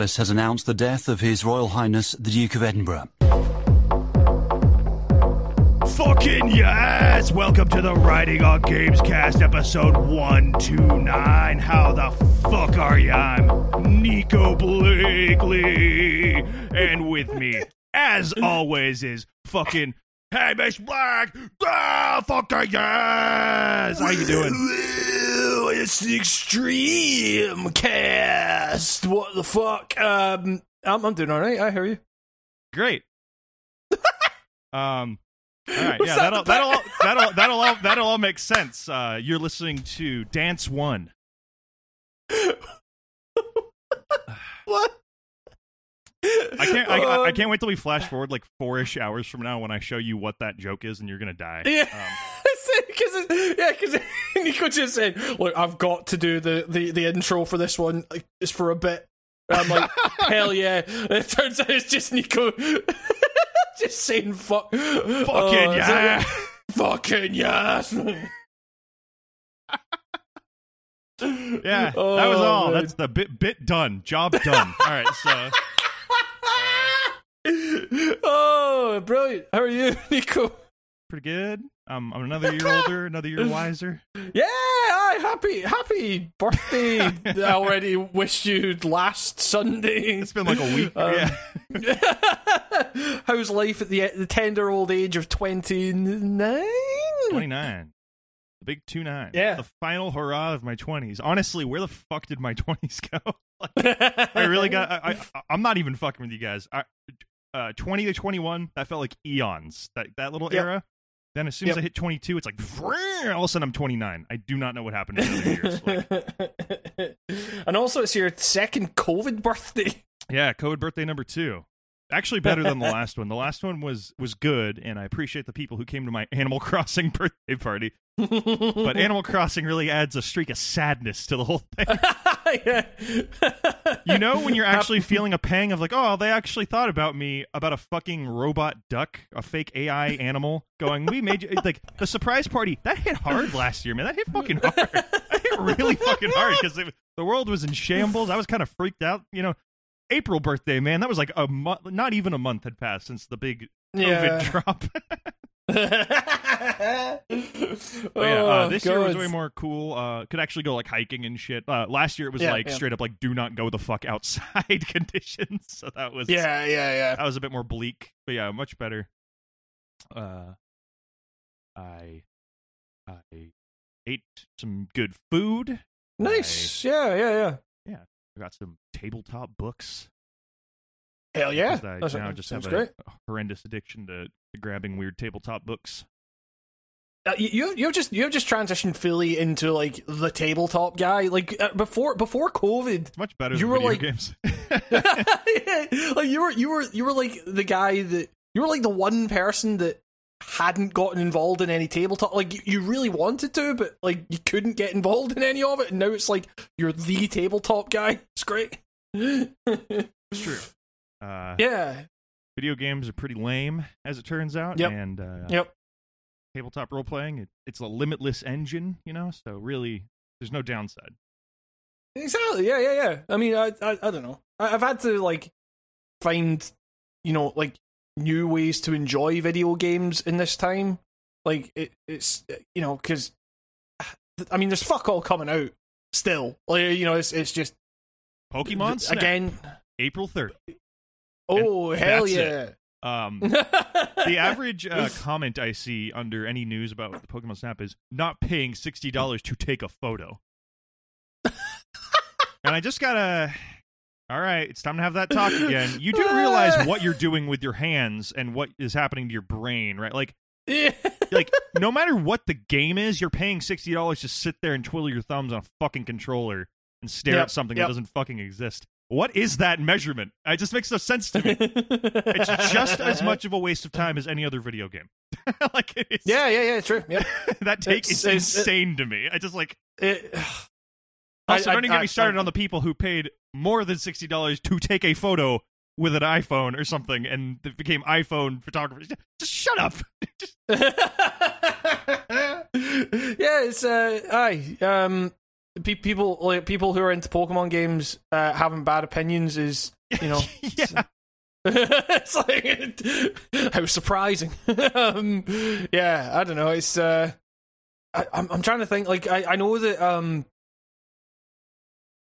Palace has announced the death of His Royal Highness the Duke of Edinburgh. Fucking yes! Welcome to the Writing on Games cast episode 129. How the fuck are you? I'm Nico Blakely. And with me, as always, is fucking Hamish Black. Ah, fuck yes! How you doing? It's the extreme cast. What the fuck? Um, I'm, I'm doing all right. I hear you. Great. um. All right, Was yeah, that that'll, the that'll that'll that'll all that'll all make sense. Uh, you're listening to Dance One. What? I can't I, I, I Um, can't wait till we flash forward like four-ish hours from now when I show you what that joke is and you're gonna die. Yeah, Um, because yeah, because Nico just said, "Look, I've got to do the, the, the intro for this one. Like, It's for a bit." And I'm like, "Hell yeah!" And it turns out it's just Nico just saying, "Fuck, fucking Oh, yeah. that- fucking yes." Yeah, that Oh, was all. man. That's the bit bit done. Job done. all right, so oh, brilliant! How are you, Nico? pretty good. Um, I'm another year older, another year wiser. Yeah, aye, happy happy birthday! I already wished you last Sunday. It's been like a week. Um, yeah, How's life at the the tender old age of twenty nine? 29. The big two nine. Yeah. the final hurrah of my 20s. Honestly, where the fuck did my 20s go? Like, I really got. I, I I'm not even fucking with you guys. I, uh, 20 to 21, that felt like eons. That that little Yep. era. Then as soon as I hit 22, it's like all of a sudden I'm 29. I do not know what happened in the other years. Like, and also, it's your second COVID birthday. yeah, COVID birthday number two. Actually, better than the last one. The last one was was good, and I appreciate the people who came to my Animal Crossing birthday party. But Animal Crossing really adds a streak of sadness to the whole thing. yeah. You know when you're actually feeling a pang of like, oh, they actually thought about me about a fucking robot duck, a fake AI animal, going, we made you like the surprise party that hit hard last year, man. That hit fucking hard. That hit really fucking hard because the world was in shambles. I was kind of freaked out. You know, April birthday, man. That was like a month, not even a month had passed since the big COVID Yeah. drop. oh, But yeah, uh, this year was way more cool. Uh, could actually go like hiking and shit. Uh, last year it was Yeah, like yeah. straight up like do not go the fuck outside conditions. So that was Yeah, yeah, yeah. that was a bit more bleak. But yeah, much better. Uh, I I ate some good food. Nice. Yeah, yeah, yeah, yeah. I got some tabletop books. Hell yeah! I That's- now just have sounds a, great. horrendous addiction to, to grabbing weird tabletop books. Uh, you you- you've just you've just transitioned fully into like the tabletop guy. Like uh, before before COVID, It's much better You than were video like- games. like you were you were you were like the guy that you were like the one person that hadn't gotten involved in any tabletop. Like you, you really wanted to, but like you couldn't get involved in any of it. And now it's like you're the tabletop guy. It's great. It's true. Uh, Yeah. video games are pretty lame, as it turns out. Yep. And uh, Yep. tabletop role playing, it, it's a limitless engine, you know. So really, there's no downside. Exactly. Yeah, yeah, yeah. I mean, I, I, I don't know. I, I've had to like find, you know, like new ways to enjoy video games in this time. Like it, it's you know, because I mean, there's fuck all coming out still. Like you know, it's it's just Pokemon Snap, again. April third. Oh hell yeah! it. Um, the average uh, comment I see under any news about the Pokemon Snap is not paying sixty dollars to take a photo. and I just gotta. All right, it's time to have that talk again. You do realize what you're doing with your hands and what is happening to your brain, right? Like, like no matter what the game is, you're paying sixty dollars to sit there and twiddle your thumbs on a fucking controller and stare Yep, at something yep. that doesn't fucking exist. What is that measurement? It just makes no sense to me. It's just as much of a waste of time as any other video game. like it's, Yeah, yeah, yeah. True. Yeah. that take It's- is it's- insane to me. I just like It, also I- don't even I- get me started I- on the people who paid more than sixty dollars to take a photo with an iPhone or something and it became iPhone photographers. Just shut up. just yeah, it's uh, aye. Um, pe- people like people who are into Pokemon games uh, having bad opinions is you know yeah. it's like how surprising. um, yeah, I don't know. It's uh, I, I'm I'm trying to think. Like I, I know that um,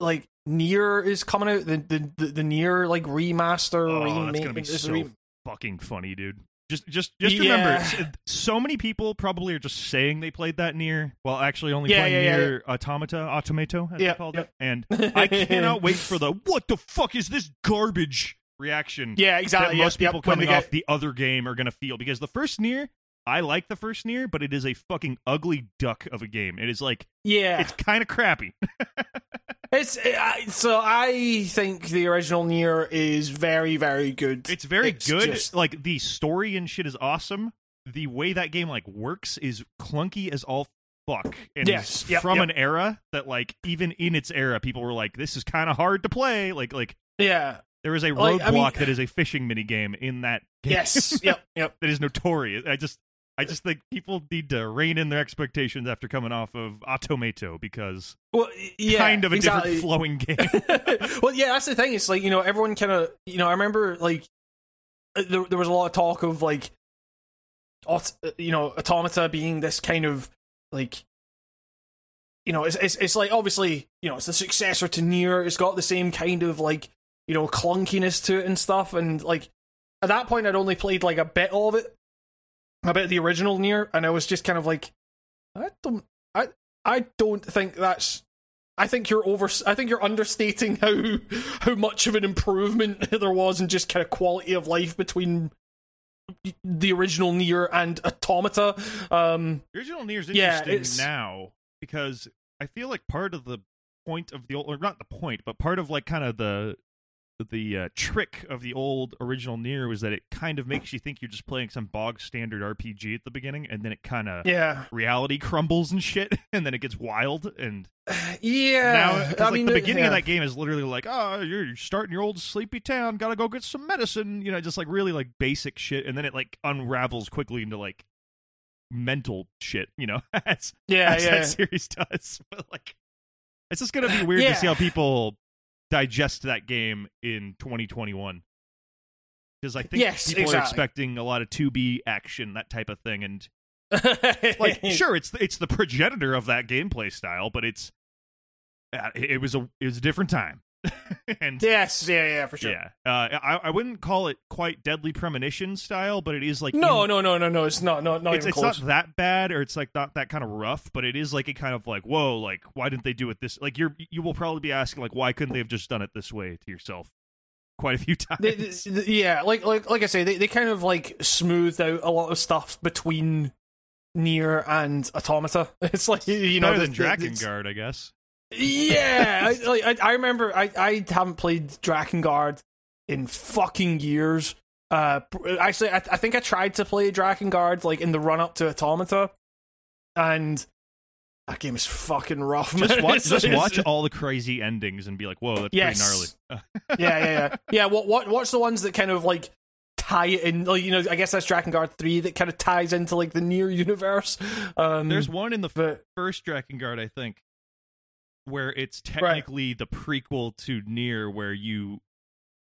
like Nier is coming out. The the the, the Nier like remaster Oh, remake. that's gonna be so re- fucking funny, dude. Just, just, just Yeah. remember, so many people probably are just saying they played that Nier, while actually only Yeah, playing yeah, Nier Automata, Automato, as Yeah, they called it. And I cannot wait for the "What the fuck is this garbage?" reaction yeah, that exactly. most yep, people yep, coming off the other game are gonna feel because the first Nier, I like the first Nier, but it is a fucking ugly duck of a game. It is like Yeah, it's kind of crappy. It's I so I think the original Nier is very very good. It's very It's good. just- Like the story and shit is awesome. The way that game like works is clunky as all fuck. And Yes. Yep, from yep. an era that like even in its era, people were like, "This is kind of hard to play." Like like yeah. there is a Like, roadblock I mean- that is a fishing mini game in that game. Yes. yep. Yep. that is notorious. I just I just think people need to rein in their expectations after coming off of Automato because Well, yeah. kind of a exactly. different flowing game. well, yeah, that's the thing. It's like you know, everyone kind of you know. I remember like uh, there, there was a lot of talk of like, aut- uh, you know, automata being this kind of like, you know, it's it's it's like obviously you know it's the successor to Nier. It's got the same kind of like you know clunkiness to it and stuff. And like at that point, I'd only played like a bit of it, a bit of the original Nier, and I was just kind of like, I don't, I I don't think that's I think you're over. I think you're understating how how much of an improvement there was in just kind of quality of life between the original Nier and Automata. Um, The original Nier is Yeah, interesting it's- now because I feel like part of the point of the old, or not the point, but part of like kind of the the uh, trick of the old original Nier was that it kind of makes you think you're just playing some bog standard RPG at the beginning, and then it kind of yeah, reality crumbles and shit, and then it gets wild. And yeah. now, like mean, the beginning yeah. of that game is literally like, oh, you're starting your old sleepy town, gotta go get some medicine, you know, just like really like basic shit, and then it like unravels quickly into like mental shit, you know. That's yeah, as yeah. that series does. But like, it's just gonna be weird Yeah. to see how people digest that game in 2021. Because I think Yes, people are expecting a lot of 2B action, that type of thing, and like, sure, it's it's the progenitor of that gameplay style, but it's uh, it was a it was a different time, and yes, yeah, yeah, for sure. yeah, uh, I I wouldn't call it quite Deadly Premonition style, but it is like No, in- no, no, no, no. It's not. Not, not it's, even it's close. not that bad or it's like not that kind of rough but it is like a kind of like whoa like why didn't they do it this like you're you will probably be asking like why couldn't they have just done it this way to yourself quite a few times They- they- yeah, like like like I say, they they kind of like smoothed out a lot of stuff between Nier and Automata. It's like you know better than it's- Drakengard I guess Yeah, I, like I, I remember I, I haven't played Drakengard in fucking years. Uh, actually, I, I think I tried to play Drakengard like in the run up to Automata, and that game is fucking rough. just watch just watch all the crazy endings and be like whoa that's Yes. pretty gnarly yeah, yeah, yeah, yeah. What what watch the ones that kind of like tie it in? Like you know, I guess that's Drakengard three that kind of ties into like the Nier universe. Um, there's one in the but first Drakengard I think where it's technically the prequel to Nier, where you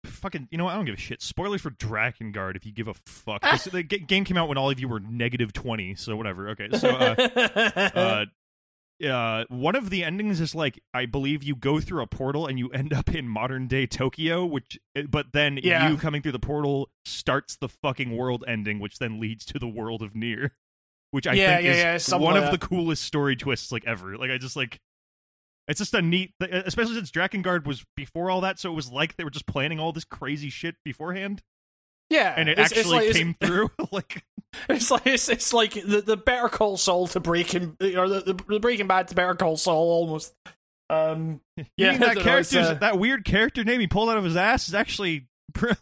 fucking you know what, I don't give a shit spoilers for Drakengard if you give a fuck This- the g- game came out when all of you were negative 20 so whatever okay so uh uh, uh, one of the endings is like I believe you go through a portal and you end up in modern day Tokyo, which but then Yeah. you coming through the portal starts the fucking world ending, which then leads to the world of Nier. which I Yeah, think yeah, is one of that. the coolest story twists like ever. Like I just like. It's just a neat, th- especially since Drakengard was before all that, so it was like they were just planning all this crazy shit beforehand, yeah, and it it's- it's actually like- it's- came through. like, It's like it's, it's like the, the Better Call Saul to Breaking or the, the, the Breaking Bad to Better Call Saul almost. Um, you Yeah, mean that don't know, it's, character's uh, that weird character name he pulled out of his ass is actually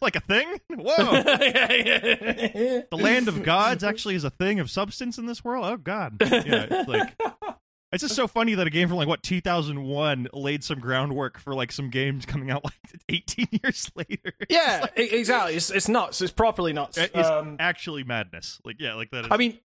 like a thing? Whoa! the the land of gods actually is a thing of substance in this world. Oh God! Yeah, it's like it's just so funny that a game from like what 2001 laid some groundwork for like some games coming out like 18 years later. Yeah, e- exactly. It's it's nuts. It's properly nuts. It is Um, actually madness. Like yeah, like that. Is, I mean,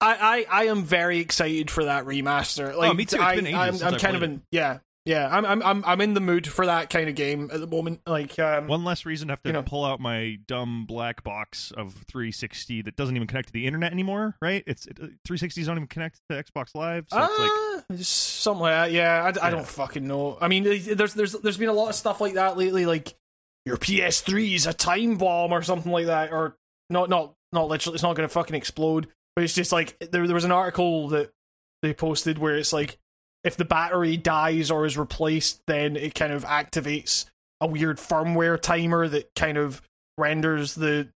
I, I, I, am very excited for that remaster. Like, Oh, me too. It's I, been ages I'm, I'm kind of in, yeah, yeah. I'm, I'm, I'm, I'm in the mood for that kind of game at the moment. Like, um, One less reason to have to You know. pull out my dumb black box of 360 that doesn't even connect to the internet anymore, right? It's it, 360s don't even connect to Xbox Live, so it's like something like that. Yeah, I, I don't fucking know. I mean, there's there's there's been a lot of stuff like that lately. Like your PS3 is a time bomb or something like that, or not not not literally. It's not going to fucking explode, but it's just like there there was an article that they posted where it's like if the battery dies or is replaced, then it kind of activates a weird firmware timer that kind of renders the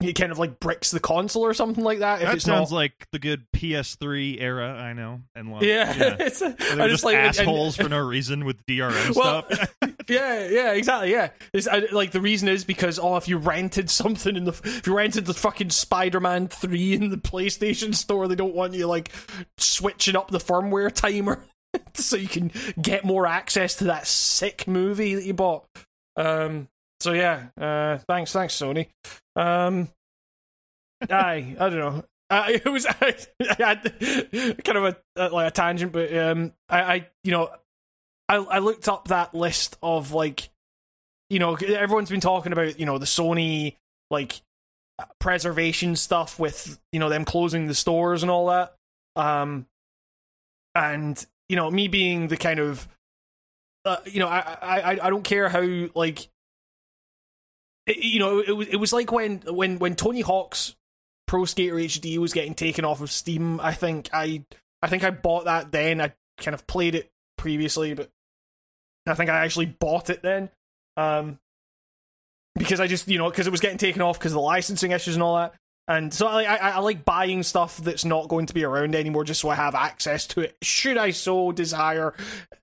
it kind of like bricks the console or something like that. If that sounds not, like the good PS3 era I know and love. yeah, yeah. it's a, They're just just like and- assholes for no reason with DRM Well, stuff. yeah, yeah, exactly. Yeah, it's, I, like the reason is because oh, if you rented something in the if you rented the fucking Spider-Man three in the PlayStation store, they don't want you like switching up the firmware timer so you can get more access to that sick movie that you bought. Um. So yeah. Uh. Thanks. Thanks, Sony. Um. aye. I don't know. Uh, it was I, had kind of a, like a tangent, but um, I, I you know I I looked up that list of like, you know, everyone's been talking about you know the Sony like preservation stuff with you know them closing the stores and all that. Um, and you know me being the kind of, uh, you know, I I I I don't care how like. It- You know, it was it was like when when when Tony Hawk's Pro Skater HD was getting taken off of Steam. I think I I think I bought that then. I kind of played it previously, but I think I actually bought it then. Um, because I just you know because it was getting taken off because of the licensing issues and all that. And so I, I I like buying stuff that's not going to be around anymore, just so I have access to it. Should I so desire?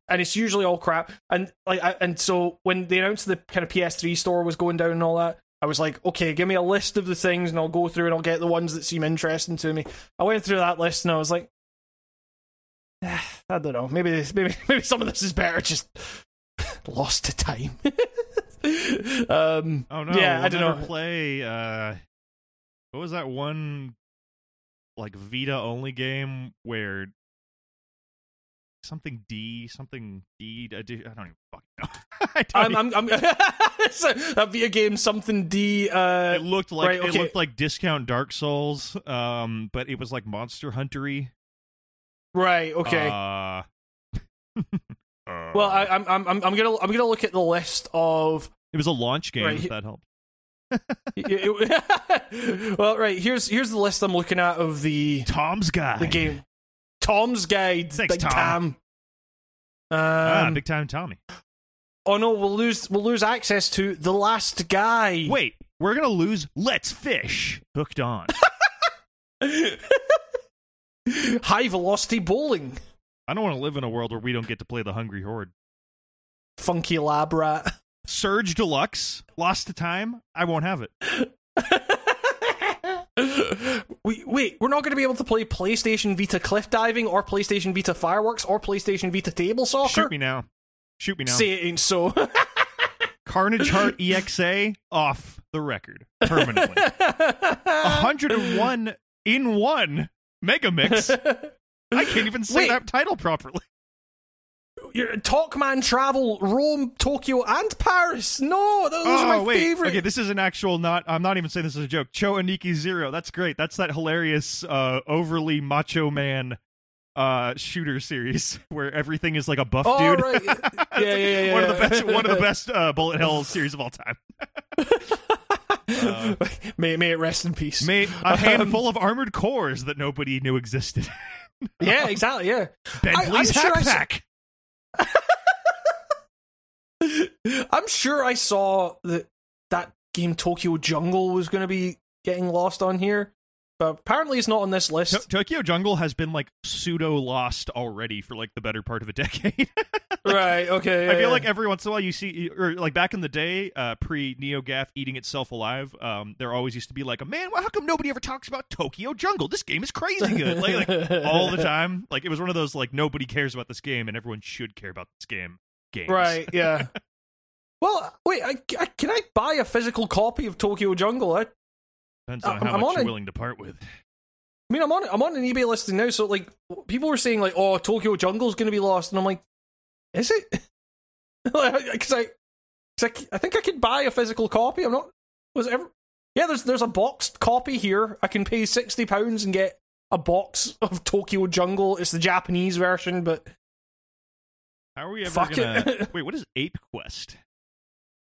And it's usually all crap. And like, I, and so when they announced the kind of PS3 store was going down and all that, I was like, okay, give me a list of the things, and I'll go through and I'll get the ones that seem interesting to me. I went through that list and I was like, "Ah, I don't know, maybe this, maybe maybe some of this is better just lost to time. um, oh no! yeah, we'll I don't know. Play. Uh, what was that one like Vita only game where something D something D? I don't even fucking know. I don't I'm, even- I'm, I'm it's a, a Via game something D. Uh, it looked like right, it looked like discount Dark Souls, um, but it was like Monster Huntery. right, okay. Uh, well, I, I'm, I'm, I'm I'm gonna, I'm gonna look at the list of it was a launch game. Right, If that helped. well, right here's here's the list I'm looking at of the Tom's guy. the game. Tom's Guide. Thanks, Big Tom. Tam. Um, ah, big time Tommy. oh no, we'll lose we'll lose access to the last guy. Wait, we're gonna lose. Let's fish. Hooked on. High velocity bowling. I don't want to live in a world where we don't get to play the Hungry Horde. Funky lab rat. Surge Deluxe, Lost to Time. I won't have it. we, wait, we're not going to be able to play PlayStation Vita cliff diving or PlayStation Vita fireworks or PlayStation Vita table soccer. Shoot me now. Shoot me now. Say it ain't so. Carnage Heart EXA off the record permanently. 101 in one Mega Mix. I can't even say Wait. that title properly. Your Talkman travel Rome, Tokyo, and Paris. No, those are my oh wait, favorite. okay. This is an actual. Not. I'm not even saying this is a joke. Cho Aniki Zero. That's great. That's that hilarious, uh, overly macho man, uh, shooter series where everything is like a buff Oh, dude. right. Yeah, yeah, yeah, yeah. one of the best. One of the best uh, bullet hell series of all time. Uh, may, may it rest in peace. Made a handful of armored cores that nobody knew existed. yeah, exactly. Yeah. Bentley's sure I hack saw- pack. I'm sure I saw that that game Tokyo Jungle was going to be getting lost on here, but apparently it's not on this list. To- Tokyo Jungle has been like pseudo lost already for like the better part of a decade. right. Okay. I feel yeah. like every once in a while you see, or like back in the day, uh, pre NeoGaf eating itself alive, um, there always used to be like a man. Well, how come nobody ever talks about Tokyo Jungle? This game is crazy good, like, like all the time. Like it was one of those like nobody cares about this game, and everyone should care about this game. Games, Right. Yeah. well, wait. I, I, can I buy a physical copy of Tokyo Jungle? I, Depends uh, on I'm- how I'm much on you're a- willing to part with. I mean, I'm on I'm on an eBay listing now, so like people were saying like, "Oh, Tokyo Jungle's going to be lost," and I'm like, "Is it?" Because I, cause I, I think I could buy a physical copy. I'm not. Was it ever? Yeah, there's there's a boxed copy here. I can pay sixty pounds and get a box of Tokyo Jungle. It's the Japanese version, but How are we ever Fuck gonna it. wait? What is Ape Quest?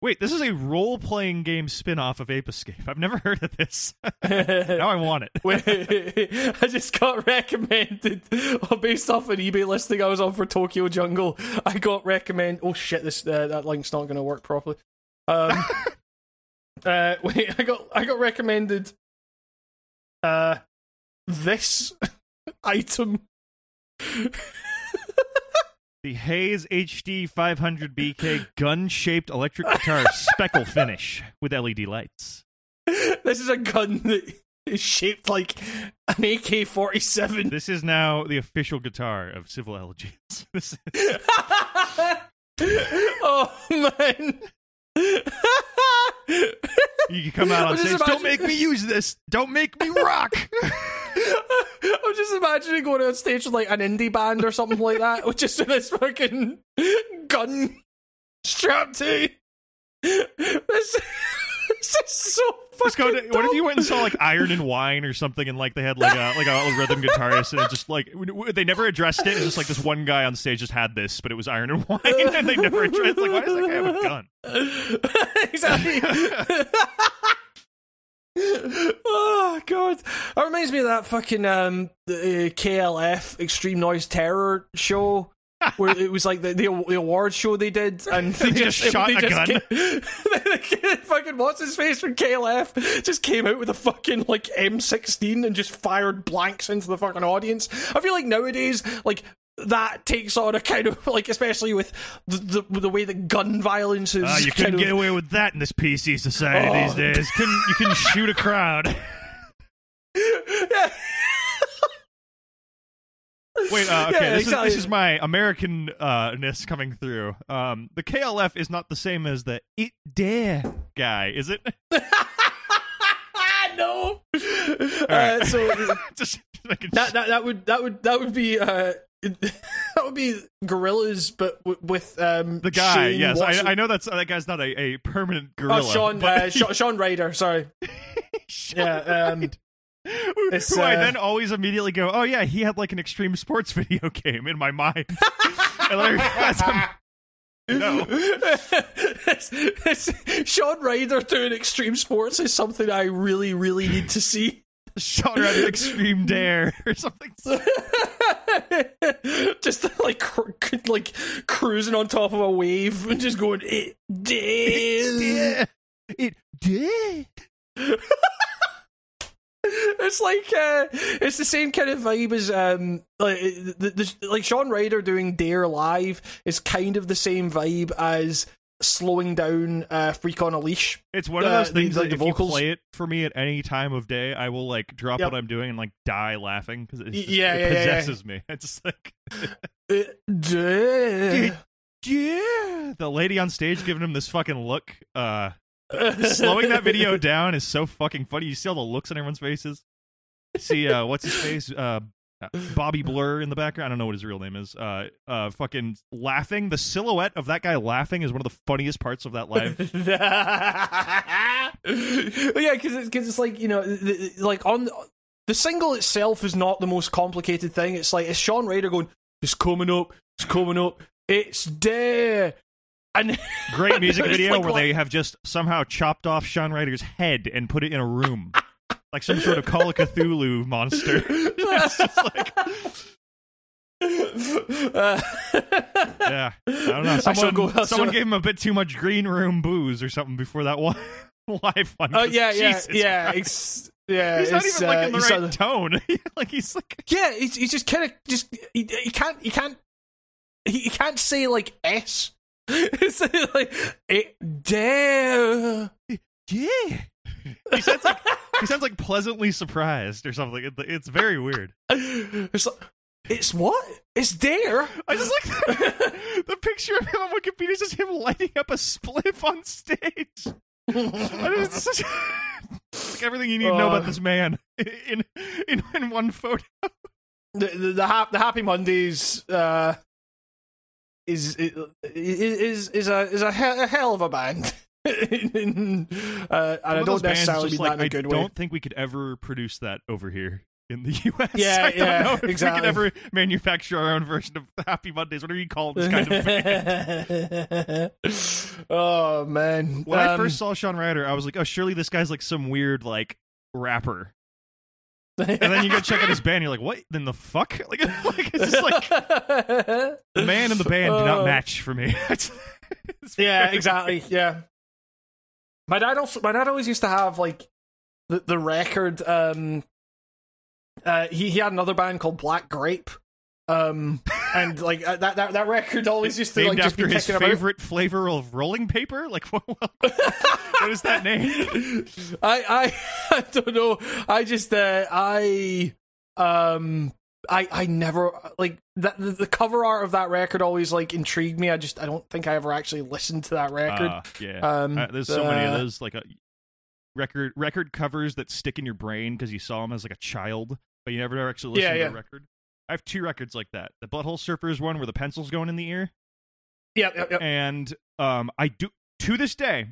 Wait, this is a role-playing game spin-off of Ape Escape. I've never heard of this. now I want it. Wait, I just got recommended oh, based off an eBay listing I was on for Tokyo Jungle. I got recommend. Oh shit! This uh, that link's not going to work properly. Um, uh, wait, I got I got recommended. Uh, this item. The Hayes HD 500 BK gun-shaped electric guitar speckle finish with LED lights. This is a gun that is shaped like an AK forty seven. This is now the official guitar of Civil Elegies. This is- oh man. you can come out on stage. Don't make me use this. Don't make me rock. I'm just imagining going on stage with like an indie band or something like that, with just this fucking gun strapped to. This, this is so fucking. to- what if you went and saw like Iron and Wine or something, and like they had like a like a rhythm guitarist, and just like they never addressed it. It's just like this one guy on stage just had this, but it was Iron and Wine, and they never addressed. Like, why does that guy have a gun? exactly. oh god, that reminds me of that fucking um the, uh, KLF Extreme Noise Terror show. Where it was like the, the the award show they did, and they, They just shot they a gun. Came, fucking what's his face from KLF just came out with a fucking like M16 and just fired blanks into the fucking audience. I feel like nowadays, like that takes on a kind of like, especially with the the, the way that gun violence is. Uh, you couldn't of, get away with that in this PC society Oh. these days. Couldn't you couldn't shoot a crowd? yeah. Wait, uh, okay, Yeah, this, exactly. is, this is my American uh, ness coming through. Um, the KLF is not the same as the It Dare guy, is it? no. Uh, so that, that that would that would that would be uh that would be Gorillaz, but w- with um the guy. Shane yes, Watson- I, I know that's that guy's not a, a permanent gorilla. Oh, Sean, but uh, Sean, Shaun Ryder. Sorry. Sean Yeah, um, Wright. who, who I uh, then always immediately go, oh yeah, he had like an extreme sports video game in my mind. and I no. It's- it's- Shaun Ryder doing extreme sports is something I really, really need to see. Shaun Ryder Extreme Dare or something. just like cr- like cruising on top of a wave and just going it did. It did. It's like uh, it's the same kind of vibe as um like the, the, like Shaun Ryder doing Dare Live is kind of the same vibe as slowing down uh, Freak on a Leash. It's one of Uh, those things the- that the if vocals- you play it for me at any time of day, I will like drop Yep. what I'm doing and like die laughing because it, yeah, it yeah, yeah, yeah. possesses me. It's just like It yeah, the lady on stage giving him this fucking look. Uh, slowing that video down is so fucking funny. You see all the looks on everyone's faces. See, uh, what's his face? Uh, uh, Bobby Blur in the background. I don't know what his real name is. Uh, uh, fucking laughing. The silhouette of that guy laughing is one of the funniest parts of that live. yeah, because it's, cause it's like you know, the, like on the single itself is not the most complicated thing. It's like it's Shaun Ryder going, "It's coming up, it's coming up, it's there," and Great music video like where what- they have just somehow chopped off Shaun Ryder's head and put it in a room. Like some sort of Call of Cthulhu monster. like, Uh, yeah. I don't know. Someone, go- someone gave him a bit too much green room booze or something before that one live one. Oh yeah, yeah, Jesus yeah. Christ. Yeah, He's not even like uh, in the he's right of- tone. like he's like Yeah, he's, he's just kind of just he, he can't he can't he, he can't say like s. it's like it dare. yeah. He sounds like he sounds like pleasantly surprised or something. It- It's very weird. It's like, it's what? It's dare. I just like the, the picture of him on Wikipedia is just him lighting up a spliff on stage. It's such, like everything you need to know Uh. about this man in in in one photo. the the, the, hap- the Happy Mondays uh, is is is a is a, he- a hell of a band. Uh, and I don't necessarily just mean like, that in a I good don't think we could ever produce that over here in the U.S. Yeah, I don't yeah, know if exactly. we could ever manufacture our own version of Happy Mondays, whatever you call this kind of band. oh man! When I Um, first saw Shaun Ryder, I was like, oh, surely this guy's like some weird like rapper. And then you go check out his band, you're like, what? Then the fuck? Like, like it's just like the man and the band do not Oh. match for me. Yeah, exactly. Yeah. My dad also my dad always used to have like the the record um uh he he had another band called Black Grape. Um and like uh, that that that record always used to Named like just be after his kicking about. favorite flavor of rolling paper. Like, what, what is that name? I I I don't know. I just uh I um I I never like that the, the cover art of that record always like intrigued me. I just I don't think I ever actually listened to that record. Uh, yeah, um Uh, there's so many of uh, those like uh, record record covers that stick in your brain because you saw them as like a child, but you never actually listened Yeah, to yeah. the record. I have two records like that: the Butthole Surfers one, where the pencil's going in the ear, Yep, yep, yep. and um, I do to this day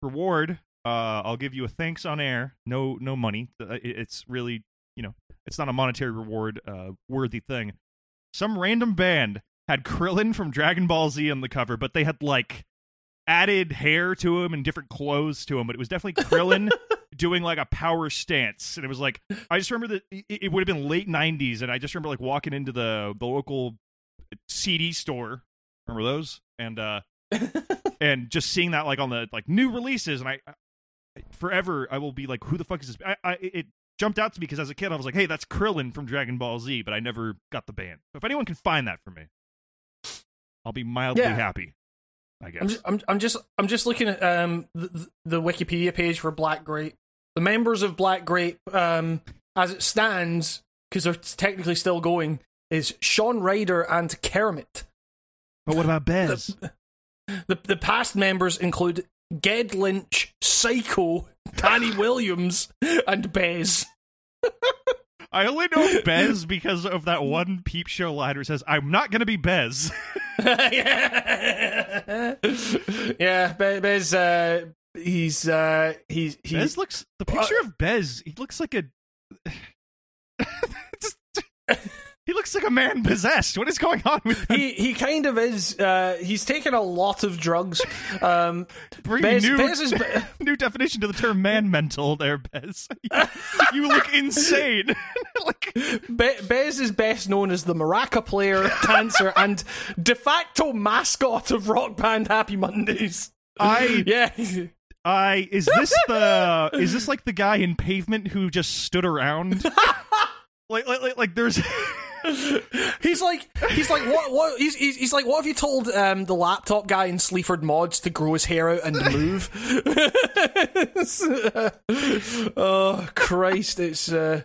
reward. Uh, I'll give you a thanks on air. No, no money. Uh, It's really, you know, it's not a monetary reward uh, worthy thing. Some random band had Krillin from Dragon Ball Z on the cover, but they had like added hair to him and different clothes to him. But it was definitely Krillin doing like a power stance, and it was like I just remember that it, it would have been late '90s, and I just remember like walking into the the local CD store. Remember those? And uh and just seeing that like on the like new releases, and I, I forever I will be like, who the fuck is this? I, I it jumped out to me because as a kid I was like, hey, that's Krillin from Dragon Ball Z, but I never got the band. So if anyone can find that for me, I'll be mildly Yeah. happy. I guess. I'm just, I'm, I'm just, I'm just looking at um the, the Wikipedia page for Black Grape. The members of Black Grape, um, as it stands, because they're technically still going, is Shaun Ryder and Kermit. but what about Bez? The the past members include Ged Lynch, Psycho, Danny Williams, and Bez. I only know Bez because of that one peep show line where it says, I'm not gonna be Bez. yeah, yeah. Be- Bez, uh, he's uh, he's he's Bez looks the picture of Bez, he looks like a Just- he looks like a man possessed. What is going on with him? he he kind of is. Uh, he's taken a lot of drugs. Um, Bez, new, Bez is new definition to the term man mental there, Bez. you look insane. like Be- Bez is best known as the maraca player, dancer, and de facto mascot of rock band Happy Mondays. I Yeah, I is this the is this like the guy in pavement who just stood around? like, like, like, like there's he's like he's like what what he's he's, he's like what have you told um, the laptop guy in Sleaford Mods to grow his hair out and move? oh Christ, it's uh,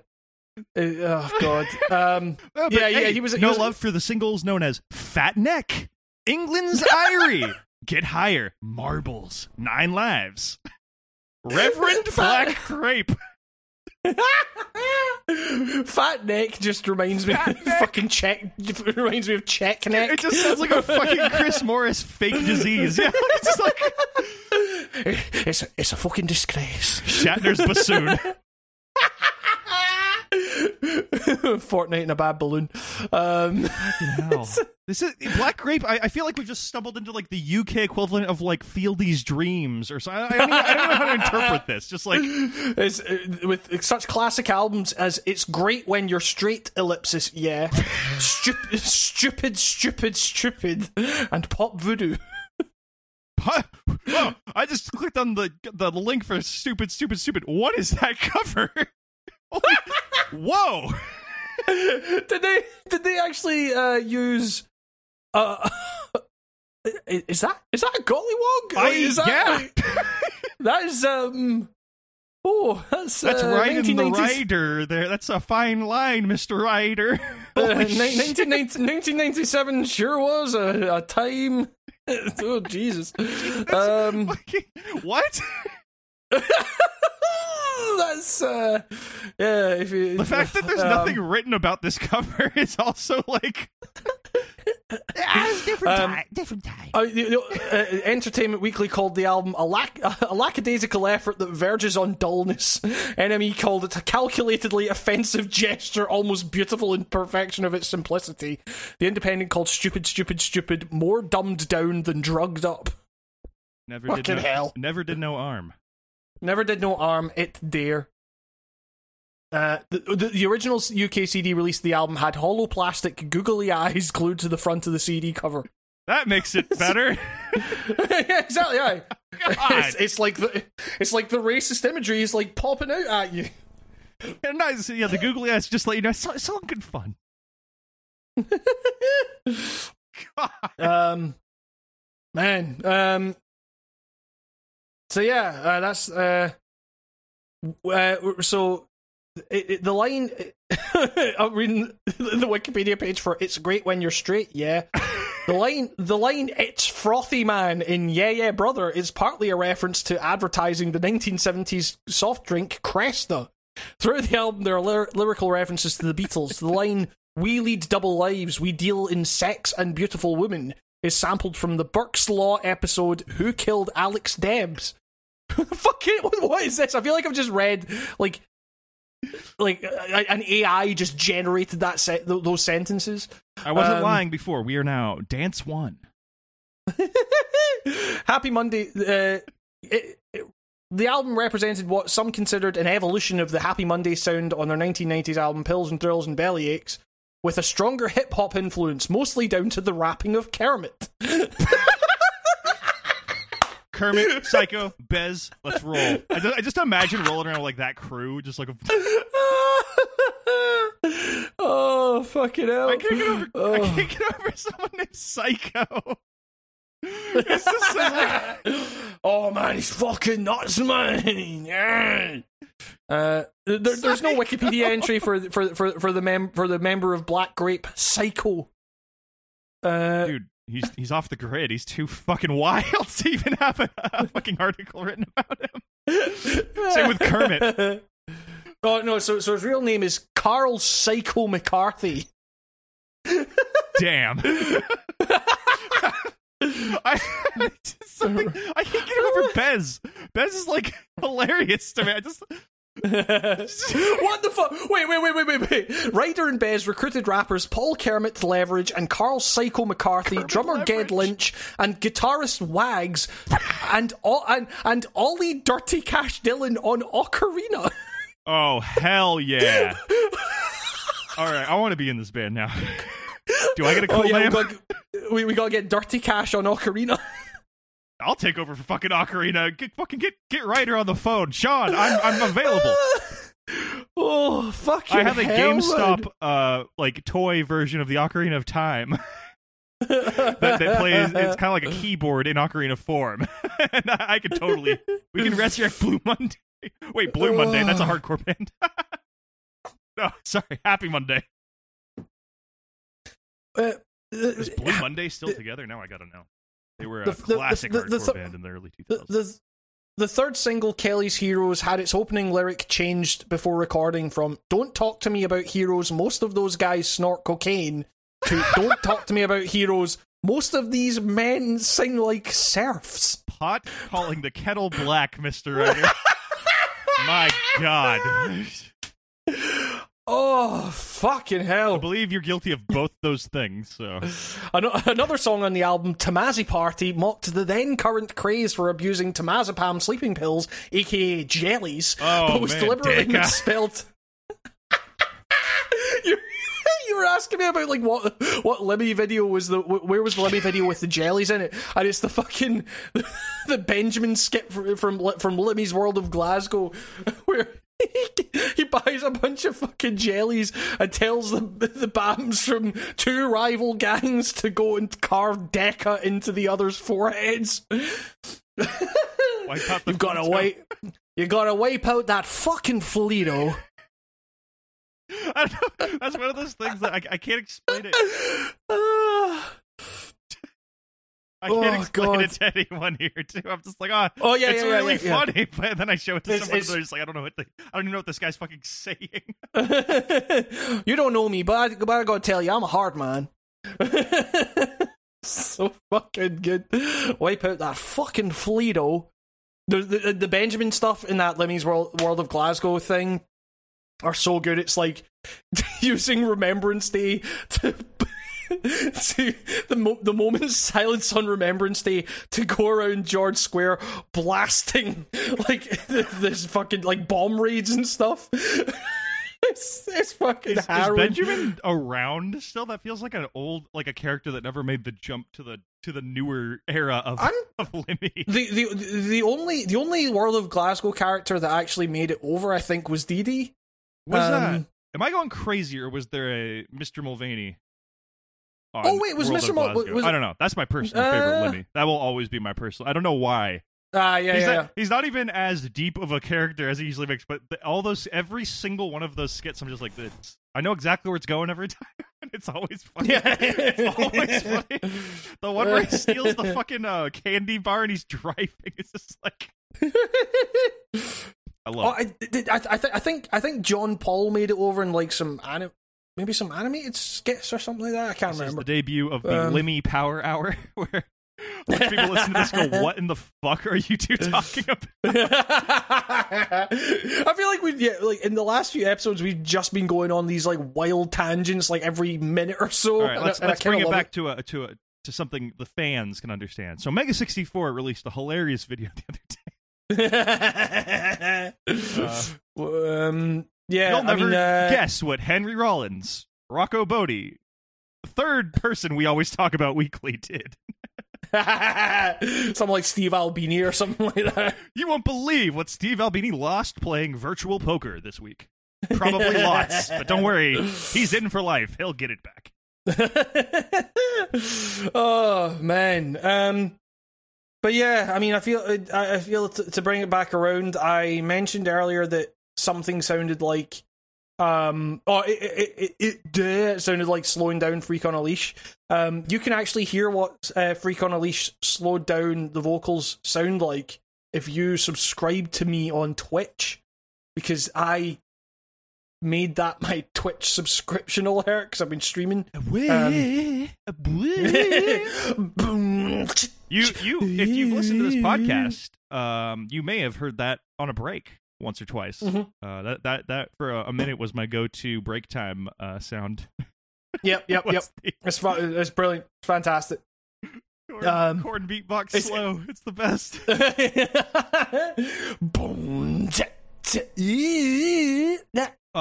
it- oh god. Um, Uh, but Yeah, yeah, he was- he no was- love for the singles known as Fat Neck, England's Irie, Get Higher, Marbles, Nine Lives, Reverend Black Grape. Fat neck just reminds me of fucking check. Reminds me of check neck. It just sounds like a fucking Chris Morris fake disease. Yeah, it's like it's a, it's a fucking disgrace. Shatner's bassoon. Fortnite in a bad balloon. Um, This is Black Grape. I, I feel like we've just stumbled into like the UK equivalent of like Fieldy's Dreams or something. I, I, don't, even- I don't know how to interpret this. Just like it's, uh, with such classic albums as "It's Great When You're Straight," ellipsis, yeah, stupid, stupid, stupid, stupid, and pop voodoo. oh, I just clicked on the the link for stupid, stupid, stupid. What is that cover? Whoa! did they did they actually uh, use? Uh, is that is that a gollywog? I, is that, yeah, that is um. Oh, that's that's uh, right in the rider. There, that's a fine line, Mister Ryder. Uh, Holy ni- shit. 1990 1997 sure was a, a time. oh Jesus! Um, what? That's uh, yeah. If you, The fact that there's um, nothing written about this cover is also like. Ah, different Um, time. Different time. Uh, you know, uh, Entertainment Weekly called the album a, lack- a lackadaisical effort that verges on dullness. NME called it a calculatedly offensive gesture, almost beautiful in perfection of its simplicity. The Independent called stupid, stupid, stupid, more dumbed down than drugged up. Never fucking did no, hell. Never did no arm. Never did no arm, it dare. Uh, the, the, the original UK CD release of the album had hollow plastic googly eyes glued to the front of the CD cover. That makes it better. yeah, exactly. Yeah. God. It's, it's like the it's like the racist imagery is like popping out at you. And nice, yeah, the googly eyes just let you know it's, it's all good fun. God. Um, man. Um. So yeah, uh, that's uh, uh. So it, it, the line. I'm reading the Wikipedia page for "It's great when you're straight." Yeah. The line, the line, "It's frothy man" in "Yeah Yeah Brother" is partly a reference to advertising the 1970s soft drink Cresta. Throughout the album, there are lyr- lyrical references to the Beatles. The line "We lead double lives, we deal in sex and beautiful women" is sampled from the Burke's Law episode "Who Killed Alex Debs." Fucking what is this? I feel like I've just read like like an AI just generated that se- th- those sentences. I wasn't Um, lying before. We are now dance one. Happy Monday. Uh, it, it- the album represented what some considered an evolution of the Happy Monday sound on their 1990s album Pills and Thrills and Bellyaches, with a stronger hip hop influence, mostly down to the rapping of Kermit. Kermit, Psycho, Bez, let's roll. I just, I just imagine rolling around with, like that crew, just like a. oh, fucking hell. I can't get over. I Oh. can't get over someone named Psycho. It's just like, oh man, he's fucking nuts, man. Yeah. Uh, there, there's no Wikipedia entry for for for for the mem- for the member of Black Grape Psycho. Uh, dude, he's he's off the grid. He's too fucking wild to even have a, a fucking article written about him. Same with Kermit. oh no, so so his real name is Carl Psycho McCarthy. Damn. I I can't get over Bez. Bez is like hilarious to me. I just what the fuck? Wait, wait, wait, wait, wait, wait. Ryder and Bez recruited rappers Paul Kermit to Leveridge and Carl Psycho McCarthy, drummer Ged Lynch, and guitarist Wags, and and and Ollie Dirty Cash Dillon on Ocarina. Oh hell yeah! All right, I want to be in this band now. Do I get a oh, cool oh yeah, we name? got we, we gotta get Dirty Cash on Ocarina. I'll take over for fucking Ocarina. Get fucking get get Ryder on the phone, Sean. I'm I'm available. oh fuck! You. I have a GameStop uh like toy version of the Ocarina of Time that, that plays. It's kind of like a keyboard in Ocarina form, and I, I can totally we can resurrect Blue Monday. Wait, Blue Monday? That's a hardcore band. no, sorry, Happy Monday. Uh, Is Blue Monday still together? Now I gotta know. They were a The- classic the- the hardcore band in the early the, 2000s. the the third single, Kelly's Heroes, had its opening lyric changed before recording from "Don't talk to me about heroes. Most of those guys snort cocaine." To "Don't talk to me about heroes. Most of these men sing like serfs." Pot calling the kettle black, Mister Ryder. My God. Oh fucking hell! I believe you're guilty of both those things. So Ano- Another song on the album, Tramazi Parti, mocked the then current craze for abusing temazepam sleeping pills, aka jellies, Oh, but was man, deliberately Deka. misspelled. you, you were asking me about like what what Limmy video was the where was the Limmy video with the jellies in it, and it's the fucking the Benjamin skip from from, from Limmy's World of Glasgow, where. He buys a bunch of fucking jellies and tells the the BAMs from two rival gangs to go and carve Deca into the others' foreheads. wipe out the You've got to wipe. You got to wipe out that fucking know. That's one of those things that I, I can't explain it. I can't Oh, explain God. it to anyone here too. I'm just like, oh, Oh yeah, it's yeah, really yeah, funny. But then I show it to It's- someone, it's- and they're just like, I don't know what the, I don't even know what this guy's fucking saying. you don't know me, but I, but I gotta tell you, I'm a hard man. so fucking good. Wipe out that fucking Fleeto. The, the the Benjamin stuff in that Limmy's World World of Glasgow thing are so good. It's like using Remembrance Day to. to the mo- the moment silence on Remembrance Day to go around George Square blasting like this fucking like bomb raids and stuff. it's, it's fucking Is, is. Benjamin around still? That feels like an old, like a character that never made the jump to the to the newer era of I'm of Limmy. the, the the only the only World of Glasgow character that actually made it over, I think, was Dee Dee. Was Um, that? Am I going crazy, or was there a Mr. Mulvaney? Oh, wait, was World Mr. Mul- was I don't know. That's my personal favorite Uh, Limmy. That will always be my personal. I don't know why. Ah, yeah, he's, yeah, not, he's not even as deep of a character as he usually makes, but the, all those, every single one of those skits, I'm just like, it's, I know exactly where it's going every time, it's always funny. yeah. it's always funny. The one where he steals the fucking uh, candy bar and he's driving, it's just like, I oh, love. I, did- I, I, th- I think I think John Paul made it over in like some anim- maybe some animated skits or something like that. I can't This is remember. the debut of the Um, Limmy Power Hour, where people listen to this, go, "What in the fuck are you two talking about?" I feel like we yeah, like in the last few episodes we've just been going on these like wild tangents like every minute or so. All right, let's and let's bring it back to a to a to something the fans can understand. So Mega sixty four released a hilarious video the other day. um, yeah, You'll I never mean, uh, guess what Henry Rollins, Rocco Botte, third person we always talk about weekly, did. something like Steve Albini or something like that. You won't believe what Steve Albini lost playing virtual poker this week. Probably lots, but don't worry, he's in for life. He'll get it back. oh man, um, but yeah, I mean, I feel I, I feel to bring it back around. I mentioned earlier that something sounded like, um, oh, it it it, it, it sounded like slowing down Freak on a Leash. Um, you can actually hear what uh, Freak on a Leash slowed down the vocals sound like if you subscribe to me on Twitch, because I made that my Twitch subscription alert because I've been streaming. Um, You you if you've listened to this podcast, um, you may have heard that on a break once or twice. Mhm. Uh, that that that for a, minute was my go-to break time uh, sound. Yep, yep, yep. The It's it's brilliant, it's fantastic. Korn, Um, Korn beatbox it's- slow. It's the best. Boom.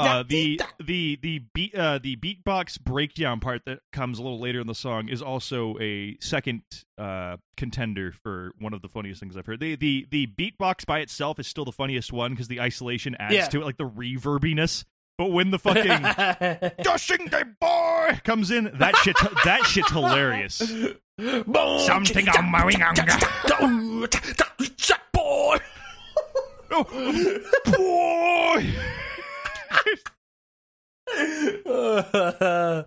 Tch, tch, ee, da, Uh, the the the beat uh, the beatbox breakdown part that comes a little later in the song is also a second uh, contender for one of the funniest things I've heard. The the the beatbox by itself is still the funniest one because the isolation adds Yeah. to it, like the reverbiness. But when the fucking Dashing Day Boy comes in, that shit that shit's hilarious. Something on my wing Boy. Boy. I,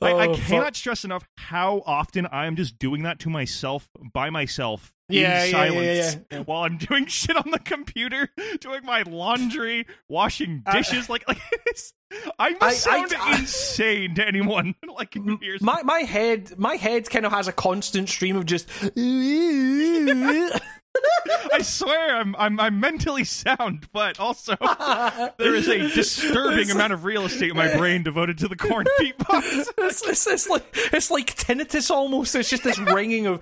I, I Oh, cannot fuck. stress enough how often I am just doing that to myself by myself Yeah, in yeah, silence yeah, yeah. while I'm doing shit on the computer, doing my laundry, washing I- dishes. like, like it's, I must I- sound I- insane to anyone like. My my head my head kind of has a constant stream of just I swear I'm, I'm I'm mentally sound, but also there is a disturbing amount of real estate in my brain devoted to the Korn beatbox. it's, it's, it's like it's like tinnitus almost. It's just this ringing of.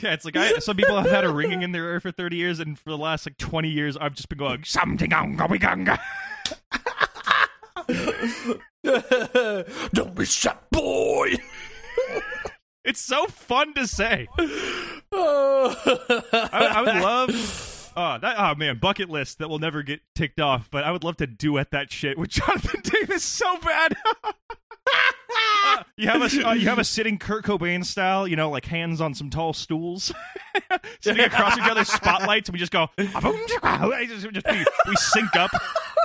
Yeah, it's like I, some people have had a ringing in their ear for 30 years, and for the last like 20 years, I've just been going something on going gonga. Don't be shut, boy. It's so fun to say. I, I would love. Oh, that, oh man, bucket list that will never get ticked off. But I would love to duet that shit with Jonathan Davis so bad. You have a uh, you have a sitting Kurt Cobain style, you know, like hands on some tall stools, sitting across each other's spotlights, and we just go. just, just- we, we sync up.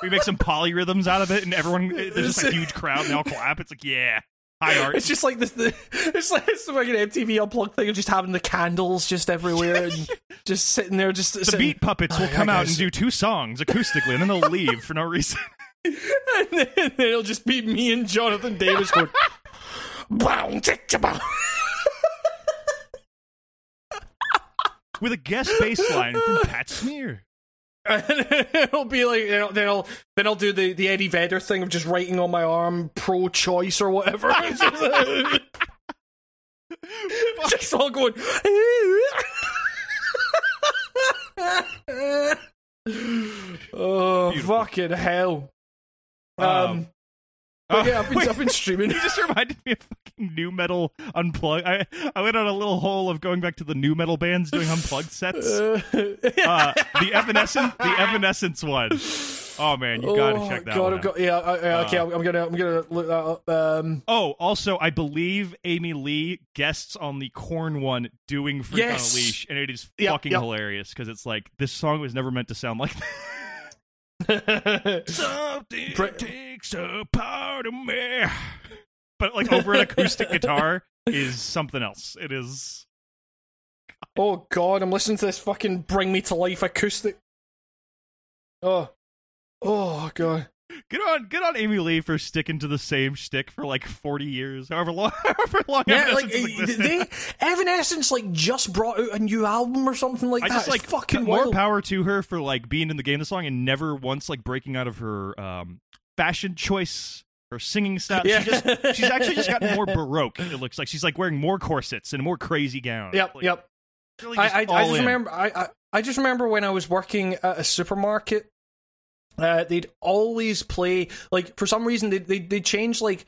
We make some polyrhythms out of it, and everyone. There's just a huge crowd, and they all clap. It's like, yeah, high art. It's just like this. The, it's like it's like an MTV unplugged thing of just having the candles just everywhere and just sitting there. Just the sitting, Meat Puppets will Oh, come out and do two songs acoustically, and then they'll leave for no reason. and then it'll just be me and Jonathan Davis going. Bow, tick, cha, bow. With a guest bass line from Pat Smear. And it'll be like you know, then I'll then I'll do the, the Eddie Vedder thing of just writing on my arm pro-choice or whatever. It's just, just all going. oh Beautiful. fucking hell! Um, Um, but oh, yeah, I've been. I've been streaming. You just reminded me of fucking nu metal unplugged. I I went on a little hole of going back to the nu metal bands doing unplugged sets. Uh, the Evanescence, the Evanescence one. Oh man, you gotta Oh, check that God, one out. got, yeah, okay, Uh, I'm, I'm gonna I'm gonna look that up. Um, Oh, also, I believe Amy Lee guests on the Korn one doing Freak Yes. on a Leash, and it is Yep, fucking yep. hilarious because it's like this song was never meant to sound like that. Something Pre- takes a part of me, but like over an acoustic guitar is something else. It is. Oh god, I'm listening to this fucking Bring Me to Life acoustic. Oh. Oh god. Good on, good on Amy Lee for sticking to the same shtick for like forty years, however long, however long Yeah, like Evanescence existed. they Evanescence like just brought out a new album or something like I that. just It's like fucking more wild. power to her for like being in the game this long and never once like breaking out of her um fashion choice her singing style Yeah. she just she's actually just gotten more baroque it looks like she's like wearing more corsets and more crazy gowns Yep, Like, yep. really I, just I, I all just in. remember I, I I just remember when I was working at a supermarket, uh, they'd always play like for some reason they they they change like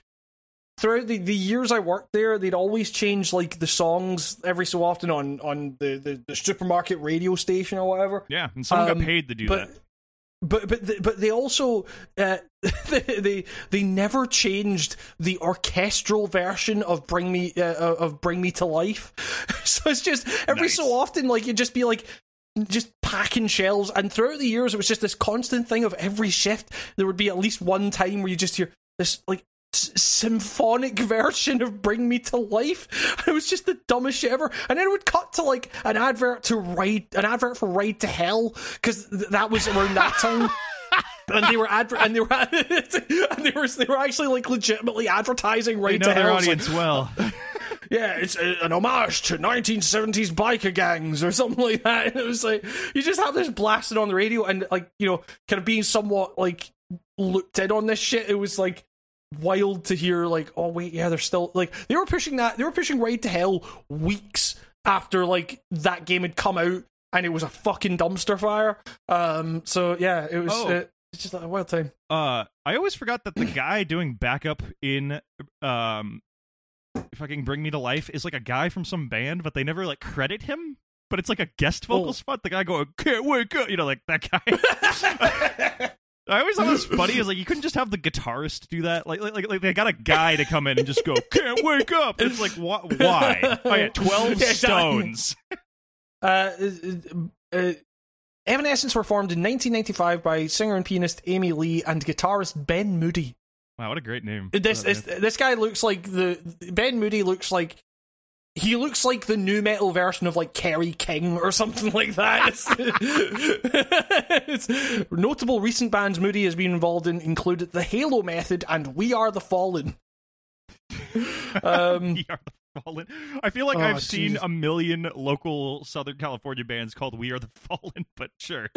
throughout the, the years I worked there, they'd always change like the songs every so often on on the, the, the supermarket radio station or whatever. yeah and someone Um, got paid to do but that but but th- but they also uh, they, they they never changed the orchestral version of Bring Me uh, of Bring Me to Life. so it's just every Nice. so often like you'd just be like just packing shelves and throughout the years it was just this constant thing of every shift there would be at least one time where you just hear this like symphonic version of Bring Me to Life. It was just the dumbest shit ever. And then it would cut to like an advert to Ride, an advert for Ride to Hell because th- that was around that time. And they were adver- and they were and they were they were actually like legitimately advertising Ride to their Hell. It's like, well yeah, it's a, an homage to 1970s biker gangs or something like that. And it was like you just have this blasted on the radio and like you know, kind of being somewhat like looked in on this shit. It was like wild to hear like, oh wait, yeah, they're still like they were pushing that they were pushing Ride to Hell weeks after like that game had come out and it was a fucking dumpster fire. Um, so yeah, it was. Oh. Uh, it's just a wild time. uh i always forgot that the guy doing backup in um fucking bring me to life is like a guy from some band but they never like credit him but it's like a guest vocal Oh. spot the guy going can't wake up you know like that guy I always thought it was funny. Is like you couldn't just have the guitarist do that. Like, like, like, they got a guy to come in and just go, "Can't wake up." It's like, wh- why? Oh yeah, twelve Yeah, stones. Uh, uh, uh, Evanescence were formed in 1995 by singer and pianist Amy Lee and guitarist Ben Moody. Wow, what a great name. This this, this guy looks like the Ben Moody looks like he looks like the nu metal version of like Kerry King or something like that. It's, notable recent bands Moody has been involved in included the Halo Method and We Are the Fallen. Um, We Are the Fallen. I feel like Oh, I've seen a million local Southern California bands called We Are the Fallen, but sure.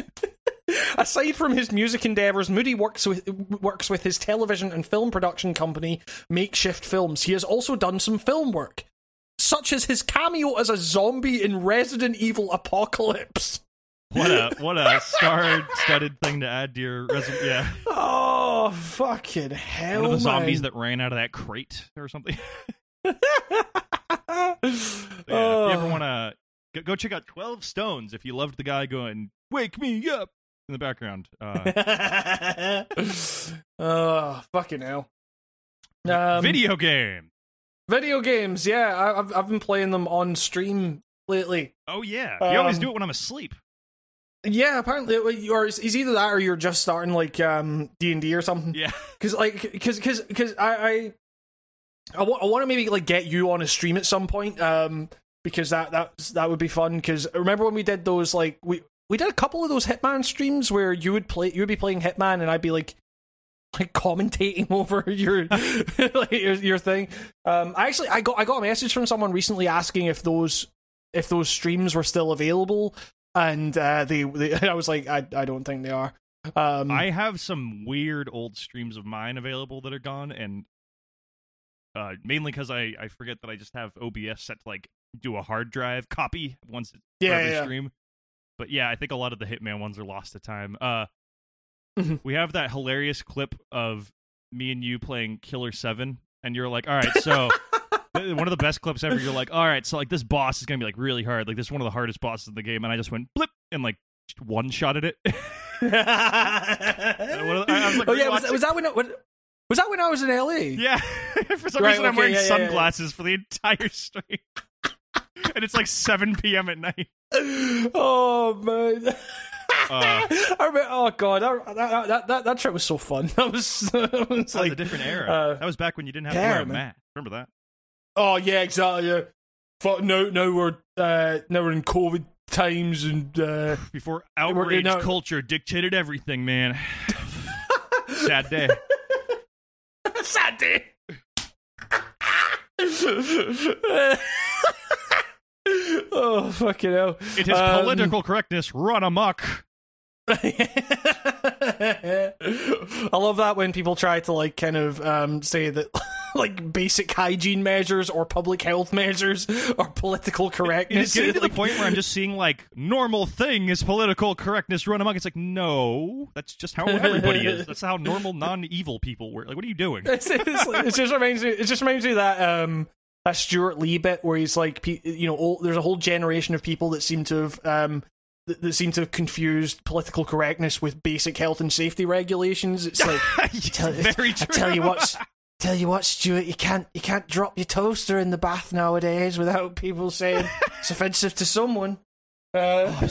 Aside from his music endeavors, Moody works with works with his television and film production company, Makeshift Films. He has also done some film work, such as his cameo as a zombie in Resident Evil Apocalypse. What a what a star-studded thing to add to your resume. Yeah, Oh, fucking hell! one of the zombies man. that ran out of that crate or something. Yeah, oh. if you ever oh. want to go, go check out Twelve Stones, if you loved the guy going "Wake me up" in the background. Uh, oh, fucking hell! Um, video game. video games, yeah, I, I've I've been playing them on stream lately. Oh yeah, you always do it when I'm asleep. Yeah, apparently, or it's it's either that or you're just starting like um D and D or something. Yeah, because like because because because I, I I want I want to maybe like get you on a stream at some point, um, because that that that would be fun. Because remember when we did those like we we did a couple of those Hitman streams where you would play you would be playing Hitman and I'd be like like commentating over your like your, your thing. Um, I actually I got I got a message from someone recently asking if those if those streams were still available, and uh, they, they I was like I I don't think they are. Um, I have some weird old streams of mine available that are gone, and uh, mainly because I I forget that I just have OBS set to like do a hard drive copy once it's Yeah, yeah. stream. But yeah, I think a lot of the Hitman ones are lost to time. Uh, we have that hilarious clip of me and you playing Killer Seven, and you're like, "All right, so." One of the best clips ever. You're like, all right, so like this boss is gonna be like really hard. Like this is one of the hardest bosses in the game, and I just went blip and like one shotted it. oh I yeah, was, was that when it, when, was that when I was in LA? Yeah. For some Right, reason, I'm wearing yeah, yeah, yeah. sunglasses for the entire stream. and it's like 7 p.m. at night. Oh man. Uh. I remember, oh god, that, that, that, that, that trip was so fun. That was, that was like a different era. uh, that was back when you didn't have to wear a man. mask. Remember that? Oh yeah, exactly. Yeah. Fuck, now, now we're uh, now we're in COVID times, and uh, Before outrage no- culture dictated everything, man. Sad day. sad day. Oh fucking hell! It is Um, political correctness run amok. I love that when people try to like kind of um, say that like basic hygiene measures or public health measures are political It correctness. is getting to the point where I'm just seeing like normal thing is political correctness run amok. It's like no, that's just how everybody is. That's how normal non-evil people work. Like, what are you doing? it's, it's, it just reminds me. It just reminds me that um that Stewart Lee bit where he's like, you know, all, there's a whole generation of people that seem to have um that, that seem to have confused political correctness with basic health and safety regulations. It's like, tell, I tell you what. Tell you what, Stewart, you can't you can't drop your toaster in the bath nowadays without people saying it's offensive to someone. Uh,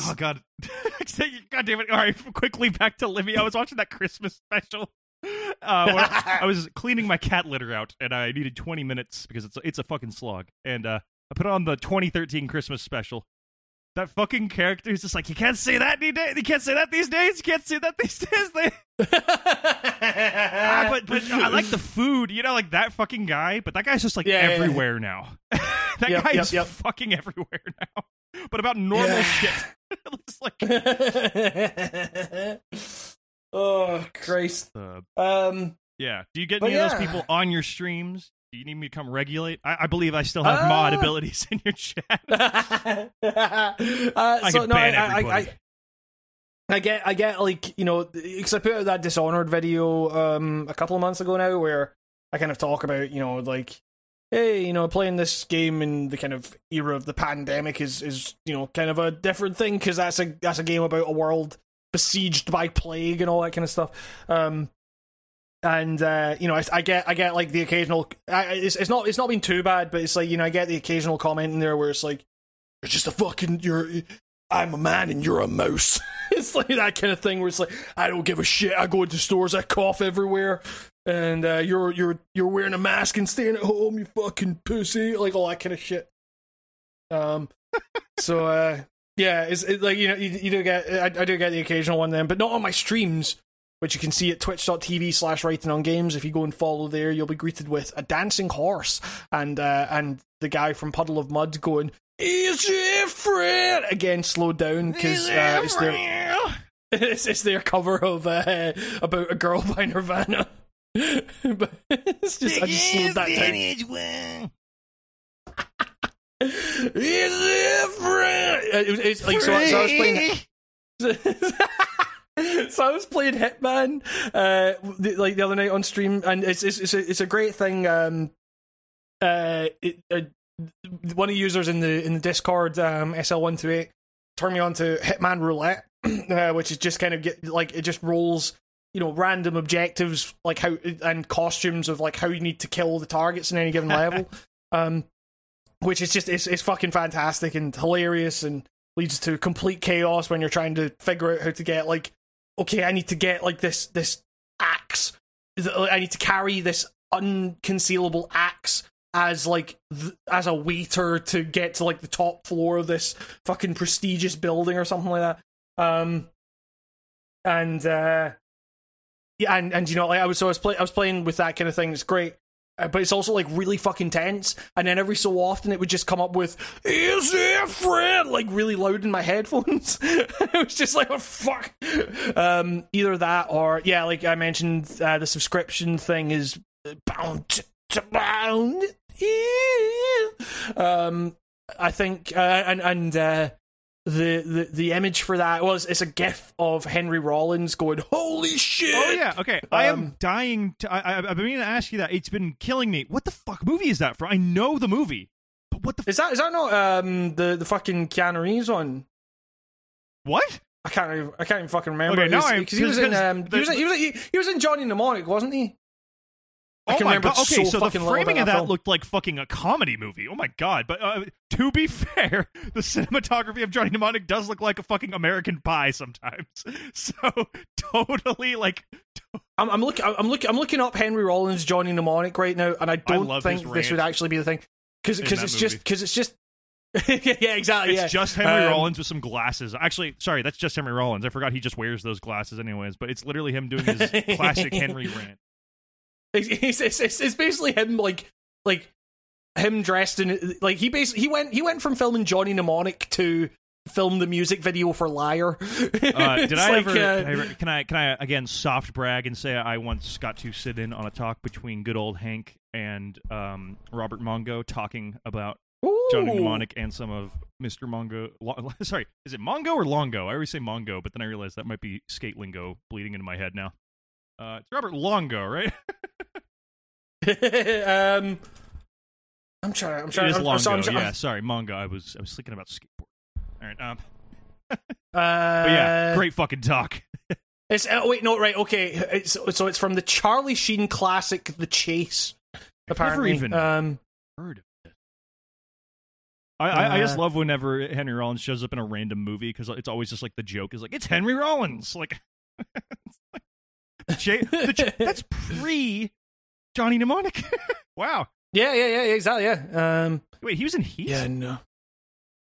Oh god, god damn it! All right, quickly back to Limmy. I was watching that Christmas special. Uh, I was cleaning my cat litter out, and I needed 20 minutes because it's a, it's a fucking slog. And uh, I put on the 2013 Christmas special. That fucking character is just like, you can't say that these days. You can't say that these days. You can't say that these days. Ah, but but I like the food. You know, like that fucking guy. But that guy's just like Yeah, yeah, yeah. everywhere now. that Yep, guy yep, is yep. fucking everywhere now. But about normal Yeah. shit. it's like oh Christ. uh, Um Yeah. Do you get any of those people on your streams? Do you need me to come regulate? I, I believe I still have Uh, mod abilities in your chat. uh, I so can no, I, ban I, everybody. I, I get, I get, like you know, because I put out that Dishonored video um a couple of months ago now, where I kind of talk about you know like, hey, you know, playing this game in the kind of era of the pandemic is is you know kind of a different thing because that's a that's a game about a world besieged by plague and all that kind of stuff. Um, and uh, you know, I, I get, I get like the occasional. I, it's, it's not, it's not been too bad, but it's like you know, I get the occasional comment in there where it's like, "You're just a fucking, you're, I'm a man and you're a mouse." it's like that kind of thing where it's like, I don't give a shit. I go into stores, I cough everywhere, and uh, you're, you're, you're wearing a mask and staying at home, you fucking pussy, like all that kind of shit. Um, so uh, yeah, it's it, like you know, you, you do get, I, I do get the occasional one then, but not on my streams which you can see at twitch.tv slash writing on games. If you go and follow there, you'll be greeted with a dancing horse and uh, and the guy from Puddle of Mudd going, Is your friend? Again, slowed down because uh, it's, their, it's, it's their cover of uh, About a Girl by Nirvana. but it's just, I just slowed that down. Is your friend? Uh, It was, it's like, so, I- so I was playing. so I was playing Hitman uh the, like the other night on stream and it's it's it's a, it's a great thing um uh, it, uh one of the users in the in the Discord um SL128 turned me on to Hitman Roulette uh, which is just kind of get like it just rolls you know random objectives like how and costumes of like how you need to kill the targets in any given level um which is just it's, it's fucking fantastic and hilarious and leads to complete chaos when you're trying to figure out how to get like okay i need to get like this this axe i need to carry this unconcealable axe as like th- as a waiter to get to like the top floor of this fucking prestigious building or something like that. Um, and uh, yeah, and and you know, like I was so I was play I was playing with that kind of thing. It's great. Uh, but it's also like really fucking tense, and then every so often it would just come up with "Is it Fred?" like really loud in my headphones. it was just like, "Oh fuck!" Um, either that or yeah, like I mentioned, uh, the subscription thing is bound to bound. Um, I think, uh, and and uh, the, the the image for that was it's a gif of Henry Rollins going, "Holy shit!" Oh yeah, okay. I am Um, dying. To, I, I, I've been meaning to ask you that. It's been killing me. What the fuck movie is that for? I know the movie, but what the f- Is that is that not um the the fucking Keanu Reeves one? what? I can't even, I can't even fucking remember. Okay, now 'cause he was in because um he was in, he was in, he, he was in Johnny Mnemonic, wasn't he? I oh my remember god! Okay, so so, the framing of that that film. looked like fucking a comedy movie. Oh my god! But uh, to be fair, the cinematography of Johnny Mnemonic does look like a fucking American Pie sometimes. So totally like I'm, I'm looking I'm looking I'm looking up Henry Rollins Johnny Mnemonic right now, and I don't love think this would actually be the thing because because that it's just because it's just yeah exactly it's yeah. just Henry Um, Rollins with some glasses. Actually, sorry, that's just Henry Rollins. I forgot he just wears those glasses anyways. But it's literally him doing his classic Henry rant. It's, it's, it's, it's basically him like like him dressed in like he basically he went he went from filming Johnny Mnemonic to film the music video for Liar. Uh, did I, like, ever, uh, I ever- Can I? Can I again soft brag and say I once got to sit in on a talk between good old Hank and um, Robert Mongo talking about Johnny. Mnemonic and some of Mr. Mongo. Lo- sorry, is it Mongo or Longo? I always say Mongo, but then I realized that might be skate lingo bleeding into my head now. Uh, it's Robert Longo, right? um, I'm trying. I'm trying. is I'm, Longo. so I'm, yeah, sorry, Mongo. I was I was thinking about skateboard. All right. Um, Uh, but yeah, great fucking talk. It's oh, wait, no, right, okay. It's so it's from the Charlie Sheen classic, The Chase. Apparently, I've never even- um, heard of this. I, I, I just Uh, love whenever Henry Rollins shows up in a random movie because it's always just like the joke is like it's Henry Rollins like, it's like the J- J- that's pre Johnny Mnemonic. wow. yeah, yeah, yeah, exactly, yeah. Um, Wait, he was in Heat. yeah, no.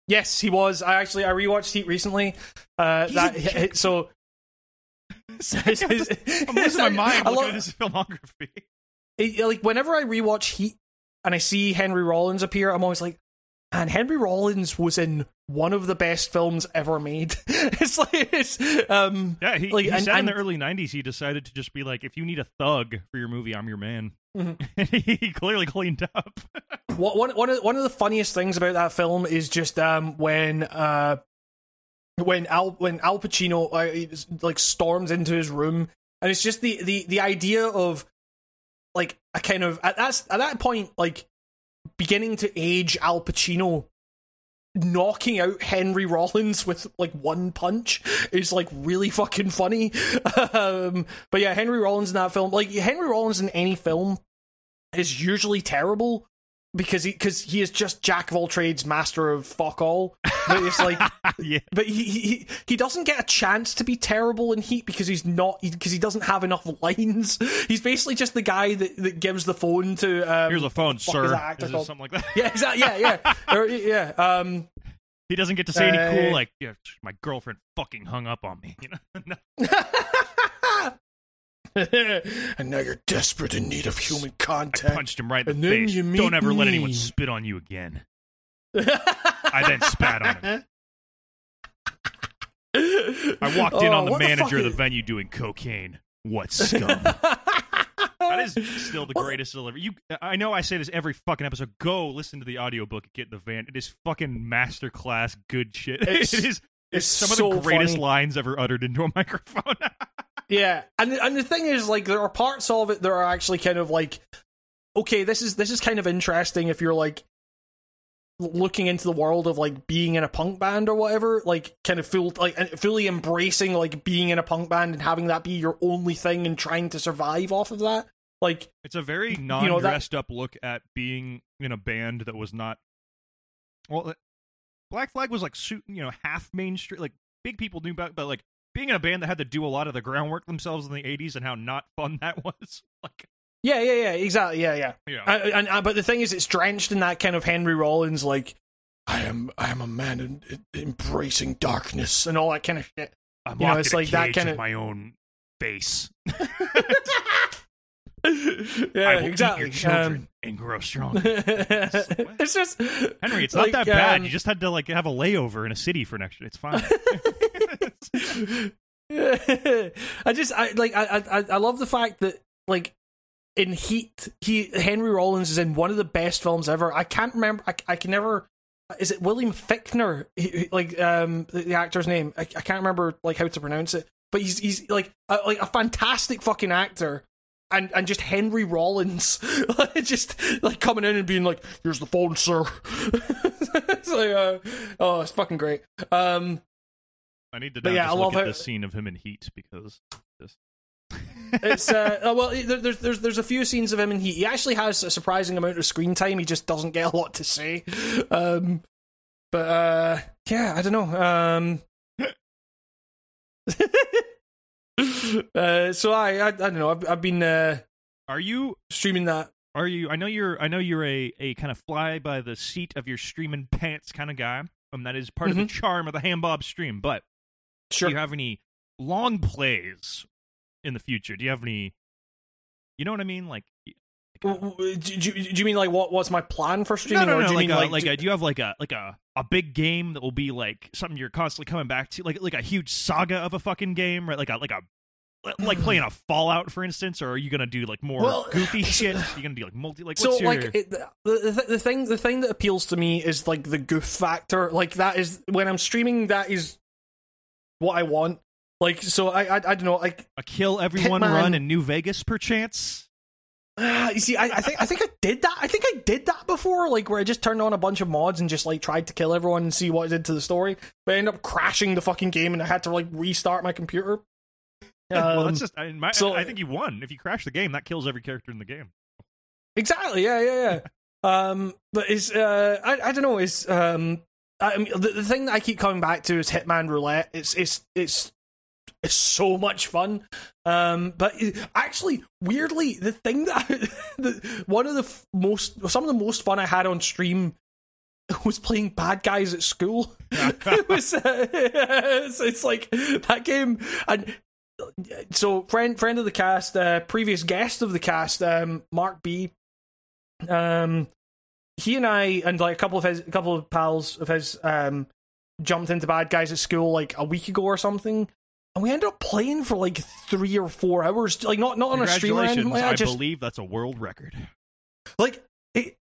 Yes, he was. I actually I rewatched Heat recently. Uh, that so. I'm losing my mind I looking love- at his filmography. it- like whenever I rewatch Heat and I see Henry Rollins appear, I'm always like, man, Henry Rollins was in one of the best films ever made. it's like it's um Yeah, he, Like, he and- said in the early '90s he decided to just be like, if you need a thug for your movie, I'm your man. Mhm. he clearly cleaned up. What one one of one of the funniest things about that film is just um when uh when Al when Al Pacino uh, like storms into his room and it's just the the the idea of like a kind of at that at that point like beginning to age Al Pacino knocking out Henry Rollins with like one punch is like really fucking funny. um, but yeah, Henry Rollins in that film, like Henry Rollins in any film is usually terrible because he because he is just jack of all trades, master of fuck all. But it's like, yeah, but he, he he doesn't get a chance to be terrible in Heat because he's not because he doesn't have enough lines. He's basically just the guy that, that gives the phone to. Um, here's a phone, sir. is Is something like that. yeah, exactly. Yeah, yeah, Or, yeah. Um, He doesn't get to say any cool Uh, like, yeah, my girlfriend fucking hung up on me. You know? And now you're desperate in need of human contact. I punched him right in And the then face. Don't ever let anyone spit on you again. I then spat on him. I walked in Oh, on the manager fuck of the venue doing cocaine. What scum? that is still the greatest delivery. You, I know I say this every fucking episode. Go listen to the audiobook get in the van. It is fucking masterclass good shit. It's- it is. it's some of the greatest funny. lines ever uttered into a microphone. Yeah, and and the thing is, like, there are parts of it that are actually kind of like, okay, this is this is kind of interesting if you're like looking into the world of like being in a punk band or whatever, like kind of full like fully embracing like being in a punk band and having that be your only thing and trying to survive off of that. Like, It's a very know, that- non-dressed up look at being in a band that was not. Well, Black Flag was like suit, you know, half mainstream. Like big people knew about, but like being in a band that had to do a lot of the groundwork themselves in the '80s and how not fun that was. Like Yeah, yeah, yeah, exactly. Yeah, yeah. Yeah. Uh, and, uh, but the thing is, it's drenched in that kind of Henry Rollins, like, I am, I am a man in, in- embracing darkness and all that kind of shit. I'm you know, it's like that kinda- of my own base. yeah, I will exactly. your children and grow strong. Um, it's just Henry, it's like, not that bad. um, You just had to like have a layover in a city for next year. It's fine. I just I like I, I I love the fact that like in Heat he Henry Rollins is in one of the best films ever. I can't remember. I, I can never. Is it William Fichtner? He- Like um the, the actor's name. I, I can't remember like how to pronounce it. But he's he's like a, like a fantastic fucking actor. And, and just Henry Rollins, just like coming in and being like, "Here's the phone, sir." it's like, uh, oh, it's fucking great. Um, I need to But yeah, I look at the scene of him in Heat because just it's uh, uh, well, there, there's there's there's a few scenes of him, and he he actually has a surprising amount of screen time. He just doesn't get a lot to say. Um, but uh, yeah, I don't know. Um, uh, so I, I I don't know. I've I've been uh, are you streaming that. are you I know you're I know you're a, a kind of fly by the seat of your streaming pants kind of guy. Um that is part of the charm of the Hambob stream, but Sure. do you have any long plays in the future? Do you have any you know what I mean? Like w- Do, do, do you mean like what? What's my plan for no, streaming? no, or no, do you like, mean a, like, like do- a, do you have like a like a, a big game that will be like something you're constantly coming back to, like like a huge saga of a fucking game, right? Like a like a like playing a Fallout, for instance, or are you gonna do like more Well, goofy shit? Are you gonna do like multi? Like so what's your like it, the, the the thing the thing that appeals to me is like the goof factor like that is when i'm streaming that is what i want like so i i, I don't know like a kill everyone Hitman- run in New Vegas, perchance? uh, you see I, I think i think i did that i think i did that before like where i just turned on a bunch of mods and just like tried to kill everyone and see what it did to the story but i ended up crashing the fucking game and i had to like restart my computer well, Um, that's just. I, my, so- I think you won. If you crash the game, that kills every character in the game. Exactly. Yeah, yeah, yeah. um, but it's uh, I I don't know. Is um, I mean, the, the thing that I keep coming back to is Hitman Roulette. It's it's it's it's so much fun. Um, but actually, weirdly, the thing that the, one of the f- most some of the most fun I had on stream was playing bad guys at school. it was uh, it's, it's like that game and so friend friend of the cast uh previous guest of the cast um mark b um he and i and like a couple of his a couple of pals of his um jumped into bad guys at school like a week ago or something and we ended up playing for like three or four hours like not not on a stream or anything like that, I just believe that's a world record. like it,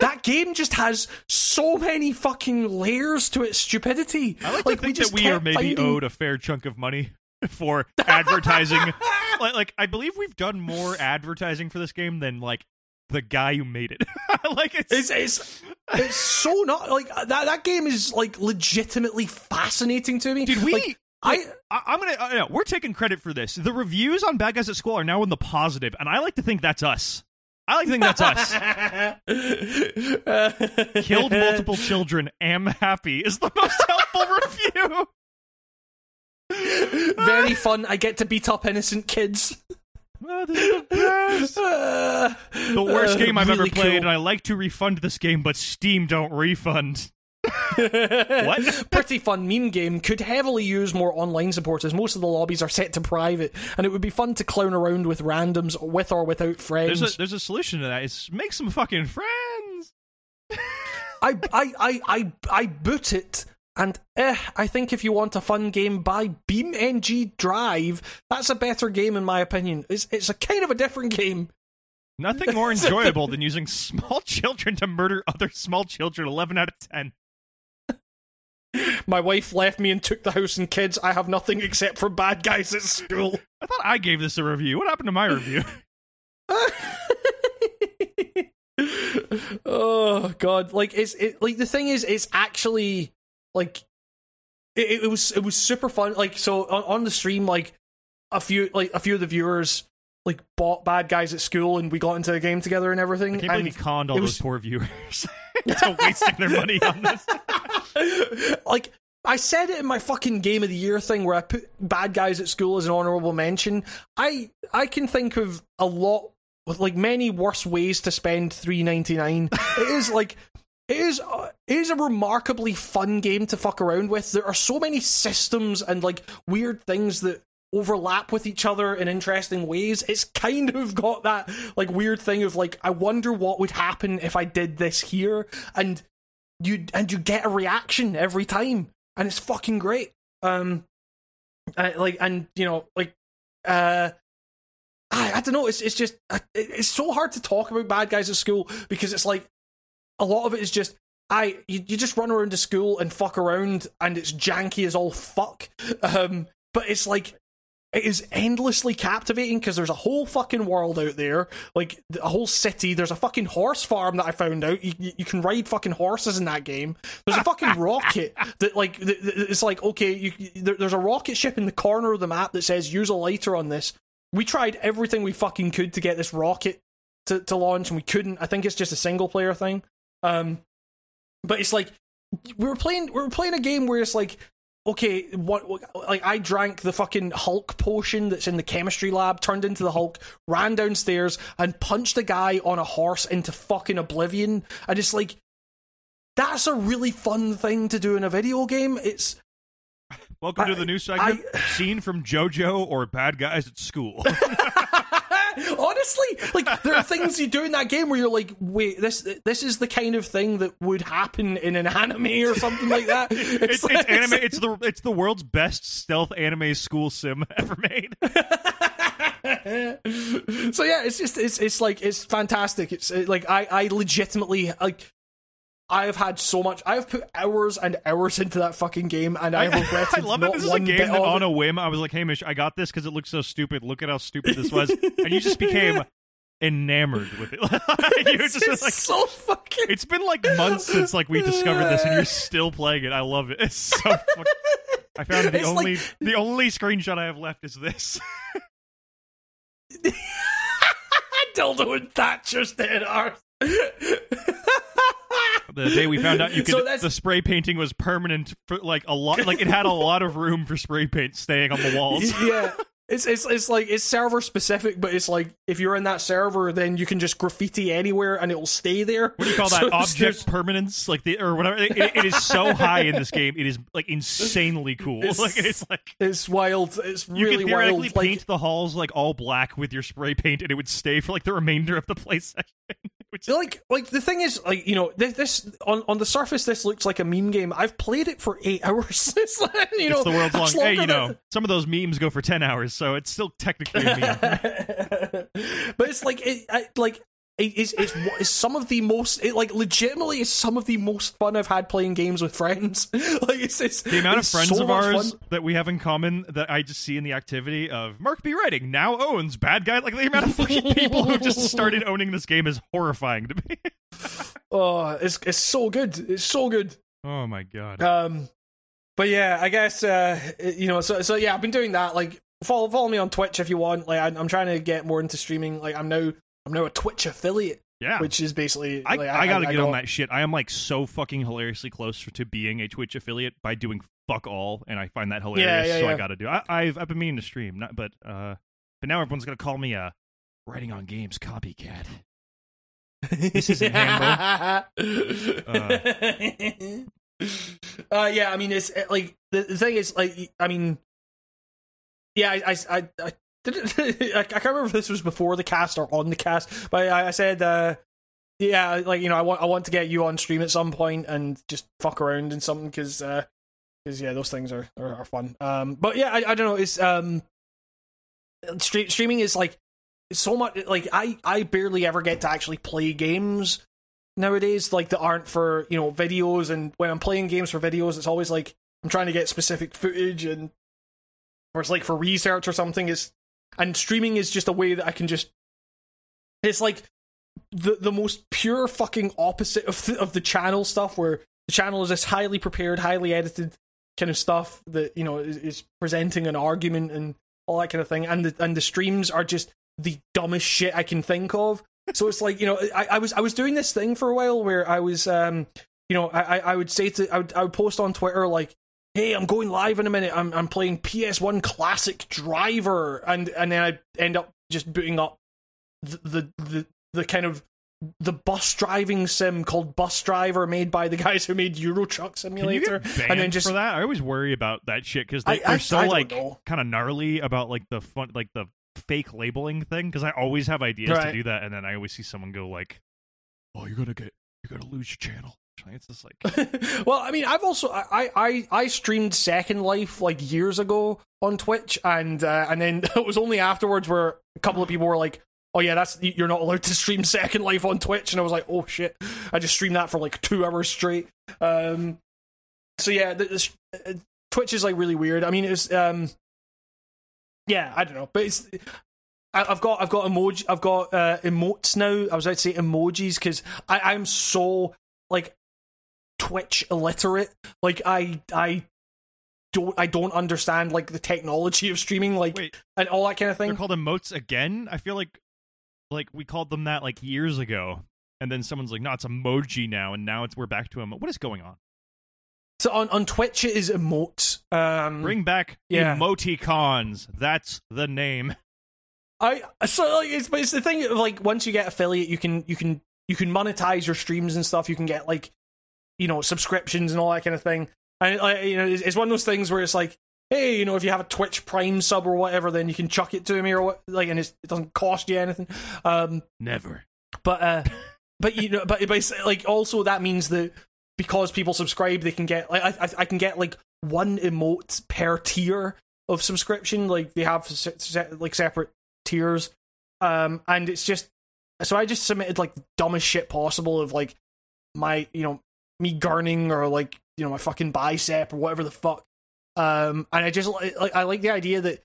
that game just has so many fucking layers to its stupidity. I like, we to think just that we are maybe finding- owed a fair chunk of money for advertising. like, like, I believe we've done more advertising for this game than like the guy who made it. like it's, It's it's it's so not like that. That game is like legitimately fascinating to me. Dude, we. Like, I I, I'm gonna. Uh, no, we're taking credit for this. The reviews on Bad Guys at School are now in the positive, and I like to think that's us. I like to think that's us. Killed multiple children. Am happy is the most helpful review. Very fun. I get to beat up innocent kids. Oh, this is the best. Uh, The worst uh, game I've really ever played, cool. and I like to refund this game, but Steam don't refund. What? Pretty fun meme game. Could heavily use more online support as most of the lobbies are set to private, and it would be fun to clown around with randoms with or without friends. There's a there's a solution to that. It's make some fucking friends. I, I, I, I, I boot it, and eh, I think if you want a fun game, buy BeamNG Drive. That's a better game in my opinion. It's it's a kind of a different game. Nothing more enjoyable than using small children to murder other small children. Eleven out of ten. My wife left me and took the house and kids. I have nothing except for bad guys at school. I thought I gave this a review. What happened to my review? oh god like it's it like the thing is it's actually like it, it was it was super fun like so on, on the stream like a few like a few of the viewers like bought bad guys at school and we got into the game together and everything I can't believe and you conned all it those poor viewers into wasting their money on this. like I said it in my fucking game of the year thing where I put bad guys at school as an honorable mention. I I can think of a lot with like many worse ways to spend three ninety nine. it is like it is uh, it is a remarkably fun game to fuck around with. There are so many systems and like weird things that overlap with each other in interesting ways. It's kind of got that like weird thing of like I wonder what would happen if I did this here and you and you get a reaction every time and it's fucking great. Um uh, like and you know like uh I, I don't know it's it's just uh, it's so hard to talk about bad guys at school because it's like a lot of it is just I you, you just run around the school and fuck around and it's janky as all fuck. Um but it's like it is endlessly captivating because there's a whole fucking world out there, like a whole city. There's a fucking horse farm that I found out. You, you can ride fucking horses in that game. There's a fucking rocket that like it's like okay, you, there's a rocket ship in the corner of the map that says use a lighter on this. We tried everything we fucking could to get this rocket to, to launch, and we couldn't. I think it's just a single player thing. Um, but it's like we were playing we were playing a game where it's like okay, what, what, like I drank the fucking Hulk potion that's in the chemistry lab, turned into the Hulk, ran downstairs and punched a guy on a horse into fucking oblivion, and it's like that's a really fun thing to do in a video game. It's welcome I, to the new segment, I, scene from JoJo or Bad Guys at School. Honestly, like there are things you do in that game where you're like, wait, this this is the kind of thing that would happen in an anime or something like that. It's, it's, it's anime. It's the it's the world's best stealth anime school sim ever made. so yeah, it's just it's it's like it's fantastic. It's like I I legitimately like I have had so much. I have put hours and hours into that fucking game, and I have regretted. I love not it. This is a game that, on a whim, I was like, "Hamish, I got this because it looks so stupid. Look at how stupid this was," and you just became enamored with it. you it's just like, so fucking. It's been like months since like we discovered this, and you're still playing it. I love it. It's so. Fucking... I found the it's only like... the only screenshot I have left is this. Dildo and Thatcher's dead arse the day we found out you could so the spray painting was permanent for like a lot like it had a lot of room for spray paint staying on the walls yeah it's it's it's like it's server specific, but it's like if you're in that server, then you can just graffiti anywhere and it will stay there. What do you call that? So Object permanence, like the or whatever. It, it is so high in this game. It is like insanely cool. It's, like it's like it's wild. It's you really could theoretically wild. paint like, the halls like all black with your spray paint, and it would stay for like the remainder of the play session. Which like like the thing is like you know this, this, on on the surface this looks like a meme game. I've played it for eight hours. it's like, you know it's the world's long. Hey, you know some of those memes go for ten hours, so it's still technically a meme. but it's like it I, like it's, it's, it's some of the most it, like legitimately it's some of the most fun I've had playing games with friends. like it's, it's the amount it's of friends so of ours fun. that we have in common that I just see in the activity of Mark B. Writing now owns Bad Guy. Like the amount of fucking people who just started owning this game is horrifying to me. oh, it's it's so good. It's so good. Oh my god. Um, but yeah, I guess uh, you know. So so yeah, I've been doing that. Like follow follow me on Twitch if you want. Like I, I'm trying to get more into streaming. Like I'm now I'm now a Twitch affiliate. Yeah, which is basically I, like, I, I gotta I, get on that shit. I am like so fucking hilariously close to being a Twitch affiliate by doing fuck all, and I find that hilarious. Yeah, yeah, so yeah. I gotta do. I, I've I've been meaning to stream, not but uh, but now everyone's gonna call me a writing on games copycat. this isn't Hambo. Uh, uh, yeah, I mean, it's like the, the thing is, like, I mean, yeah, I, I, I, I can't remember if this was before the cast or on the cast, but I, I said, uh, yeah, like you know, I want I want to get you on stream at some point and just fuck around and something because because uh, yeah, those things are, are, are fun. Um, but yeah, I, I don't know. It's um, stream, streaming is like so much. Like I I barely ever get to actually play games nowadays. Like that aren't for you know videos. And when I'm playing games for videos, it's always like I'm trying to get specific footage and or it's like for research or something. Is and streaming is just a way that I can just. It's like the the most pure fucking opposite of the, of the channel stuff, where the channel is this highly prepared, highly edited kind of stuff that you know is, is presenting an argument and all that kind of thing, and the and the streams are just the dumbest shit I can think of. So it's like you know, I, I was I was doing this thing for a while where I was um you know I I would say to I would I would post on Twitter like hey, I'm going live in a minute. I'm I'm playing PS1 Classic Driver, and and then I end up just booting up the the the, the kind of the bus driving sim called Bus Driver, made by the guys who made Euro Truck Simulator, and then just for that? I always worry about that shit because they, are so I like kind of gnarly about like the fun, like the fake labeling thing. Because I always have ideas to do that, and then I always see someone go like, "Oh, you're gonna get, you're gonna lose your channel." It's just like, well, I mean, I've also I, I I streamed Second Life like years ago on Twitch, and uh, and then it was only afterwards where a couple of people were like, "Oh yeah, that's you're not allowed to stream Second Life on Twitch," and I was like, "Oh shit!" I just streamed that for like two hours straight. Um, so yeah, the, this, uh, Twitch is like really weird. I mean, it's um, yeah, I don't know, but it's. I've got I've got emoji I've got uh, emotes now. I was about to say emojis because I'm so like Twitch illiterate. Like I I don't I don't understand like the technology of streaming like wait, and all that kind of thing. they're called emotes again. I feel like, like we called them that like years ago, and then someone's like, "No, it's emoji now," and now it's we're back to emo. What is going on? So on on Twitch it is emotes. Um Bring back yeah. emoticons. That's the name. I so like it's but it's the thing of like once you get affiliate you can you can you can monetize your streams and stuff. You can get like you know subscriptions and all that kind of thing. And you know it's, it's one of those things where it's like hey you know if you have a Twitch Prime sub or whatever then you can chuck it to me or what like and it's, it doesn't cost you anything. Um Never. but uh but you know but, but like also that means that because people subscribe they can get like I, I, I can get like one emote per tier of subscription like they have se- se- like separate tiers um and it's just so i just submitted like the dumbest shit possible of like my you know me gurning or like you know my fucking bicep or whatever the fuck. Um and i just like i like the idea that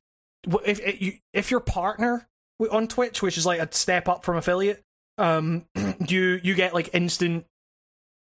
if if your partner on twitch which is like a step up from affiliate um you you get like instant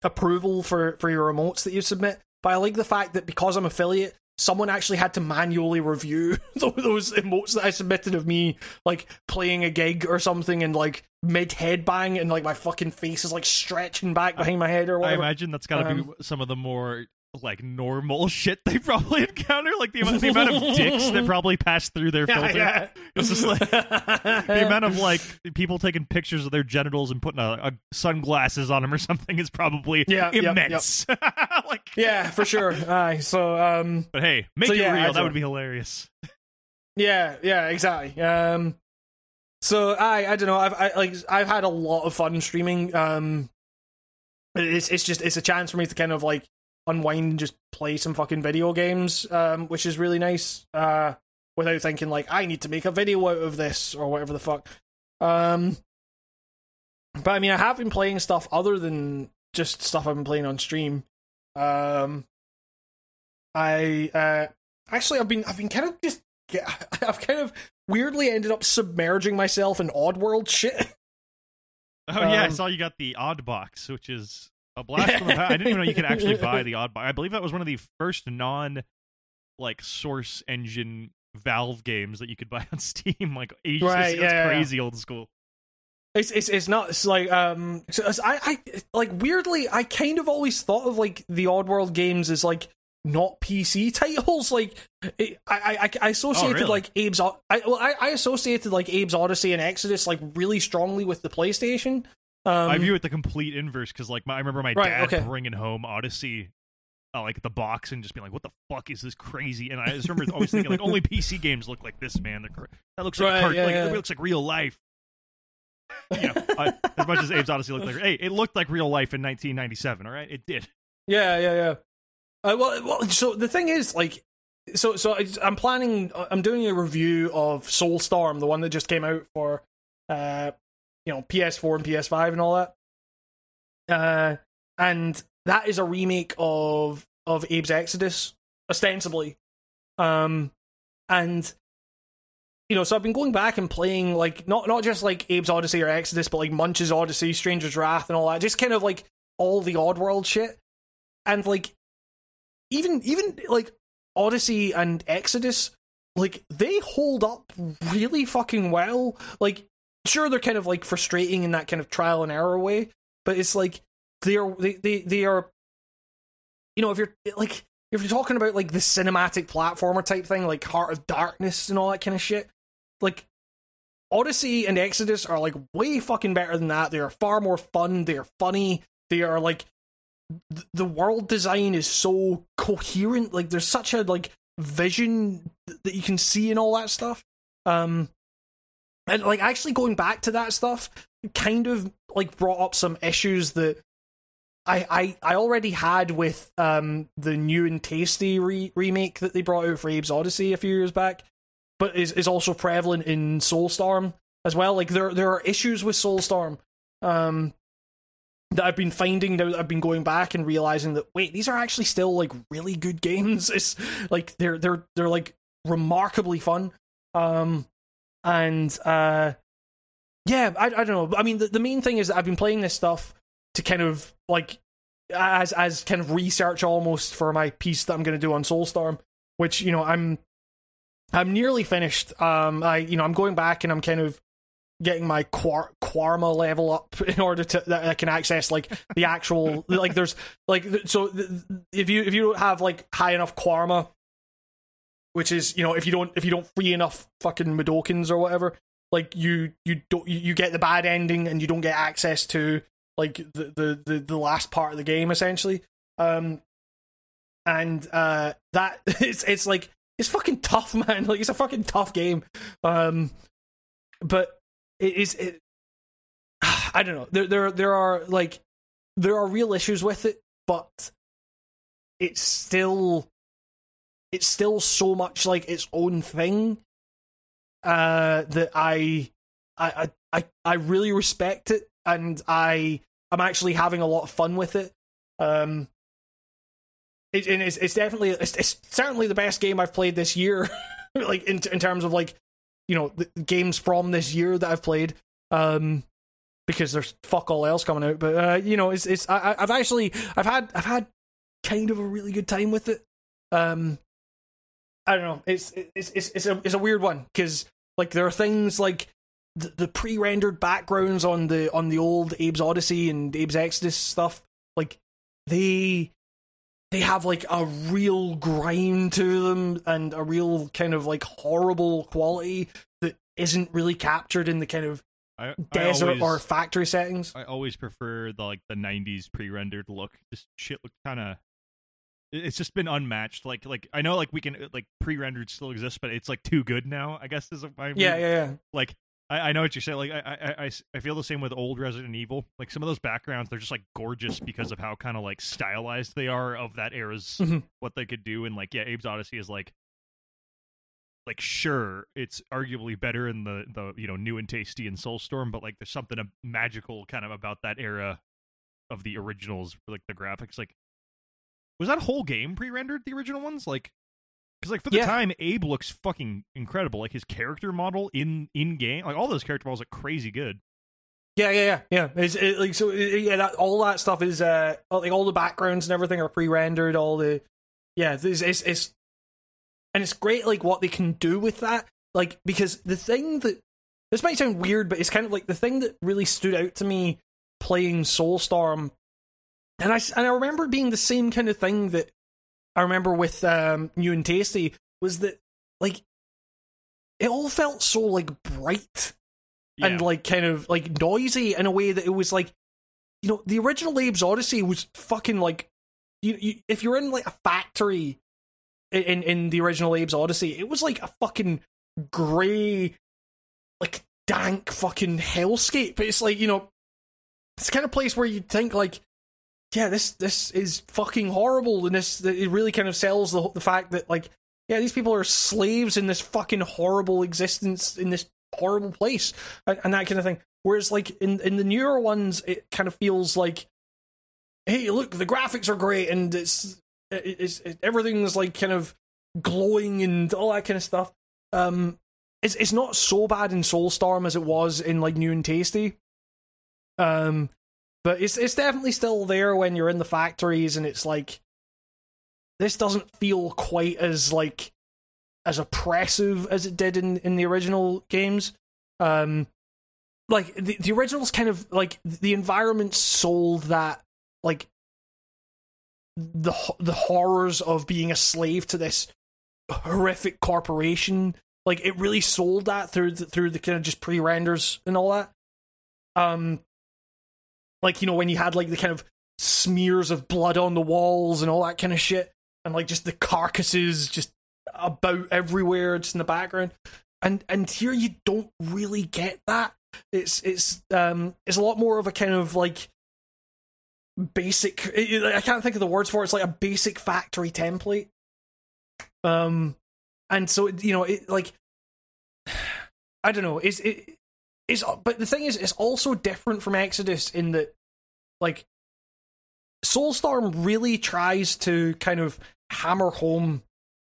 approval for for your emotes that you submit. But i like the fact that because i'm affiliate someone actually had to manually review those emotes that i submitted of me like playing a gig or something and like mid headbang and like my fucking face is like stretching back behind my head or whatever. I imagine that's got to Um, be some of the more like normal shit they probably encounter, like the amount, the amount of dicks that probably pass through their filter. yeah, It's just like the amount of like people taking pictures of their genitals and putting a, a sunglasses on them or something is probably Yeah, yep, yep. immense. like, yeah for sure aye so um but hey, make So, it yeah, real. That would be hilarious. Yeah, yeah, exactly. Um, so I, I don't know. I've, I like, I've had a lot of fun streaming. Um, it's, it's just, it's a chance for me to kind of like unwind and just play some fucking video games, um, which is really nice. Uh, without thinking like I need to make a video out of this or whatever the fuck. Um, but I mean, I have been playing stuff other than just stuff I've been playing on stream. Um, I uh, actually I've been I've been kind of just I've kind of weirdly ended up submerging myself in Oddworld shit. Oh yeah, I Um, saw you got the Odd Box, which is a blast from the past. I didn't even know you could actually buy the Odd. I believe that was one of the first non like source engine Valve games that you could buy on Steam. Like ages, Right, it's yeah, yeah. crazy old school. It's it's it's not. It's like um. So it's- I I like weirdly. I kind of always thought of like the Oddworld games as like not PC titles. Like it, I I I associated really? like Abe's. I well I, I associated like Abe's Odyssey and Exodus like really strongly with the PlayStation. Um, I view it the complete inverse because like my, I remember my Right, dad okay. bringing home Odyssey. Uh, like the box and just being like, "What the fuck is this crazy?" And I just remember always thinking, like, only PC games look like this, man. They're, that looks like, Right, cart- yeah, like yeah. it looks like real life. yeah, I, as much as Abe's Odyssey looked like, hey, it looked like real life in 1997. All right, it did. Yeah, yeah, yeah. Uh, well, well, so the thing is, like, so so I- I'm planning. I'm doing a review of Soulstorm, the one that just came out for, uh, you know, PS4 and PS5 and all that. Uh, and that is a remake of of Abe's Exodus, ostensibly. Um, and you know, so I've been going back and playing like not not just like Abe's Odyssey or Exodus, but like Munch's Odyssey, Stranger's Wrath, and all that. Just kind of like all the Oddworld shit and like even even like Odyssey and Exodus, like they hold up really fucking well. Like, sure, they're kind of like frustrating in that kind of trial and error way, but it's like they're they they, they are, you know, if you're like if you're talking about like the cinematic platformer type thing, like Heart of Darkness and all that kind of shit, like Odyssey and Exodus are like way fucking better than that. They are far more fun. They are funny. They are like th- the world design is so coherent. Like there's such a like vision that you can see and all that stuff. Um, and like actually going back to that stuff kind of like brought up some issues that I I, I already had with um the new and tasty re- remake that they brought out for Abe's Odyssey a few years back, but is is also prevalent in Soulstorm as well. Like there there are issues with Soulstorm um that I've been finding now that I've been going back and realizing that wait these are actually still like really good games. It's like they're they're they're like remarkably fun. Um and uh yeah I, I don't know. I mean the, the main thing is that i've been playing this stuff to kind of like as as kind of research almost for my piece that i'm going to do on soulstorm which you know i'm i'm nearly finished. Um i you know i'm going back and i'm kind of getting my quar- Quarma level up in order to that I can access like the actual like there's like so if you if you don't have like high enough Quarma which is you know if you don't if you don't free enough fucking Mudokons or whatever, like you you don't you get the bad ending and you don't get access to like the the the, the last part of the game essentially. Um, and uh, that it's it's like it's fucking tough, man. Like it's a fucking tough game. Um, but it is it. I don't know. There there there are like there are real issues with it, but it's still it's still so much like its own thing uh, that I, I I I really respect it, and I I'm actually having a lot of fun with it. Um, it, and it's it's definitely it's, it's certainly the best game I've played this year, like in in terms of like you know games from this year that I've played. Um, because there's fuck all else coming out, but uh, you know it's it's I, I've actually I've had I've had kind of a really good time with it. Um, I don't know. It's it's it's it's a it's a weird one because like there are things like the, the pre-rendered backgrounds on the on the old Abe's Odyssey and Abe's Exodus stuff. Like they they have like a real grind to them and a real kind of like horrible quality that isn't really captured in the kind of I, desert I always, or factory settings. I always prefer the like the '90s pre-rendered look. Just shit look kind of. It's just been unmatched. Like, like I know, like we can like pre-rendered still exists, but it's like too good now. I guess is my Yeah, yeah, yeah. like I, I know what you're saying. Like I, I, I, I feel the same with old Resident Evil. Like some of those backgrounds, they're just like gorgeous because of how kind of like stylized they are of that era's Mhm. what they could do. And like yeah, Abe's Odyssey is like, like sure, it's arguably better in the the you know new and tasty and Soulstorm, but like there's something uh, magical kind of about that era of the originals, like the graphics. Like was that whole game pre-rendered? The original ones, like. Because like for the Yeah. time, Abe looks fucking incredible. Like his character model in in game, like all those character models look crazy good. Yeah, yeah, yeah, yeah. It's it, like so. It, yeah, that all that stuff is uh like all the backgrounds and everything are pre-rendered. All the yeah, it's, it's it's and it's great like what they can do with that. Like because the thing that this might sound weird, but it's kind of like the thing that really stood out to me playing Soulstorm, and I and I remember being the same kind of thing that I remember with um New and Tasty was that like it all felt so like bright and like kind of like noisy in a way that it was like you know the original Abe's Odyssey was fucking like you, you if you're in like a factory in- in the original Abe's Odyssey it was like a fucking gray like dank fucking hellscape. But it's like you know it's the kind of place where you'd think like yeah this this is fucking horrible and this it really kind of sells the the fact that like yeah these people are slaves in this fucking horrible existence in this horrible place and, and that kind of thing. Whereas like in in the newer ones it kind of feels like hey look the graphics are great and it's it, it's it, everything's like kind of glowing and all that kind of stuff. Um it's it's not so bad in Soulstorm as it was in like New and Tasty. Um but it's it's definitely still there when you're in the factories and it's like this doesn't feel quite as like as oppressive as it did in in the original games um like the, the originals kind of like the environment sold that like the the horrors of being a slave to this horrific corporation like it really sold that through the, through the kind of just pre renders and all that. Um, like you know when you had like the kind of smears of blood on the walls and all that kind of shit, and like just the carcasses just about everywhere, just in the background. And and here you don't really get that. It's it's um it's a lot more of a kind of like basic. I can't think of the words for it. It's like a basic factory template. Um, and so you know it like I don't know. It's it is, but the thing is, it's also different from Exodus in that like Soulstorm really tries to kind of hammer home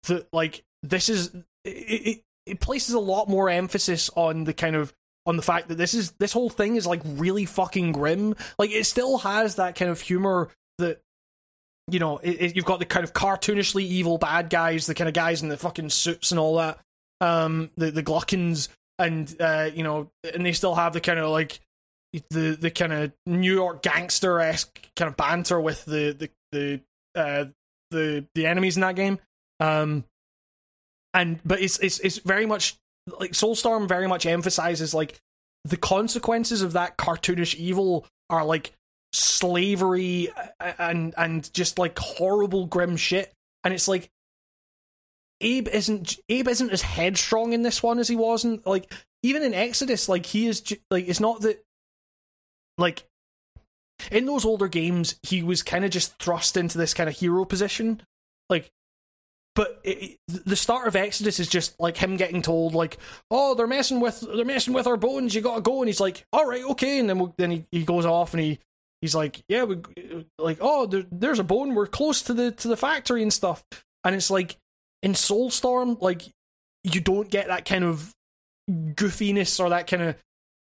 that like this is it, it, it places a lot more emphasis on the kind of on the fact that this is this whole thing is like really fucking grim. Like it still has that kind of humor that you know it, it, you've got the kind of cartoonishly evil bad guys, the kind of guys in the fucking suits and all that. Um, the the Glukkons and uh, you know, and they still have the kind of like the the kind of New York gangster esque kind of banter with the the the uh, the the enemies in that game. Um, and but it's it's it's very much like Soulstorm very much emphasizes like the consequences of that cartoonish evil are like slavery and and just like horrible grim shit and it's like Abe isn't Abe isn't as headstrong in this one as he wasn't like even in Exodus like he is like it's not that like in those older games he was kind of just thrust into this kind of hero position like but it, the start of Exodus is just like him getting told like, "Oh, they're messing with they're messing with our bones. You gotta go." And he's like, "All right, okay." And then we, then he, he goes off and he he's like, "Yeah, we like oh, there, there's a bone. We're close to the to the factory and stuff." And it's like in Soulstorm, like you don't get that kind of goofiness or that kind of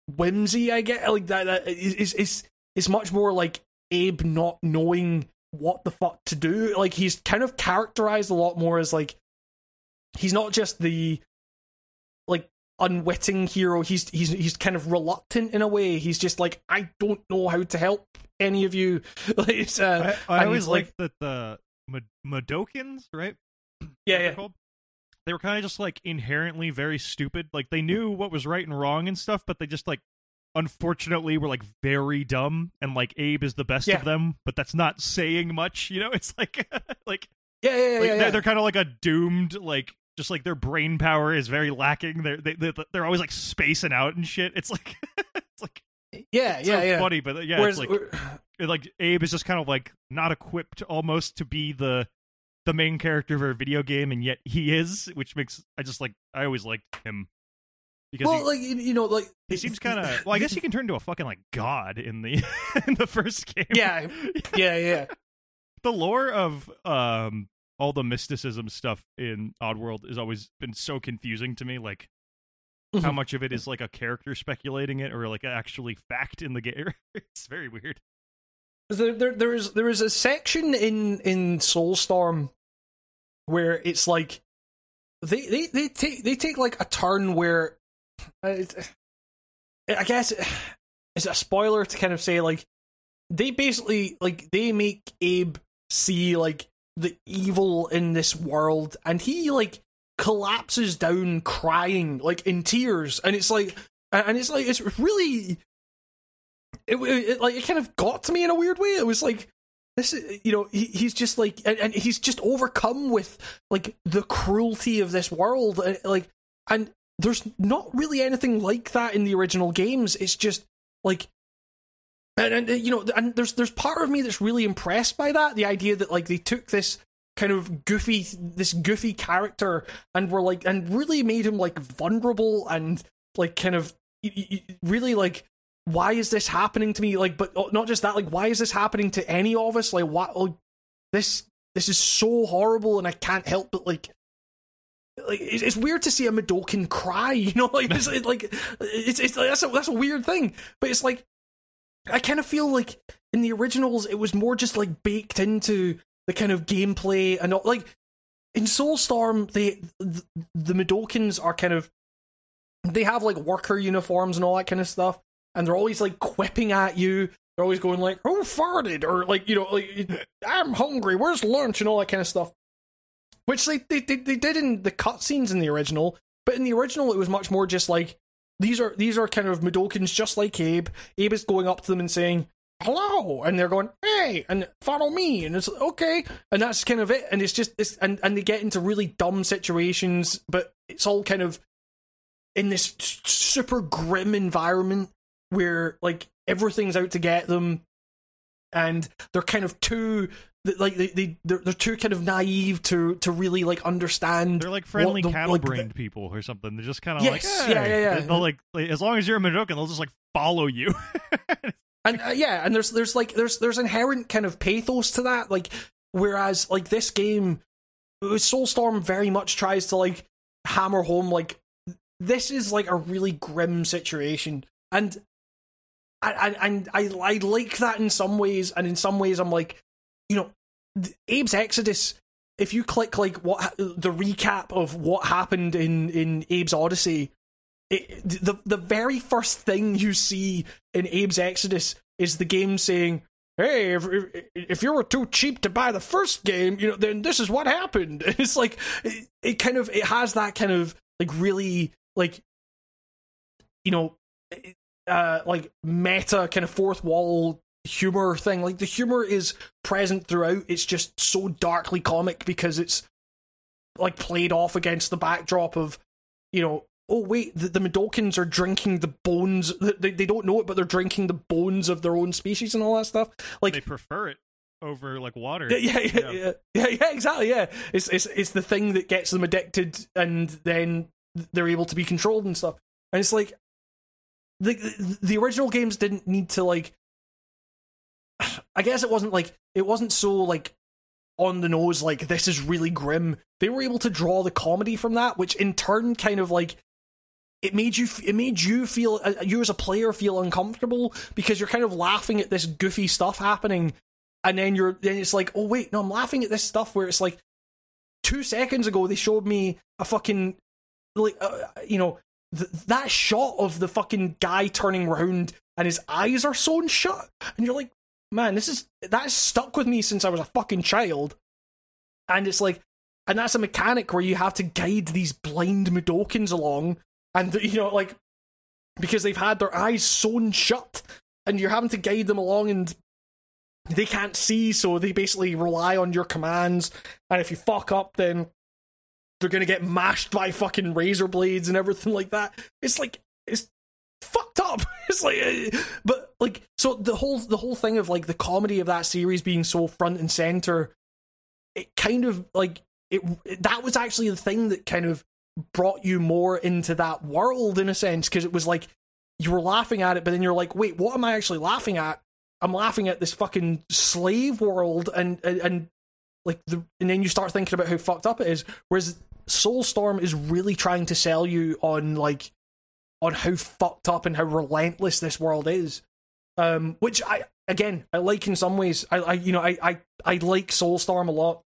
whimsy. I get like that. That is is it's much more like Abe not knowing what the fuck to do. Like he's kind of characterized a lot more as like he's not just the like unwitting hero. He's he's he's kind of reluctant in a way. He's just like I don't know how to help any of you. like, uh, I, I always like that the Mudokons, right? Yeah, yeah. Called? They were kind of just like inherently very stupid. Like they knew what was right and wrong and stuff, but they just like unfortunately were like very dumb and like Abe is the best yeah. of them, but that's not saying much, you know? It's like like yeah, yeah, yeah, like, yeah. They're, they're kind of like a doomed like just like their brain power is very lacking. They're they, they they're always like spacing out and shit. It's like it's like yeah, yeah, yeah. Funny, but uh, yeah, Whereas, it's like like Abe is just kind of like not equipped almost to be the the main character of a video game, and yet he is, which makes I just like I always liked him because well, he, like you know, like he seems kind of. Well, I guess he can turn into a fucking like god in the in the first game. Yeah, yeah, yeah. the lore of um all the mysticism stuff in Oddworld has always been so confusing to me. Like how mm-hmm. much of it is like a character speculating it or like actually fact in the game. it's very weird. There, there, there is there is a section in in Soulstorm where it's like they, they, they take they take like a turn where uh, I guess it's a spoiler to kind of say like they basically like they make Abe see like the evil in this world, and he like collapses down crying like in tears, and it's like and it's like it's really it, it, like it kind of got to me in a weird way. It was like this is, you know he, he's just like and, and, he's just overcome with like the cruelty of this world uh, like and there's not really anything like that in the original games. It's just like and, and you know and there's there's part of me that's really impressed by that the idea that like they took this kind of goofy this goofy character and were like and really made him like vulnerable and like kind of really like why is this happening to me? Like but oh, not just that like why is this happening to any of us? Like what like, this this is so horrible and i can't help but like like it's weird to see a Mudokon cry, you know, like it's like it's it's that's a, that's a weird thing, but it's like I kind of feel like in the originals it was more just like baked into the kind of gameplay and all, like in Soulstorm they the, the Mudokons are kind of they have like worker uniforms and all that kind of stuff, and they're always like quipping at you. They're always going like, "Who farted?" or like you know, like "I'm hungry. Where's lunch?" and all that kind of stuff which they they, they, they did in the cutscenes in the original, But in the original, it was much more just like these are these are kind of Mudokons just like Abe. Abe is going up to them and saying hello, and they're going hey and follow me, and it's okay, and that's kind of it. And it's just and and they get into really dumb situations, but it's all kind of in this super grim environment where like everything's out to get them and they're kind of too like they, they they're, they're too kind of naive to to really like understand They're like friendly the- cattle like, brained people or something. They're just kind of Yes, like, yeah, hey. yeah, yeah. They'll like, like, as long as you're a Mudokon, they'll just like follow you. and uh, yeah and there's there's like there's there's inherent kind of pathos to that like whereas like this game uh, soulstorm very much tries to like hammer home like this is like a really grim situation and and and I, I like that in some ways and in some ways i'm like you know abe's exodus if you click like what the recap of what happened in in abe's odyssey it, the the very first thing you see in Abe's Exodus is the game saying, "Hey, if if, if you were too cheap to buy the first game, you know, then this is what happened." It's like it, it kind of it has that kind of like really like you know uh like meta kind of fourth wall humor thing. Like the humor is present throughout. It's just so darkly comic because it's like played off against the backdrop of you know oh wait the, the Mudokons are drinking the bones they, they don't know it but they're drinking the bones of their own species and all that stuff like they prefer it over like water. yeah, yeah, yeah, yeah, yeah, yeah, exactly. Yeah, it's it's it's the thing that gets them addicted, and then they're able to be controlled and stuff. And it's like the the, original games didn't need to like. I guess it wasn't like it wasn't so like on the nose like this is really grim. They were able to draw the comedy from that, which in turn kind of like it made you it made you feel uh, you as a player feel uncomfortable because you're kind of laughing at this goofy stuff happening and then you're then it's like oh wait no i'm laughing at this stuff where it's like two seconds ago they showed me a fucking like uh, you know th- that shot of the fucking guy turning round and his eyes are sewn shut. And you're like man this is that's stuck with me since i was a fucking child. And it's like and that's a mechanic where you have to guide these blind Mudokons along. And you know like because they've had their eyes sewn shut and you're having to guide them along and they can't see, so they basically rely on your commands. And if you fuck up, then they're gonna get mashed by fucking razor blades and everything like that. It's like it's fucked up. It's like, uh, but like, so the whole the whole thing of like the comedy of that series being so front and center, it kind of like it. That was actually the thing that kind of brought you more into that world in a sense because it was like you were laughing at it, but then you're like, wait, what am I actually laughing at? I'm laughing at this fucking slave world and and, and like the and then you start thinking about how fucked up it is. Whereas Soulstorm is really trying to sell you on like on how fucked up and how relentless this world is. Um, which I again I like in some ways. I, I you know I I I like Soulstorm a lot.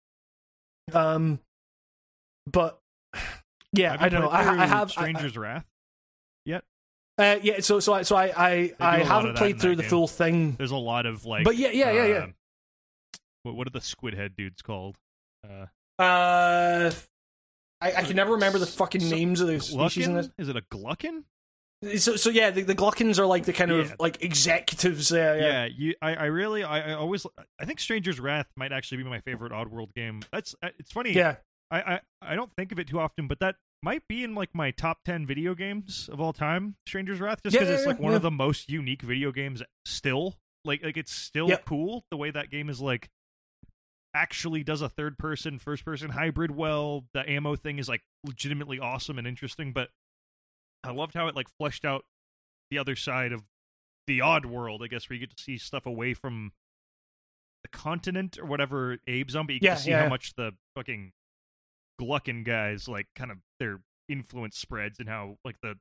Um, but yeah, I don't know. I, I have I- Stranger's Wrath. uh, yeah, so so I so I I, I haven't played through the game. full thing. There's a lot of like, But yeah, yeah, yeah, yeah. um, What, what are the squid head dudes called? Uh, Uh, I, I can never remember the fucking So- names of the species in Glukkon? Is it a glukkon? So so yeah, the, the Glukkons are like the kind of Yeah. like executives. Yeah, yeah. Yeah, you. I, I really, I, I always, I think Stranger's Wrath might actually be my favorite Oddworld game. That's, uh, it's funny. yeah. I, I, I don't think of it too often, but that might be in like my top ten video games of all time. Stranger's Wrath, just because yeah, it's like one of the most unique video games still. Like, like it's still cool the way that game is like actually does a third person first person hybrid well the ammo thing is like legitimately awesome and interesting but i loved how it like fleshed out the other side of the odd world i guess where you get to see stuff away from the continent or whatever abe's on but you get Yeah, to see yeah, how much the fucking glukkon guys like kind of their influence spreads and how like the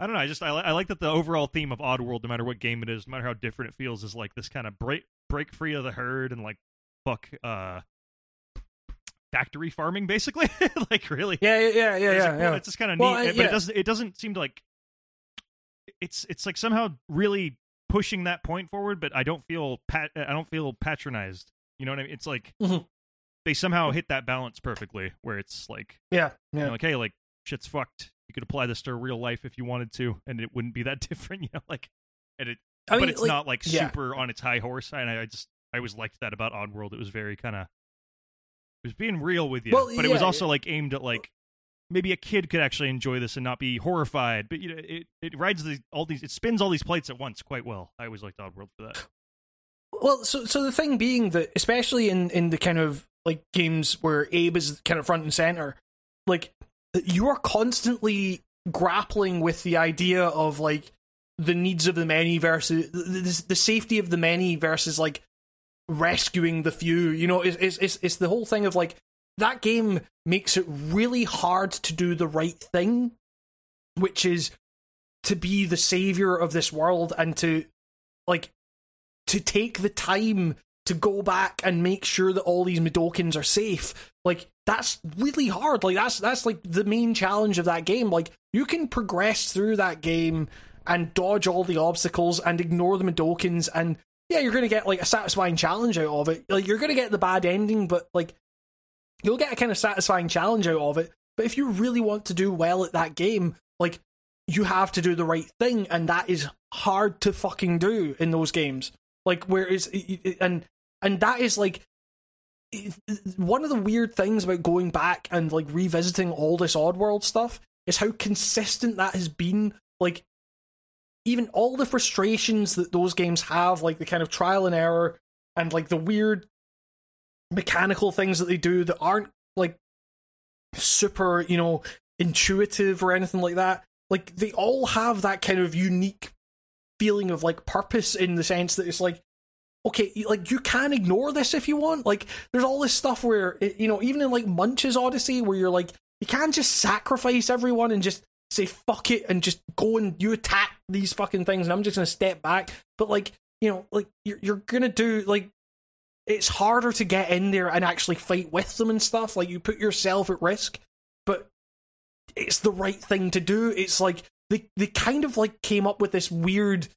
I don't know. I just I, I like that the overall theme of Oddworld, no matter what game it is, no matter how different it feels, is like this kind of break break free of the herd and like fuck uh factory farming, basically. like really, Yeah, yeah, yeah, yeah, it's, yeah. it's just kind of Well, neat, uh, but yeah. it doesn't it doesn't seem to like it's it's like somehow really pushing that point forward, but I don't feel pat I don't feel patronized. You know what I mean? It's like Mhm. they somehow hit that balance perfectly, where it's like yeah, you yeah. know, like hey, like shit's fucked. You could apply this to real life if you wanted to, and it wouldn't be that different. You know, like, and it, I mean, but it's like, not like super on its high horse. And I, I just, I always liked that about Oddworld. It was very kind of, it was being real with you, Well, but it was yeah, also like aimed at like maybe a kid could actually enjoy this and not be horrified. But you know, it it rides these all these, it spins all these plates at once quite well. I always liked Oddworld for that. Well, so so the thing being that, especially in in the kind of like games where Abe is kind of front and center, like you are constantly grappling with the idea of like the needs of the many versus the, the, the safety of the many versus like rescuing the few. You know, it's, it's it's it's the whole thing of like that game makes it really hard to do the right thing, which is to be the savior of this world and to like to take the time to go back and make sure that all these Mudokons are safe. Like that's really hard. Like that's that's like the main challenge of that game. Like you can progress through that game and dodge all the obstacles and ignore the Mudokons and yeah, you're gonna get like a satisfying challenge out of it. Like you're gonna get the bad ending, but like you'll get a kind of satisfying challenge out of it. But if you really want to do well at that game, like you have to do the right thing, and that is hard to fucking do in those games. Like where is and and that is like one of the weird things about going back and like revisiting all this Oddworld stuff is how consistent that has been. Like even all the frustrations that those games have, like the kind of trial and error and like the weird mechanical things that they do that aren't like super, you know, intuitive or anything like that. Like they all have that kind of unique feeling of like purpose in the sense that it's like okay, like you can ignore this if you want. Like there's all this stuff where you know, even in like Munch's Odyssey where you're like you can't just sacrifice everyone and just say fuck it and just go and you attack these fucking things and I'm just going to step back. But like, you know, like you're you're going to do like it's harder to get in there and actually fight with them and stuff. Like you put yourself at risk, but it's the right thing to do. It's like they they kind of like came up with this weird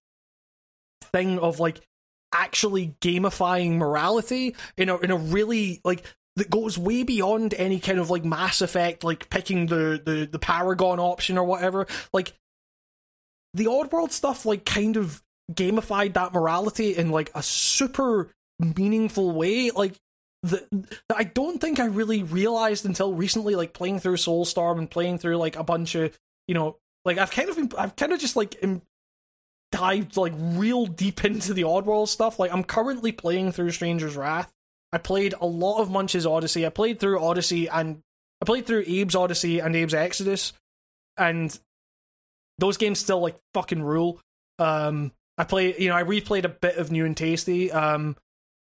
thing of like actually gamifying morality in a in a really like that goes way beyond any kind of like Mass Effect, like picking the the the Paragon option or whatever. Like the Oddworld stuff, like kind of gamified that morality in like a super meaningful way. Like that I don't think I really realized until recently, like playing through Soulstorm and playing through like a bunch of you know, like I've kind of been, I've kind of just like Im- dived like real deep into the Oddworld stuff. Like I'm currently playing through Stranger's Wrath. I played a lot of Munch's Odyssey. I played through Odyssey and I played through Abe's Odyssey and Abe's Exodus, and those games still like fucking rule. Um, I play, you know, I replayed a bit of New and Tasty. Um,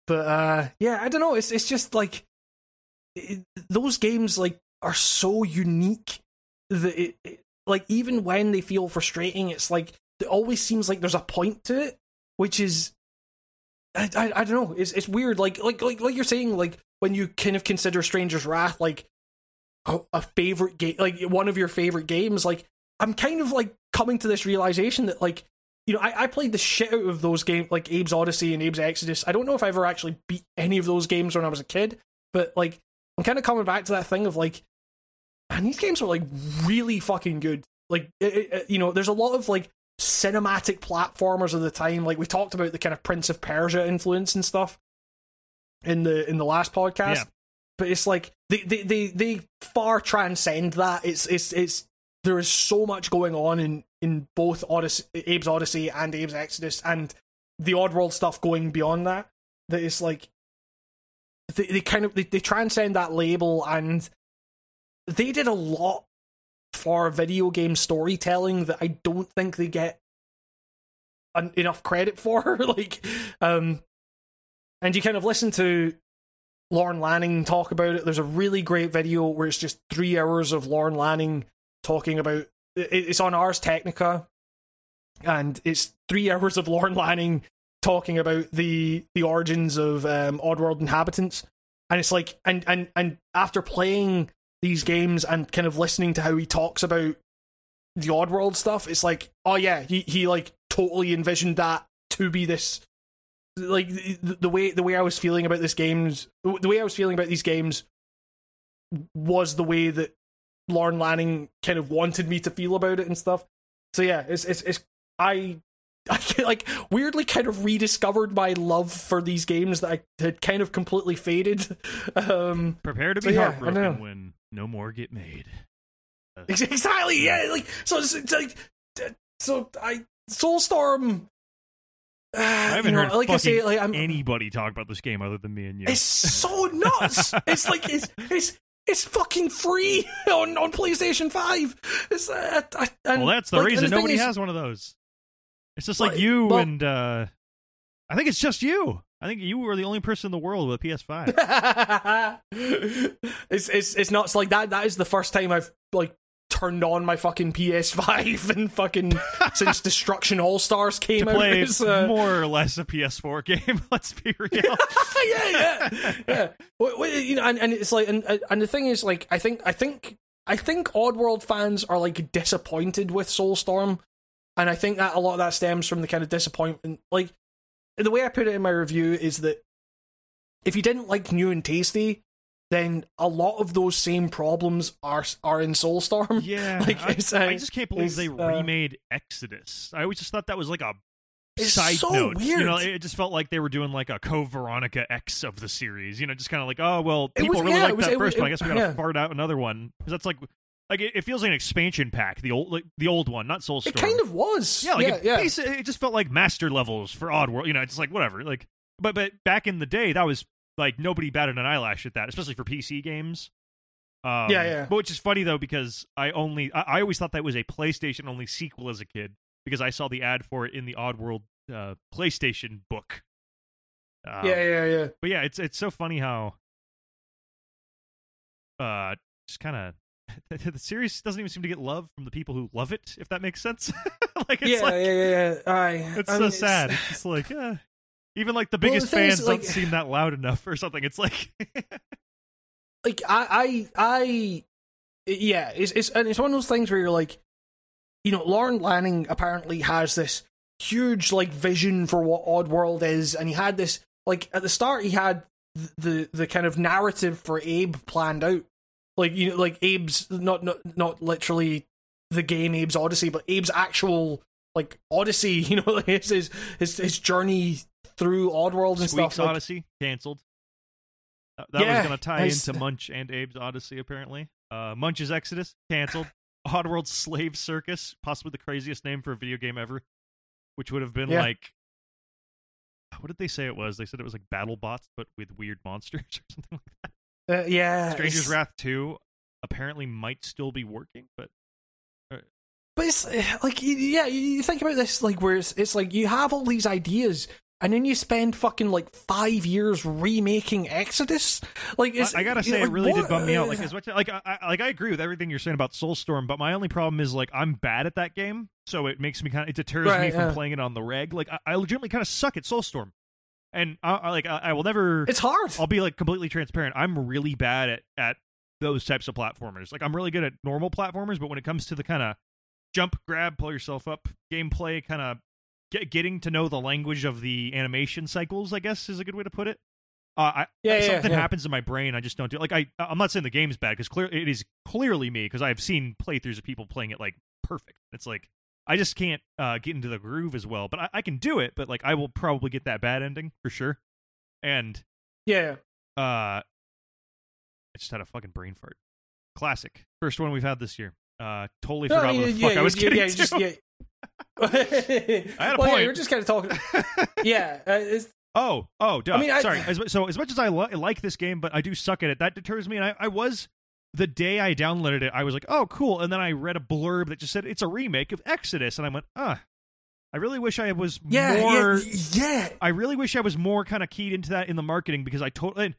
but uh, yeah, I don't know. It's it's just like it, those games like are so unique that it, it like even when they feel frustrating, it's like it always seems like there's a point to it, which is I, I, I don't know. It's it's weird. Like like like like you're saying. Like when you kind of consider Stranger's Wrath like a, a favorite game, like one of your favorite games. Like I'm kind of like coming to this realization that like you know I, I played the shit out of those games like Abe's Odyssey and Abe's Exodus. I don't know if I ever actually beat any of those games when I was a kid, but like I'm kind of coming back to that thing of like, and these games are like really fucking good. Like it, it, you know, there's a lot of like cinematic platformers of the time. Like we talked about the kind of Prince of Persia influence and stuff in the in the last podcast. Yeah. But it's like they, they they they far transcend that. It's it's it's there is so much going on in in both Odyssey, Abe's Odyssey and Abe's Exodus, and the Oddworld stuff going beyond that. That is like they, they kind of they, they transcend that label, and they did a lot for video game storytelling that I don't think they get en- enough credit for. like, um, and you kind of listen to Lorne Lanning talk about it. There's a really great video where it's just three hours of Lorne Lanning talking about. It's on Ars Technica, and it's three hours of Lorne Lanning talking about the the origins of um, Oddworld inhabitants. And it's like, and and and after playing these games and kind of listening to how he talks about the Oddworld stuff, it's like, oh yeah, he he like totally envisioned that to be this like the, the way the way I was feeling about this games the way I was feeling about these games was the way that Lorne Lanning kind of wanted me to feel about it and stuff. So yeah, it's it's, it's I I like weirdly kind of rediscovered my love for these games that I had kind of completely faded. Um, Prepare to So, be yeah, heartbroken when no more get made. exactly, yeah. Like so, it's, like so I Soulstorm. Uh, I haven't you know, heard like I say, like I'm, anybody talk about this game other than me and you. It's so nuts. it's like it's it's it's fucking free on, on PlayStation Five. It's uh, I, and, well, that's the like, reason the nobody is- has one of those. It's just like you well- and uh I think it's just you. I think you were the only person in the world with a PS5. it's it's it's nuts. Like that. That is the first time I've like turned on my fucking PS5 and fucking since Destruction All Stars came to out. play It's, uh, more or less a PS4 game. Let's be real. yeah, yeah, yeah. Wait, you know, and, and it's like, and and the thing is, like, I think, I think, I think Oddworld fans are like disappointed with Soulstorm, and I think that a lot of that stems from the kind of disappointment. Like, the way I put it in my review is that if you didn't like New and Tasty, then a lot of those same problems are are in Soulstorm. Yeah, Like, I, I just can't believe they uh, remade Exodus. I always just thought that was like a It's side so note. You know, it just felt like they were doing like a Code Veronica X of the series. You know, just kind of like, oh well, people was- really yeah, like that first one. I guess we gotta yeah. fart out another one because that's like, like it, it feels like an expansion pack. The old, like, the old one, not Soulstorm. It kind of was. Yeah, like yeah, it, yeah. it just felt like master levels for Oddworld. You know, it's like whatever. Like, but but back in the day, that was like nobody batted an eyelash at that, especially for PC games. Um, Yeah, yeah. But which is funny though because I only I, I always thought that was a PlayStation only sequel as a kid because I saw the ad for it in the Oddworld uh, PlayStation book. Um, yeah, yeah, yeah. But yeah, it's it's so funny how uh just kind of the series doesn't even seem to get love from the people who love it. If that makes sense. like it's yeah, like yeah, yeah, yeah. Aye. it's I so mean, sad. It's just like, uh, even like the Well, the biggest is, fans like- don't seem that loud enough or something. It's like, like I, I, I, yeah, it's it's and it's one of those things where you're like, you know, Lorne Lanning apparently has this huge like vision for what Oddworld is, and he had this like at the start he had the the kind of narrative for Abe planned out, like you know, like Abe's not not not literally the game Abe's Odyssey, but Abe's actual like Odyssey, you know, his his his, his journey through Oddworld and Squeak's stuff. like- Odyssey canceled. Uh, that Yeah, was going to tie nice. into Munch and Abe's Odyssey, apparently. Uh, Munch's Exodus canceled. Oddworld Slave Circus, possibly the craziest name for a video game ever, which would have been Yeah. like. What did they say it was? They said it was like battle bots, but with weird monsters or something like that. uh, yeah, Stranger's it's- Wrath 2 apparently might still be working, but But it's uh, like, yeah, you you think about this, like, where it's, it's like you have all these ideas, and then you spend fucking like five years remaking Exodus. Like, I, I gotta say, know, it really what- did bum me out. Like as much like I, I like I agree with everything you're saying about Soulstorm, but my only problem is like I'm bad at that game, so it makes me kind of it deters me Right, from yeah. playing it on the reg. Like I, I legitimately kind of suck at Soulstorm, and I, I like I, I will never. it's hard. I'll be like completely transparent. I'm really bad at at those types of platformers. Like I'm really good at normal platformers, but when it comes to the kind of jump, grab, pull yourself up gameplay, kind of get, getting to know the language of the animation cycles, I guess is a good way to put it. Uh, I, Yeah, yeah, something yeah. happens in my brain. I just don't do it. Like I, I'm not saying the game's bad because clear it is clearly me because I have seen playthroughs of people playing it like perfect. It's like I just can't uh, get into the groove as well. But I, I can do it. But like I will probably get that bad ending for sure. And yeah, uh, I just had a fucking brain fart. Classic. First one we've had this year. Uh, totally No, forgot yeah, what the fuck I was yeah, getting yeah, to. just. I had a well, Yeah, point. you're just kind of talking. Yeah, uh, oh, oh, duh. I mean, I- sorry. As, so as much as I lo- like this game, but I do suck at it. That deters me. And I, I was the day I downloaded it, I was like, oh, cool. And then I read a blurb that just said it's a remake of Exodus, and I went, ah. I really wish I was yeah, more. yeah, yeah. I really wish I was more kind of keyed into that in the marketing because I totally.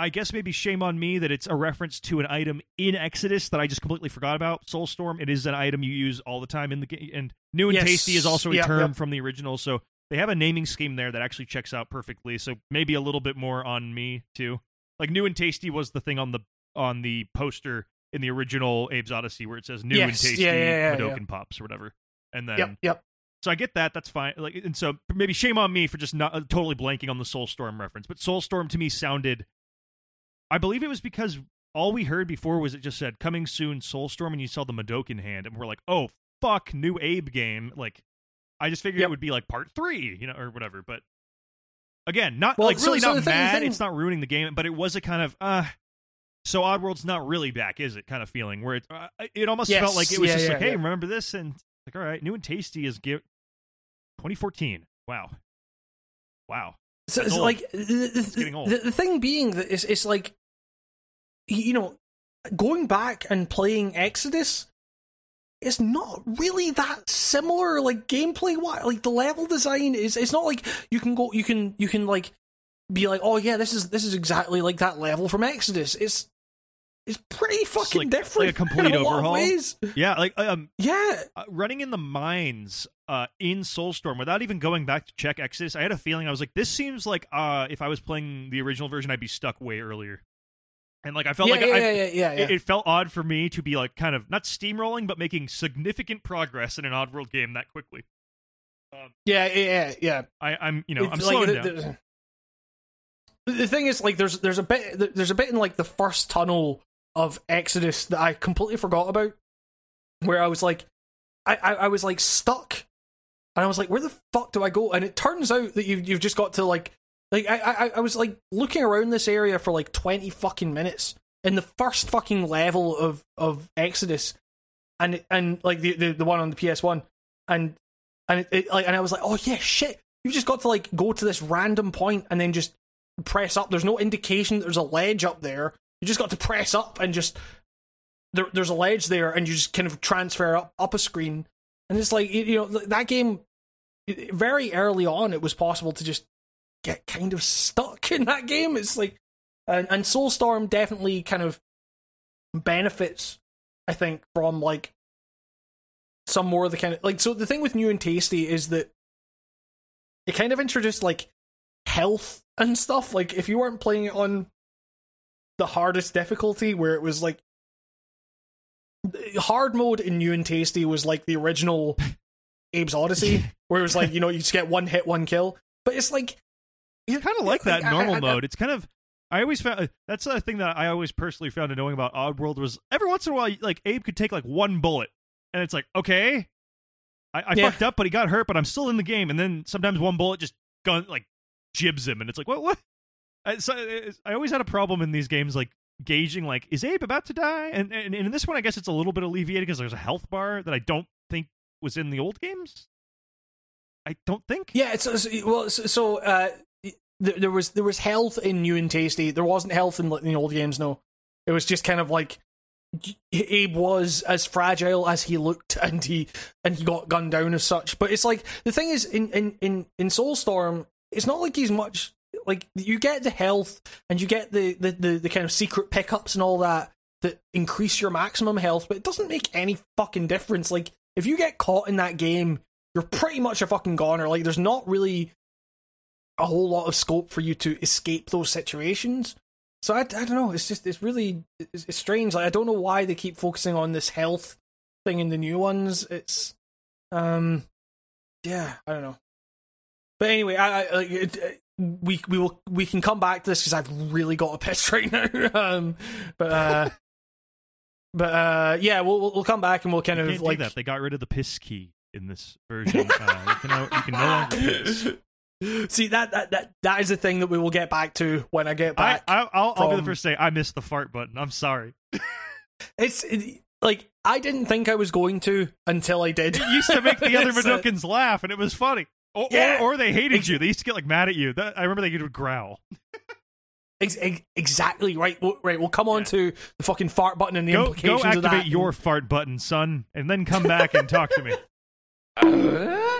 I guess maybe shame on me that it's a reference to an item in Exodus that I just completely forgot about. Soulstorm, it is an item you use all the time in the game, and new and Yes. tasty is also a Yeah, term yeah. from the original. So they have a naming scheme there that actually checks out perfectly. So maybe a little bit more on me too. Like new and tasty was the thing on the on the poster in the original Abe's Odyssey where it says new and tasty Yeah, yeah, yeah, Mudokon pops or whatever, and then Yep, yep. so I get that. That's fine. Like, and so maybe shame on me for just not uh, totally blanking on the Soulstorm reference. But Soulstorm to me sounded. I believe it was because all we heard before was it just said coming soon Soulstorm, and you saw the Mudokon hand, and we're like, oh fuck, new Abe game. Like, I just figured Yep. it would be like part three, you know, or whatever. But again, not Well, like so- really so not thing- mad. thing- It's not ruining the game, but it was a kind of uh. So Oddworld's not really back, is it? Kind of feeling where it uh, it almost Yes, felt like it was yeah, just yeah, like, hey, yeah. remember this? And like, all right, new and tasty is give 2014. Wow, wow. So That's it's old. like the, the, getting old. the, the thing being that it's, it's like you know going back and playing Exodus it's not really that similar like gameplay wise like the level design is it's not like you can go you can you can like be like oh yeah this is this is exactly like that level from Exodus it's it's pretty fucking like- different like a complete in a lot of overhaul. ways. Yeah, like um, yeah uh, running in the mines uh, in Soulstorm without even going back to check Exodus, I had a feeling I was like, this seems like uh, if I was playing the original version, I'd be stuck way earlier. And like I felt yeah, like yeah, I, yeah, yeah, yeah. It, it felt odd for me to be like kind of not steamrolling, but making significant progress in an Oddworld game that quickly. Um, yeah, yeah, yeah. I, I'm you know I'm It's slowing the, down. The, the thing is, like, there's there's a bit there's a bit in like the first tunnel of Exodus that I completely forgot about, where I was like, I, I, I was like stuck, and I was like, where the fuck do I go? And it turns out that you've you've just got to like, like I I, I was like looking around this area for like twenty fucking minutes in the first fucking level of of Exodus, and and like the the, the one on the PS One, and and it, it like and I was like, oh yeah, shit. you've just got to like go to this random point and then just press up. There's no indication there's a ledge up there. You just got to press up and just there, there's a ledge there, and you just kind of transfer up up a screen. And it's like you know that game. Very early on, it was possible to just get kind of stuck in that game. It's like, and, and Soulstorm definitely kind of benefits, I think, from like some more of the kind of like. So the thing with new and tasty is that it kind of introduced like health and stuff. Like if you weren't playing it on the hardest difficulty, where it was like hard mode in new and tasty was like the original Abe's Odyssey, where it was like you know you just get one hit, one kill. But it's like It's kind of like that in I- normal I- I- mode. It's kind of I always found that's the thing that I always personally found annoying about Oddworld was every once in a while, like Abe could take like one bullet, and it's like okay, I, I Yeah. fucked up, but he got hurt, but I'm still in the game. And then sometimes one bullet just gun like jibs him, and it's like what what. I, so it's- I always had a problem in these games, like gauging like is Abe about to die, and and, and in this one, I guess it's a little bit alleviated because there's a health bar that I don't think was in the old games. I don't think. Yeah, it's, it's well, so, so uh, there, there was there was health in new and tasty. There wasn't health in the old games. No, it was just kind of like Abe was as fragile as he looked, and he and he got gunned down as such. But it's like the thing is in in in in Soulstorm, it's not like he's much like you get the health and you get the the the, the kind of secret pickups and all that that increase your maximum health, but it doesn't make any fucking difference. Like if you get caught in that game you're pretty much a fucking goner. Like, there's not really a whole lot of scope for you to escape those situations. So I, I don't know. It's just it's really it's, it's strange. Like I don't know why they keep focusing on this health thing in the new ones. It's um yeah I don't know. But anyway, I, I like it, it- we we will we can come back to this because I've really got a piss right now. um, but uh, but uh, yeah, we'll we'll- come back and we'll kind You of like that. They got rid of the piss key in this version. uh, you, can you can no longer piss. See that, that that that is the thing that we will get back to when I get back. I, I'll, I'll be the first to say I missed the fart button. I'm sorry. it's it, like I didn't think I was going to until I did. It used to make the other It's, uh, laugh, and it was funny. Or, Yeah. or, or they hated Ex- you. They used to get like mad at you. That, I remember they would growl. Ex- ex- exactly right. w- Right. We'll come on Yeah. to the fucking fart button and the Go, implications go of activate that. your fart button, son, and then come back and talk to me.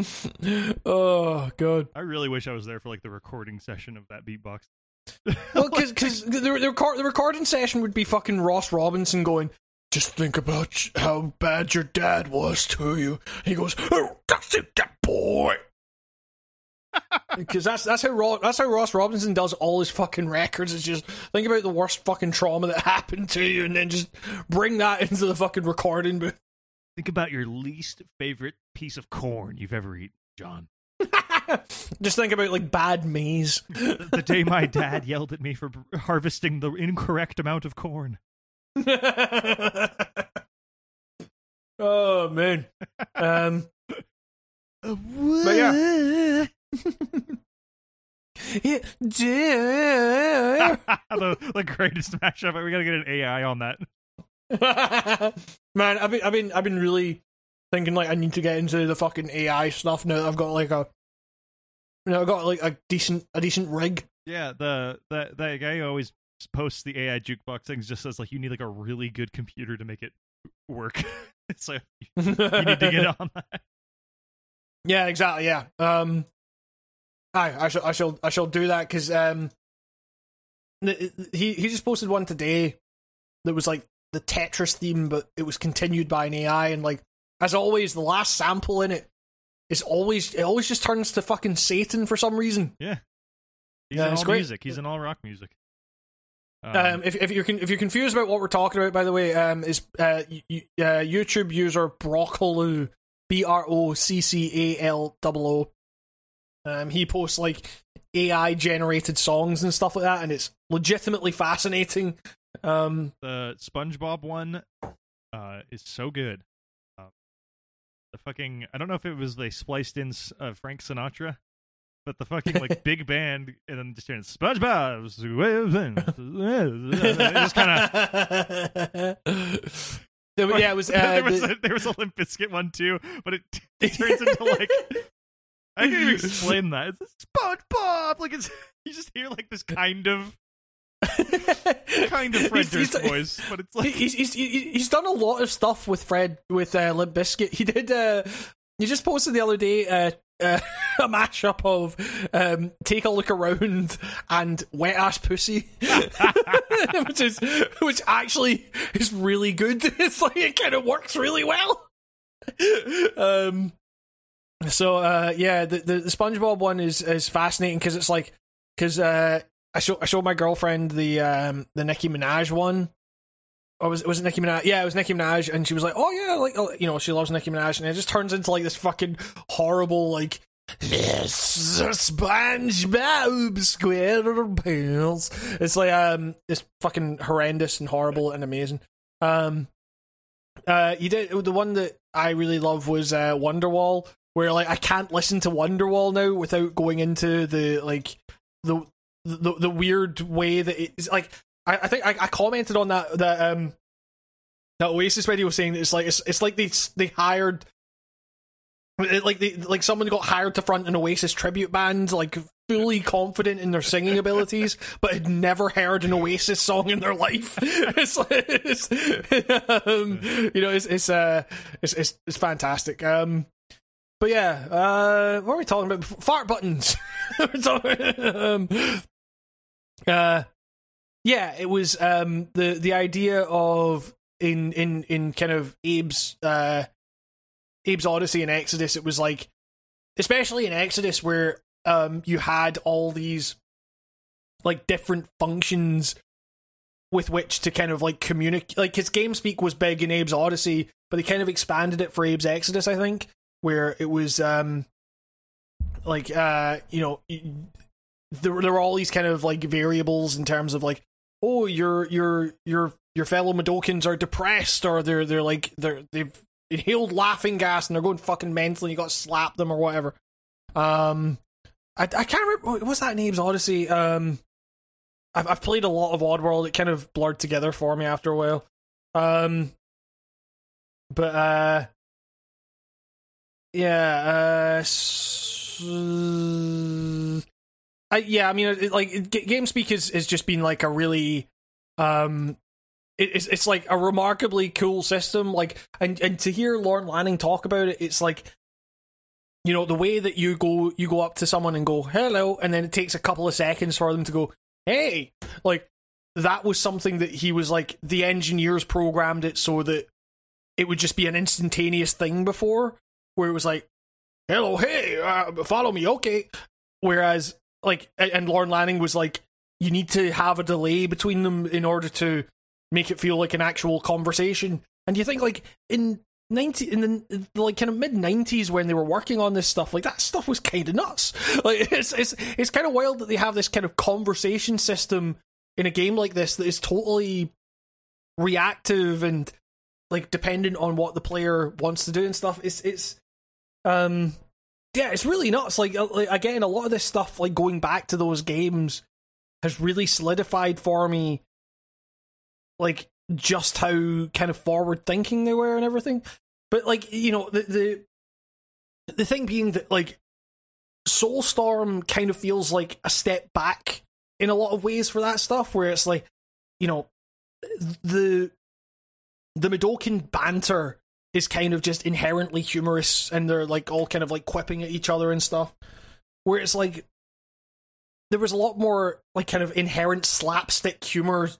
oh god. I really wish I was there for like the recording session of that beatbox. Well, because the, the, record, the recording session would be fucking Ross Robinson going. Just think about how bad your dad was to you. He goes, "Oh, that's it, that boy." Because that's that's how Ro- that's how Ross Robinson does all his fucking records. Is just think about the worst fucking trauma that happened to you, and then just bring that into the fucking recording booth. Think about your least favorite piece of corn you've ever eaten, John. Just think about like bad maize. the, the day my dad yelled at me for harvesting the incorrect amount of corn. oh man. Um But yeah. the, the greatest mashup. We gotta get an AI on that. Man, I've been I've been I've been really thinking like I need to get into the fucking AI stuff now that I've got like a you know, I've got like a decent a decent rig. Yeah, the that that guy always posts the AI jukebox things just says like you need like a really good computer to make it work. so you need to get on that. Yeah, exactly. Yeah. Um, I I shall I shall I shall do that because um, he he just posted one today that was like the Tetris theme, but it was continued by an AI, and like as always, the last sample in it is always it always just turns to fucking Satan for some reason. Yeah, he's Yeah, in all great. music. He's in all rock music. Um, Um, if if you're con- if you're confused about what we're talking about, by the way, um, is uh, y- uh YouTube user Broccaloo B R O C C A L O O. Um, he posts like AI generated songs and stuff like that, and it's legitimately fascinating. Um, the SpongeBob one uh, is so good. Um, the fucking I don't know if it was they spliced in uh, Frank Sinatra, but the fucking like big band and then just hearing SpongeBob. it just kind of yeah, it was. Uh, there was the- a, there was a Limp Bizkit one too, but it, it turns into like I can't even explain that. It's SpongeBob. Like it's you just hear like this kind of kind of Fred He's- he's- voice, but it's like he's, he's he's done a lot of stuff with Fred with uh, Limp Bizkit. He did. Uh, he just posted the other day uh, uh, a mashup of um, "Take a Look Around" and "Wet Ass Pussy," which is which actually is really good. It's like it kind of works really well. um. So uh, yeah, the, the the SpongeBob one is is fascinating because it's like because uh, I show I showed my girlfriend the um the Nicki Minaj one. Or was was it Nicki Minaj? Yeah, it was Nicki Minaj, and she was like, "Oh yeah, like oh, you know, she loves Nicki Minaj," and it just turns into like this fucking horrible like. Yes, SpongeBob SquarePants. It's like um, it's fucking horrendous and horrible and amazing. Um, uh, you did the one that I really love was uh, Wonderwall, where like I can't listen to Wonderwall now without going into the like the the the weird way that it's like I, I think I, I commented on that that um that Oasis video saying that it's like it's it's like they they hired it, like they like someone got hired to front an Oasis tribute band like fully confident in their singing abilities but had never heard an Oasis song in their life. It's, like, it's um, you know it's it's uh it's it's, it's fantastic. Um but yeah uh what are we talking about fart buttons. Um, uh yeah it was um the the idea of in in in kind of abe's uh abe's odyssey and exodus it was like especially in exodus where um you had all these like different functions with which to kind of like communicate like his game speak was big in abe's odyssey but they kind of expanded it for abe's exodus i think where it was um like uh you know there, there were all these kind of like variables in terms of like oh your your your your fellow Mudokons are depressed or they're they're like they're they've inhaled laughing gas and they're going fucking mental and you got to slap them or whatever. Um I, I can't remember what's that in Abe's Odyssey? Um I've, I've played a lot of Oddworld. It kind of blurred together for me after a while. Um but uh yeah, uh, s- I, yeah. I mean, it, like it, G- GameSpeak has has just been like a really, um, it, it's it's like a remarkably cool system. Like, and and to hear Lorne Lanning talk about it, it's like, you know, the way that you go you go up to someone and go hello, and then it takes a couple of seconds for them to go hey, like that was something that he was like the engineers programmed it so that it would just be an instantaneous thing before where it was like, "Hello, hey, uh, follow me, okay." Whereas, like, and Lorne Lanning was like, "You need to have a delay between them in order to make it feel like an actual conversation." And you think, like, in ninety in the, like kind of mid nineties when they were working on this stuff, like that stuff was kind of nuts. Like it's it's it's kind of wild that they have this kind of conversation system in a game like this that is totally reactive and like dependent on what the player wants to do and stuff. It's it's um yeah, it's really nuts. Like, uh, like again, a lot of this stuff, like going back to those games, has really solidified for me, like just how kind of forward thinking they were and everything. But like you know the the the thing being that like Soulstorm kind of feels like a step back in a lot of ways for that stuff, where it's like you know the the Mudokon banter is kind of just inherently humorous and they're like all kind of like quipping at each other and stuff. Where it's like there was a lot more like kind of inherent slapstick humor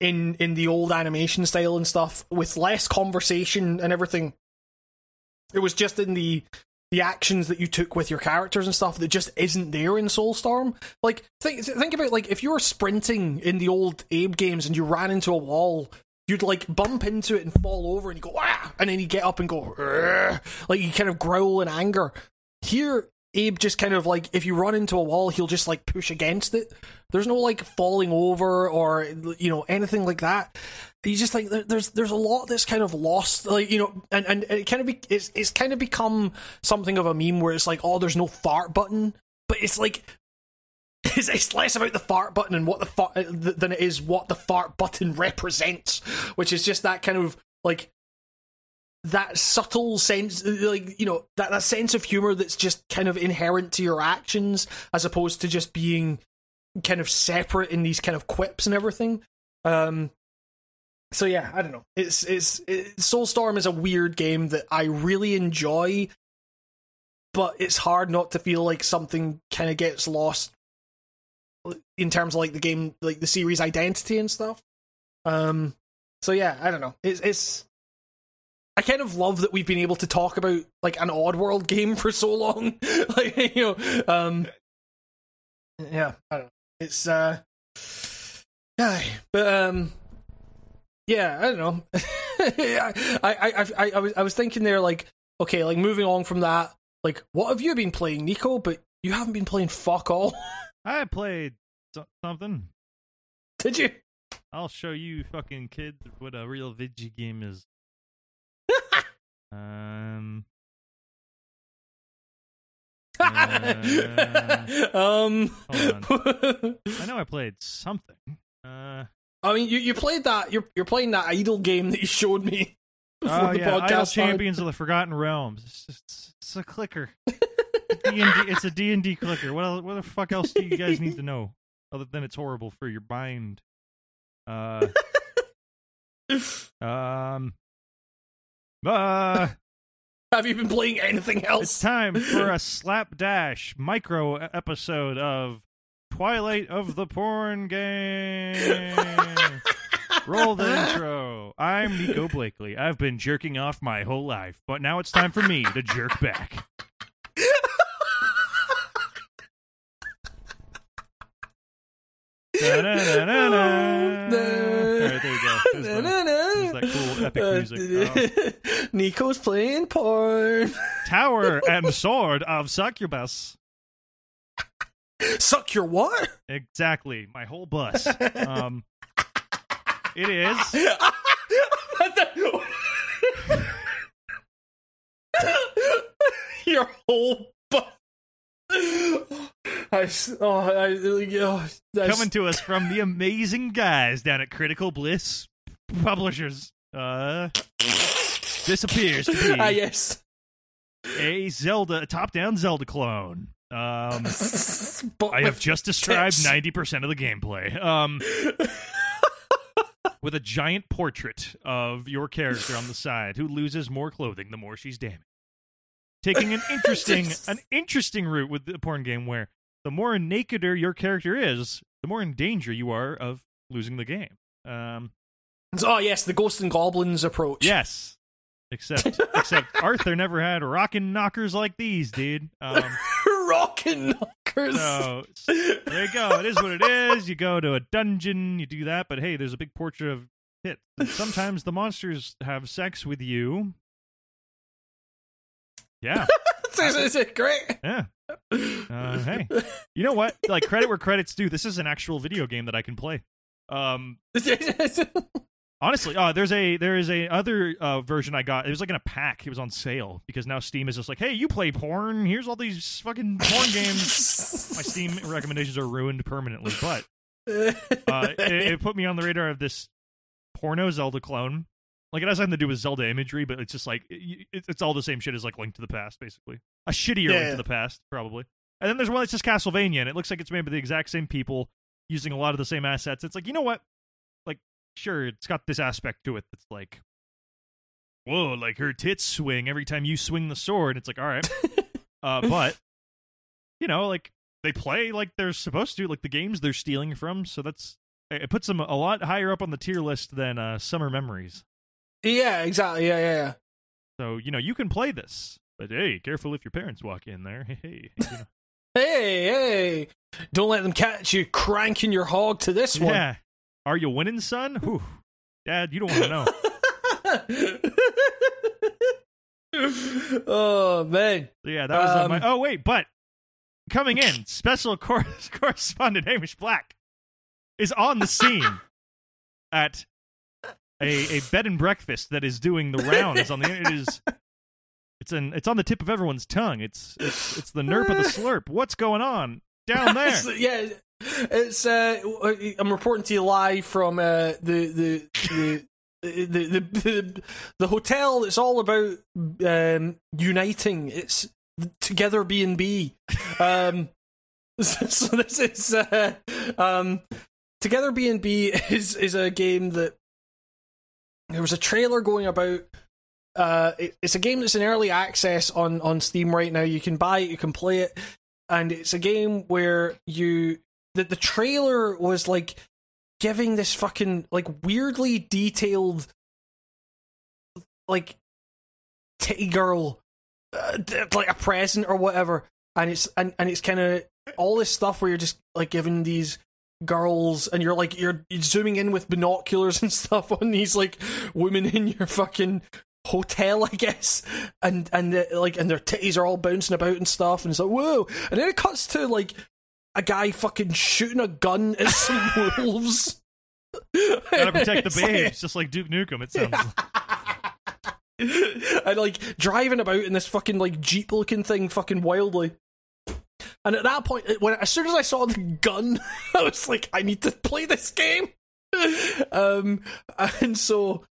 in in the old animation style and stuff with less conversation and everything. It was just in the the actions that you took with your characters and stuff that just isn't there in Soulstorm. Like think think about like if you were sprinting in the old Abe games and you ran into a wall you'd like bump into it and fall over and you go ah! And then you get up and go Rrr! like you kind of growl in anger. Here abe just kind of like if you run into a wall he'll just like push against it. There's no like falling over or you know anything like that. You just like there's there's a lot that's kind of lost like you know and and it kind of be it's it's kind of become something of a meme where it's like oh there's no fart button. But it's like it's, it's less about the fart button and what the fart than it is what the fart button represents, which is just that kind of like that subtle sense, like you know that that sense of humor that's just kind of inherent to your actions, as opposed to just being kind of separate in these kind of quips and everything. Um, so yeah, I don't know. It's it's it, Soulstorm is a weird game that I really enjoy, but it's hard not to feel like something kind of gets lost in terms of like the game, like the series identity and stuff. Um, so yeah, I don't know. It's it's. I kind of love that we've been able to talk about like an Oddworld game for so long. like you know, um, yeah, I don't know. It's uh, yeah, but um, yeah, I don't know. I, I, I, I was, I was thinking there, like, okay, like moving on from that, like, what have you been playing, Nico? But you haven't been playing fuck all. I played so- something. Did you? I'll show you fucking kids what a real video game is. um. Uh, um. I know I played something. Uh. I mean, you, you played that. You're you're playing that idle game that you showed me. before Oh the yeah, podcast Idle. Champions of the Forgotten Realms. It's just it's a clicker. D&D, it's a D and D clicker. What el- what the fuck else do you guys need to know other than it's horrible for your bind. Uh, um, uh, Have you been playing anything else? it's time for a slapdash micro episode of Twilight of the Porn Game. Roll the intro. I'm Nico Blakely. I've been jerking off my whole life, but now it's time for me to jerk back. Da-da-da-da-da. All right, there you go. There's the- there's that cool epic music. Oh. Nico's playing porn. Tower and Sword of Succubus. Suck your what? Exactly, my whole bus. Um, it is. your whole. I, oh, I, oh, I coming to us from the amazing guys down at Critical Bliss Publishers. Uh, this appears to be Ah, yes. a Zelda, a top-down Zelda clone. Um, I have just described ninety percent of the gameplay. Um, with a giant portrait of your character on the side, who loses more clothing the more she's damaged. Taking an interesting, an interesting route with the porn game, where the more nakeder your character is, the more in danger you are of losing the game. Um, Oh yes, the ghosts and goblins approach. yes, except except Arthur never had rockin' knockers like these, dude. Um, rockin' knockers. So there you go. It is what it is. You go to a dungeon, you do that, but hey, there's a big portrait of. And sometimes the monsters have sex with you, Yeah, is it great? yeah. Uh, hey, you know what? Like credit where credit's due. This is an actual video game that I can play. Um, honestly, uh, there's a there is a other uh, version I got. It was like in a pack. It was on sale because now Steam is just like, hey, you play porn? Here's all these fucking porn games. My Steam recommendations are ruined permanently, but uh, it, it put me on the radar of this porno Zelda clone. Like it has nothing to do with Zelda imagery, but it's just like it, it's all the same shit as like Link to the Past, basically. A shittier Link to the Past, probably. And then there's one that's just Castlevania, and it looks like it's made by the exact same people using a lot of the same assets. It's like you know what? Like sure, it's got this aspect to it that's like, whoa, like her tits swing every time you swing the sword. It's like all right, uh, but you know, like they play like they're supposed to, like the games they're stealing from. So that's it puts them a lot higher up on the tier list than uh, Summer Memories. Yeah, exactly. Yeah, yeah, yeah. So you know you can play this, but hey, careful if your parents walk in there. Hey, hey, you know. Hey, hey! Don't let them catch you cranking your hog to this one. yeah. Are you winning, son? Whew. Dad, you don't want to know. oh man. Yeah, that was uh, my. Um, Oh wait, but coming in, special cor- correspondent Hamish Black is on the scene at a a bed and breakfast that is doing the rounds on the. It is. It's an. It's on the tip of everyone's tongue. It's it's it's the nerp of the slurp. What's going on down there? It's- yeah, it's. Uh, I'm reporting to you live from uh, the the the. The, the, the the hotel it's all about um, uniting it's together B and B um so, so this is uh, um together B and B is is a game that there was a trailer going about uh it, it's a game that's in early access on on Steam right now. You can buy it you can play it. And it's a game where you the, the trailer was like giving this fucking like weirdly detailed like titty girl uh, like a present or whatever. And it's and, and it's kind of all this stuff where you're just like giving these girls and you're like you're, you're zooming in with binoculars and stuff on these like women in your fucking hotel i guess and and uh, like and their titties are all bouncing about and stuff and it's like whoa and then it cuts to like a guy fucking shooting a gun at some wolves Gotta protect the It's like- babes, just like Duke Nukem. It sounds. like and like driving about in this fucking like jeep looking thing fucking wildly and at that point when as soon as i saw the gun i was like i need to play this game um and so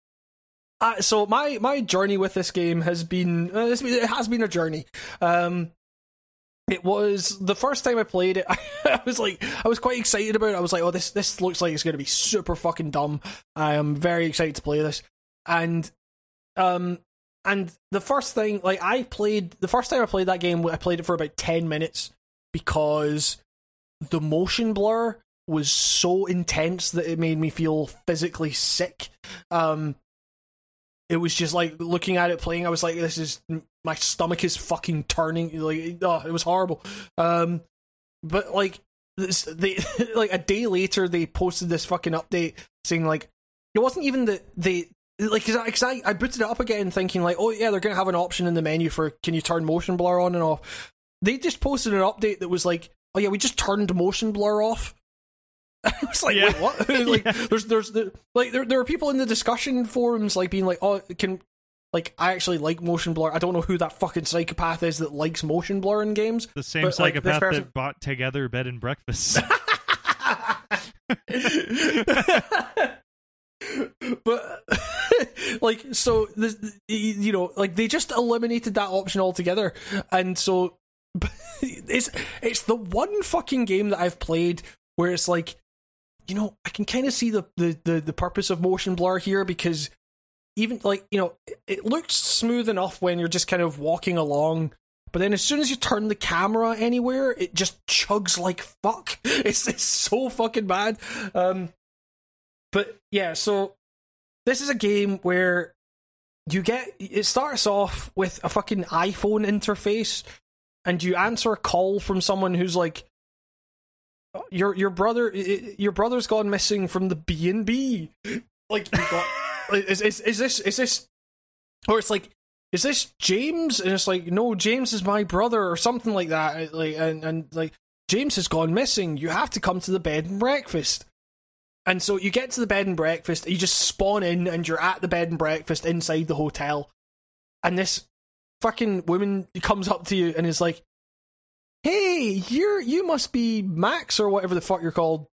uh, so my my journey with this game has been uh, it has been a journey um it was the first time I played it. I was like, I was quite excited about it. I was like, oh, this this looks like it's going to be super fucking dumb. I am very excited to play this, and um, and the first thing, like, I played the first time I played that game, I played it for about ten minutes because the motion blur was so intense that it made me feel physically sick. Um, it was just like looking at it playing. I was like, this is my stomach is fucking turning. Like, oh, it was horrible. Um, but like this, they like a day later they posted this fucking update saying like it wasn't even that they like because I, I I booted it up again thinking like oh yeah they're gonna have an option in the menu for can you turn motion blur on and off. They just posted an update that was like oh yeah we just turned motion blur off. I was like, Yeah. wait, what? like, Yeah. there's, there's, there, like, there, there are people in the discussion forums like being like, oh, can, like, I actually like motion blur. I don't know who that fucking psychopath is that likes motion blur in games. The same But, like, psychopath person- that bought together bed and breakfast. but like so this you know like they just eliminated that option altogether and so it's it's the one fucking game that I've played where it's like you know I can kind of see the, the the the purpose of motion blur here because even like you know it, it looks smooth enough when you're just kind of walking along but then as soon as you turn the camera anywhere it just chugs like fuck. It's, it's so fucking bad. Um but yeah, so this is a game where you get it starts off with a fucking iPhone interface and you answer a call from someone who's like your your brother your brother's gone missing from the B&B. Like you got is, is is this is this or it's like is this James? And it's like, no, James is my brother or something like that. Uh, like, and, and like, James has gone missing. You have to come to the bed and breakfast. And so you get to the bed and breakfast, you just spawn in and you're at the bed and breakfast inside the hotel. And this fucking woman comes up to you and is like, Hey, you're you must be Max or whatever the fuck you're called.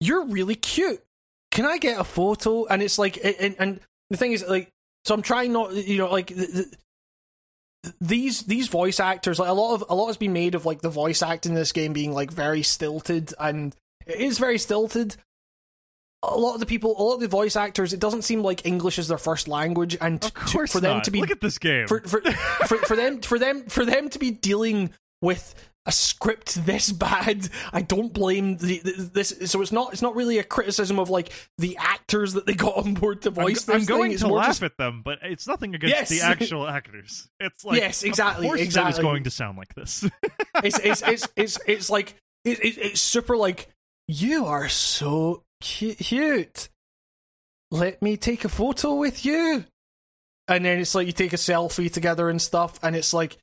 You're really cute. Can I get a photo? And it's like and, and the thing is like so I'm trying not you know like the, the, these these voice actors like a lot of a lot has been made of like the voice acting in this game being like very stilted and it is very stilted a lot of the people, a lot of the voice actors, it doesn't seem like English is their first language, and Of course for them not. to be Look at this game. for for, for for them for them for them to be dealing with a script this bad, I don't blame the, this. So it's not it's not really a criticism of like the actors that they got on board to I'm, voice. I'm this going thing. It's to more laugh just- at them, but it's nothing against Yes. the actual actors. It's like Yes, exactly, Of course it was going to sound like this. it's it's it's it's it's like it, it, it's super like you are so cute. Let me take a photo with you, and then it's like you take a selfie together and stuff, and it's like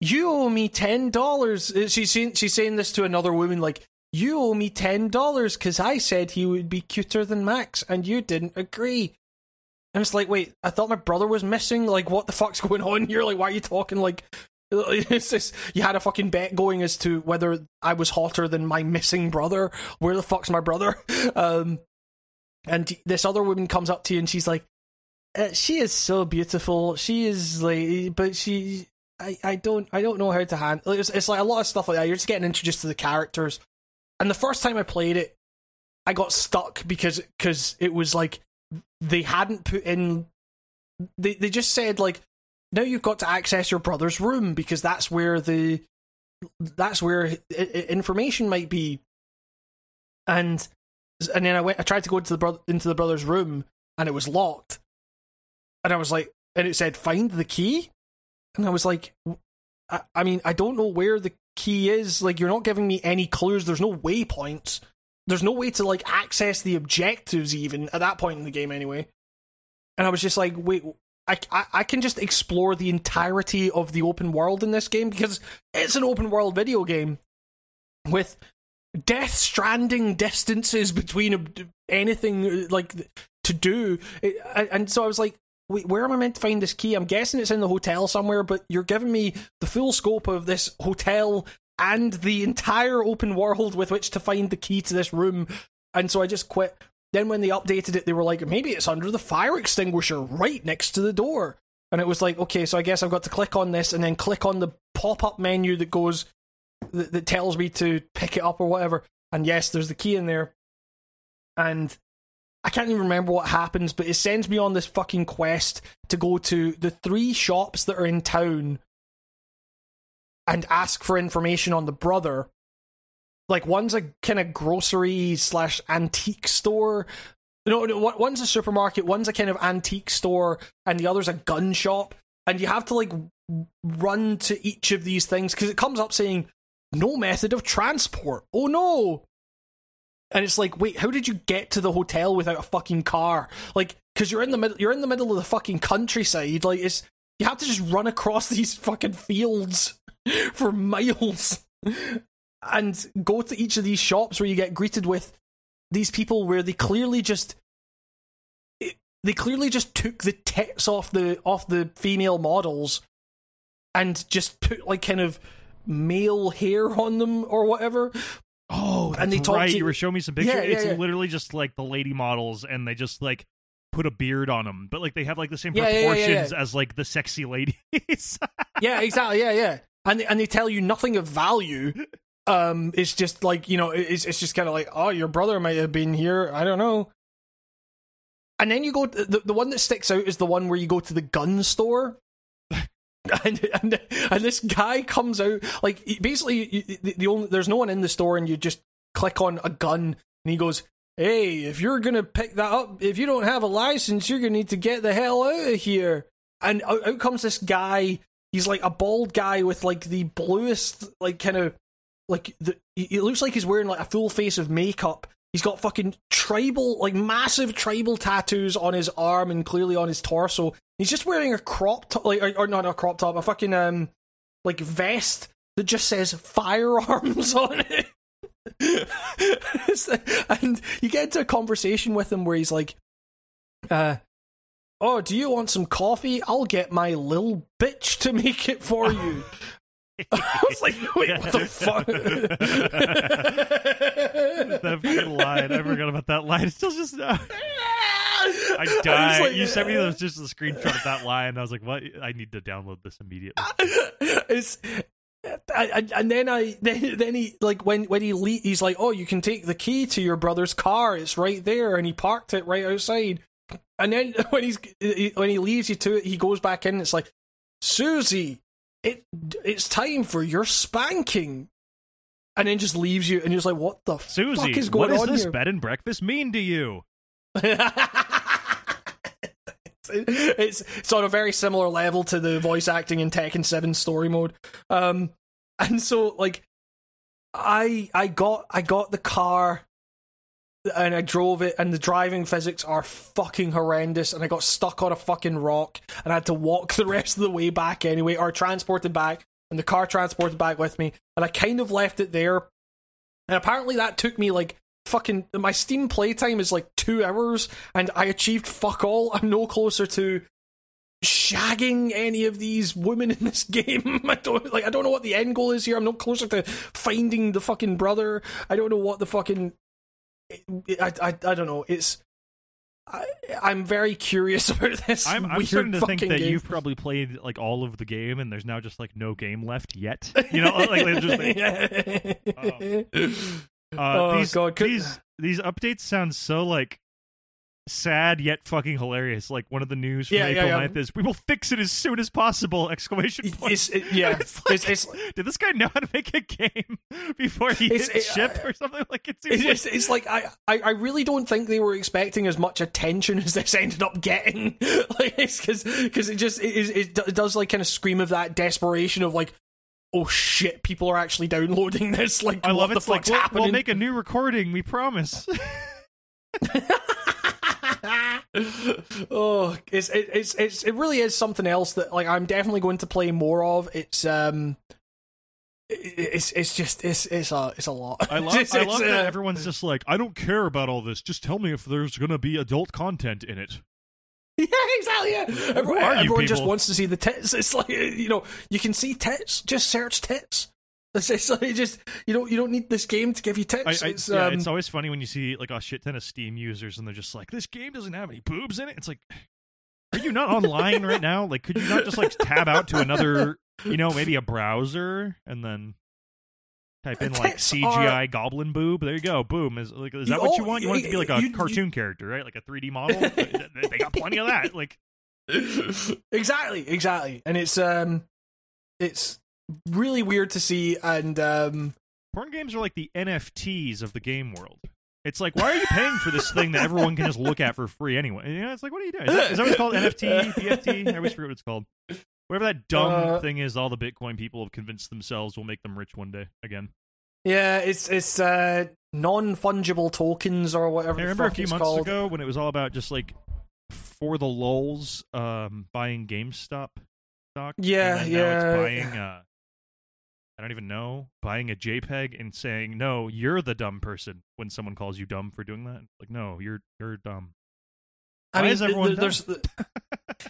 you owe me ten dollars. Uh, she's saying, she's saying this to another woman, like you owe me ten dollars because I said he would be cuter than Max, and you didn't agree. And it's like, wait, I thought my brother was missing. Like, what the fuck's going on here? Like, why are you talking like just you had a fucking bet going as to whether I was hotter than my missing brother. Where the fuck's my brother? Um, and this other woman comes up to you and she's like, uh, "She is so beautiful. She is like, but she, I, I don't, I don't know how to handle. It's, it's like a lot of stuff like that. You're just getting introduced to the characters. And the first time I played it, I got stuck because because it was like they hadn't put in. They they just said like now you've got to access your brother's room because that's where the that's where information might be. And and then i went i tried to go into the bro- into the brother's room and it was locked. And i was like and it said find the key? And i was like I, I mean i don't know where the key is. Like you're not giving me any clues. There's no waypoints. There's no way to like access the objectives even at that point in the game anyway. And i was just like wait I, I, can just explore the entirety of the open world in this game because it's an open world video game with death stranding distances between anything uh, like to do. And- and so i was like wait where am i meant to find this key? I'm guessing it's in the hotel somewhere but you're giving me the full scope of this hotel and the entire open world with which to find the key to this room. And so i just quit then when they updated it, they were like, maybe it's under the fire extinguisher right next to the door. And it was like, okay, so I guess I've got to click on this and then click on the pop up menu that goes, that, that tells me to pick it up or whatever. And yes, there's the key in there. And I can't even remember what happens, but it sends me on this fucking quest to go to the three shops that are in town and ask for information on the brother like one's a kind of grocery slash antique store. No, no, one's a supermarket, one's a kind of antique store, and the other's a gun shop. And you have to like run to each of these things because it comes up saying no method of transport. Oh no! And it's like, wait, how did you get to the hotel without a fucking car? Like, because you're in the middle, you're in the middle of the fucking countryside. Like, it's you have to just run across these fucking fields for miles and go to each of these shops where you get greeted with these people where they clearly just they clearly just took the tits off the off the female models and just put like kind of male hair on them or whatever Oh, that's And they talk right. to- you were showing me some pictures. Yeah, yeah, it's yeah. literally just like the lady models, and they just like put a beard on them, but like they have like the same proportions as like the sexy ladies. yeah exactly yeah yeah and and they tell you nothing of value um it's just like you know it's, it's just kind of like oh your brother might have been here i don't know. And then you go the, the one that sticks out is the one where you go to the gun store. And, and and this guy comes out like basically you- the, the only there's no one in the store and you just click on a gun and he goes hey if you're gonna pick that up if you don't have a license you're gonna need to get the hell out of here. And out, out comes this guy. He's like a bald guy with like the bluest like kind of like the it looks like he's wearing like a full face of makeup He's got fucking tribal, like massive tribal tattoos on his arm and clearly on his torso. He's just wearing a crop top, like, or, or not a crop top, a fucking um, like vest that just says firearms on it. and you get into a conversation with him where he's like, uh, oh, do you want some coffee? I'll get my little bitch to make it for you. I was like, wait, what the fuck? that fucking line. I forgot about that line. It's still just. Uh, I died. like- you sent me those just a screenshot of that line. I was like, "What? I need to download this immediately." it's I, I, and then I then, then he like when when he le- he's like oh you can take the key to your brother's car it's right there and he parked it right outside and then when he's he- when he leaves you to it he goes back in it's like Susie it it's time for your spanking and then just leaves you and you're just like what the Susie, fuck is going what does this here? bed and breakfast mean to you? it's it's on a very similar level to the voice acting in Tekken 7 story mode. Um and so like I I got I got the car and I drove it and the driving physics are fucking horrendous and I got stuck on a fucking rock and I had to walk the rest of the way back anyway or transported back and the car transported back with me and I kind of left it there and apparently that took me like fucking my Steam playtime is like two hours, and I achieved fuck all. I'm no closer to shagging any of these women in this game. I don't like. I don't know what the end goal is here. I'm no closer to finding the fucking brother. I don't know what the fucking. I I, I don't know. It's. I, I'm very curious about this. I'm, I'm starting to think that game. you've probably played like all of the game, and there's now just like no game left yet. You know, like they're just like, uh, Oh, these, God, could- these these updates sound so like sad yet fucking hilarious. Like one of the news from Yeah, yeah, April yeah. 9th is we will fix it as soon as possible! Exclamation point. It's, it, yeah, It's like, it's, it's, did this guy know how to make a game before he hit it- ship or something? Like it It's, like it's, like I, I, I really don't think they were expecting as much attention as this ended up getting. like it's because because it just it, it, it does like kind of scream of that desperation of like oh shit people are actually downloading this like I what love the it's like we'll, we'll make a new recording. We promise. oh it's it, it's it's it really is something else that like I'm definitely going to play more of. It's um. it- It's it's just it's it's a it's a lot. I love It's- I love that uh, everyone's just like I don't care about all this. Just tell me if there's gonna be adult content in it. Yeah, exactly. Yeah. Everyone, everyone just wants to see the tits. It's like you know, you can see tits. Just search tits. It's, like just you don't you don't need this game to give you I, tits. I, it's, yeah, um, it's always funny when you see like a shit ton of Steam users and they're just like, "This game doesn't have any boobs in it." It's like, are you not online right now? Like, could you not just like tab out to another, you know, maybe a browser and then type in like CGI are- goblin boob? There you go, boom. Is like, is that You- what you oh, want? You want it to be like a you- you- cartoon character, right? Like a 3D model. they got plenty of that. Like, exactly, exactly, and it's um, it's really weird to see, and um, porn games are like the NFTs of the game world. It's like, why are you paying for this thing that everyone can just look at for free anyway? You know, it's like, what are you doing? Is that, is that what it's called? NFT, PFT? I always forget what it's called. Whatever that dumb Uh, thing is, all the Bitcoin people have convinced themselves will make them rich one day again. yeah, it's it's uh non fungible tokens or whatever. I remember a few months called. ago when it was all about just like for the lulls, um, buying GameStop stock. Yeah, and then now yeah. it's buying. Uh, I don't even know. Buying a JPEG and saying, "No, you're the dumb person." When someone calls you dumb for doing that, like, no, you're you're dumb. I mean, is everyone th- there's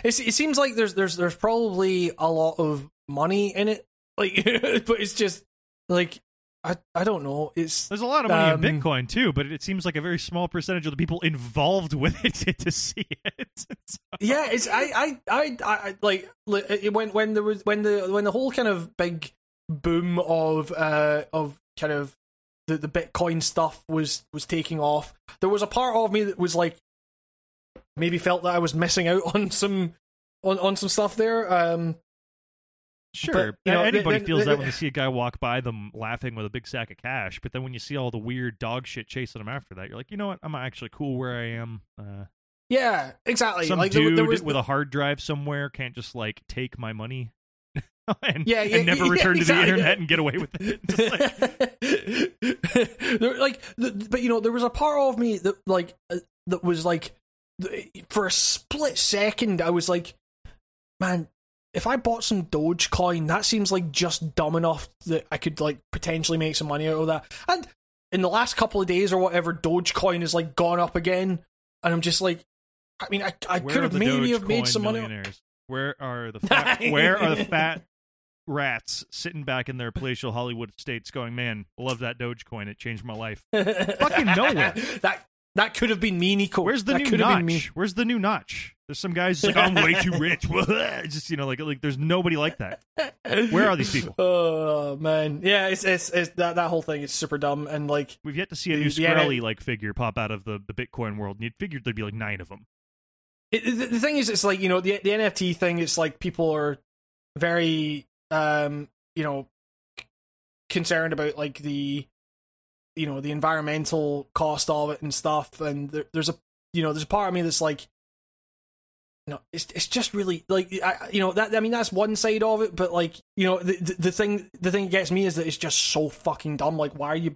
it's, it seems like there's there's there's probably a lot of money in it, like, but it's just like I I don't know. It's There's a lot of money Um, in Bitcoin too, but it seems like a very small percentage of the people involved with it get to see it. So- yeah, it's I I I, I like li- it- when when there was when the when the whole kind of big boom of uh of kind of the the Bitcoin stuff was was taking off. There was a part of me that was like maybe felt that I was missing out on some on on some stuff there. Um, Sure, you know, anybody the- feels the- that when they see a guy walk by them laughing with a big sack of cash. But then when you see all the weird dog shit chasing them after that, you're like, you know what? I'm actually cool where I am. Uh, yeah, exactly. some like dude there was with a hard drive somewhere can't just like take my money. and, Yeah, yeah, and never yeah, return to exactly. the internet and get away with it. Like, There- like, the, but you know, there was a part of me that like uh, that was like, for a split second, I was like, man, if I bought some Dogecoin, that seems like just dumb enough that I could like potentially make some money out of that. And in the last couple of days or whatever, Dogecoin has like gone up again, and I'm just like, I mean, I I could have maybe have made some money. Where are the fat, where are the fat rats sitting back in their palatial Hollywood estates going, man, I love that Dogecoin. It changed my life. Fucking nowhere. That that could have been me, Nico. Where's the that new notch? Where's the new notch? There's some guys like, I'm way too rich. Just you know, like like there's nobody like that. Where are these people? Oh man, yeah, it's it's, it's that that whole thing is super dumb and like We've yet to see a new Shkreli like figure pop out of the, the Bitcoin world. And you'd figured there'd be like nine of them. it, the, the thing is, it's like you know the the NFT thing. It's like people are very um you know concerned about like the you know the environmental cost of it and stuff. And there, there's a you know there's a part of me that's like. No, it's it's just really like I, you know that I mean that's one side of it, but like you know the, the the thing the thing that gets me is that it's just so fucking dumb. Like why are you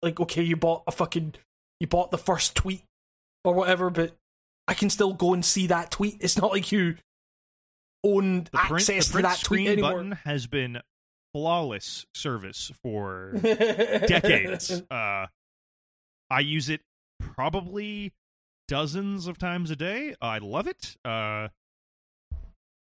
like okay you bought a fucking you bought the first tweet or whatever, but I can still go and see that tweet. It's not like you own The print, access the to print that tweet screen anymore. button has been flawless service for decades. Uh, I use it probably dozens of times a day. I love it. Uh,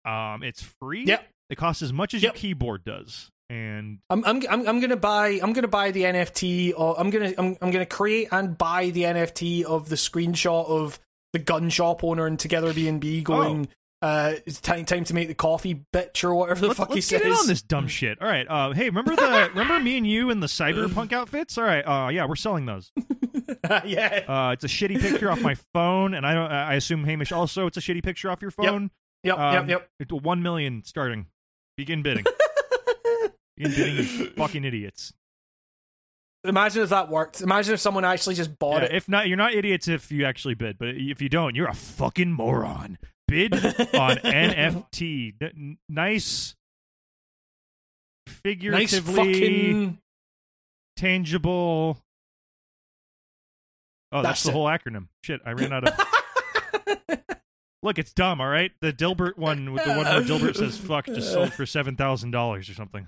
um, it's free. Yep. It costs as much as Yep. your keyboard does, and I'm, I'm I'm I'm gonna buy I'm gonna buy the NFT or I'm gonna I'm I'm gonna create and buy the NFT of the screenshot of the gun shop owner and Together B and B going uh it's time time to make the coffee bitch or whatever the let's, fuck he let's says. get in on this dumb shit. All right. Uh, hey, remember the remember me and you in the cyberpunk outfits? All right. Uh, yeah, we're selling those. yeah. Uh, it's a shitty picture off my phone, and I don't. I assume Hamish also. It's a shitty picture off your phone. Yep, Um, yep, yep. It's one million starting. Begin bidding. Begin bidding, you fucking idiots. Imagine if that worked. Imagine if someone actually just bought Yeah, it. if not, you're not idiots if you actually bid, but if you don't, you're a fucking moron. Bid on NFT. N- nice, nice figuratively fucking tangible. Oh, that's, That's the it. whole acronym. Shit, I ran out of. Look, it's dumb. All right, the Dilbert one, with the one where Dilbert says "fuck," just sold for seven thousand dollars or something.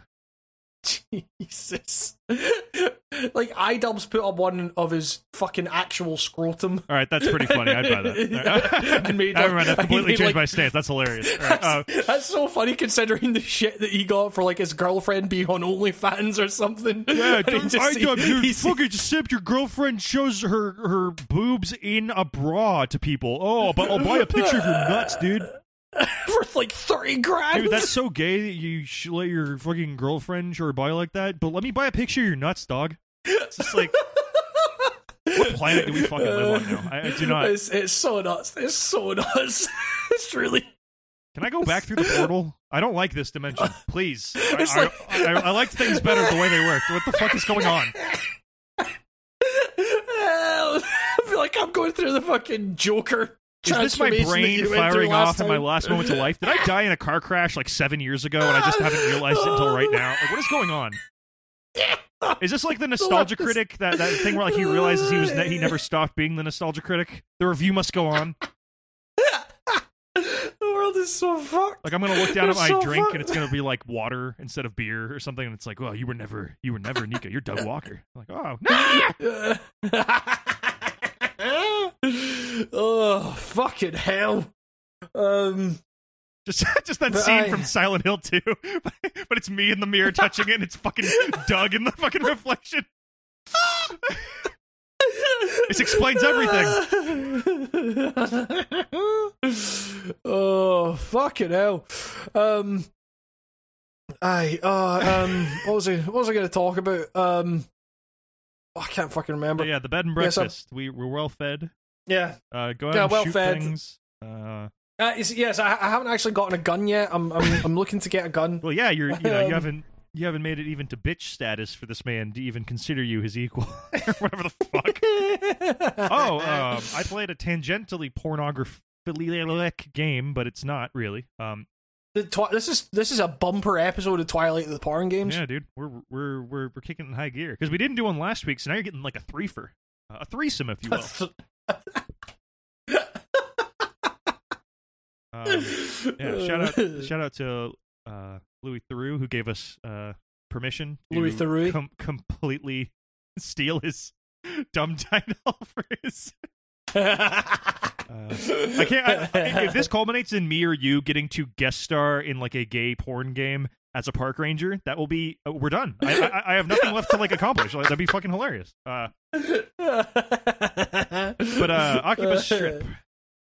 Jesus. like iDubbbz put up one of his fucking actual scrotum. All right, that's pretty funny. I'd buy that. And made, Never mind, that completely made, changed like- my stance. That's hilarious. Right, uh, That's, that's so funny considering the shit that he got for like his girlfriend being on OnlyFans or something. Yeah, And he just- I dub, you fucking simp. Your girlfriend shows her her boobs in a bra to people. Oh, but I'll buy a picture of your nuts, dude. for like three grand. Dude, that's so gay that you should let your fucking girlfriend her body like that. But let me buy a picture of your nuts, dog. It's just like, what planet do we fucking live on now? I, I do not. It's, it's so nuts. It's so nuts. it's really. Can I go back through the portal? I don't like this dimension. Please. I, I, like- I, I, liked things better the way they worked. What the fuck is going on? I feel like I'm going through the fucking Joker. Is this my brain you went through firing off in my last moments of life? Did I die in a car crash like seven years ago and I just haven't realized it until right now? Like, what is going on? Is this like the nostalgia critic? That that thing where like he realizes he was ne- he never stopped being the nostalgia critic. The review must go on. the world is so fucked. Like I'm gonna look down at my so drink fun. and it's gonna be like water instead of beer or something, and it's like, well, you were never, you were never Nika. You're Doug Walker. I'm like, oh, no. oh fucking hell! Um, Just just that But scene I- from Silent Hill 2. but it's me in the mirror touching it and it's fucking Doug in the fucking reflection. This explains everything. oh fucking hell! Um, I uh um what was I what was I going to talk about? Um, oh, I can't fucking remember. But yeah, the bed and breakfast. we we're well fed. Yeah. Uh, go out Yeah, and well shoot fed. things. Uh, Uh, yes, I, I haven't actually gotten a gun yet. I'm I'm, I'm looking to get a gun. well, yeah, you're you know you Um, haven't you haven't made it even to bitch status for this man to even consider you his equal or whatever the fuck. oh, um, I played a tangentially pornographilic game, but it's not really. Um, the twi- this is this is a bumper episode of Twilight of the Porn Games. Yeah, dude, we're we're we're we're kicking in high gear because we didn't do one last week, so now you're getting like a threefer, uh, a threesome, if you will. Um, yeah, shout out shout out to uh, Louis Theroux who gave us uh, permission to Louis Theroux? com- completely steal his dumb title for his. Uh, I can't. I, I- if this culminates in me or you getting to guest star in like a gay porn game as a park ranger, that will be uh, we're done. I, I, I have nothing left to like accomplish. Like, that'd be fucking hilarious. Uh, but uh, Akiba Strip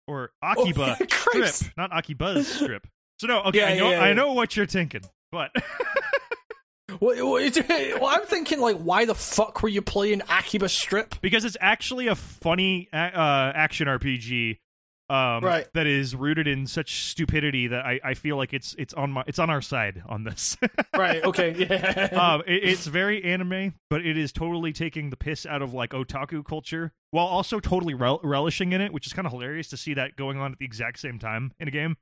or Akiba Oh. Strip, not Akiba's Strip. So no, okay, Yeah, I know, yeah, I know what you're thinking, but what- well, I'm thinking like, why the fuck were you playing Akiba Strip? because it's actually a funny uh, action RPG. Um, Right. that is rooted in such stupidity that I, I feel like it's it's on my it's on our side on this. Right. Okay. Yeah. um, it, it's very anime, but it is totally taking the piss out of like otaku culture while also totally rel- relishing in it, which is kind of hilarious to see that going on at the exact same time in a game.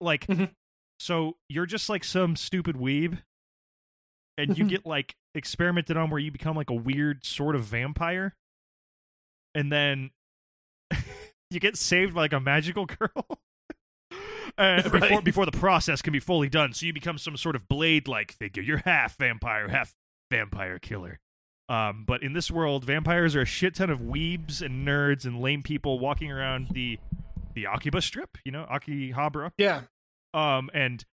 Like, Mhm. so you're just like some stupid weeb, and you get like experimented on where you become like a weird sort of vampire, and then you get saved by like a magical girl. Uh, before before the process can be fully done, so you become some sort of blade-like figure. You're half vampire, half vampire killer. Um, but in this world, vampires are a shit ton of weebs and nerds and lame people walking around the the Akiba Strip, you know, Akihabara. yeah. Um, and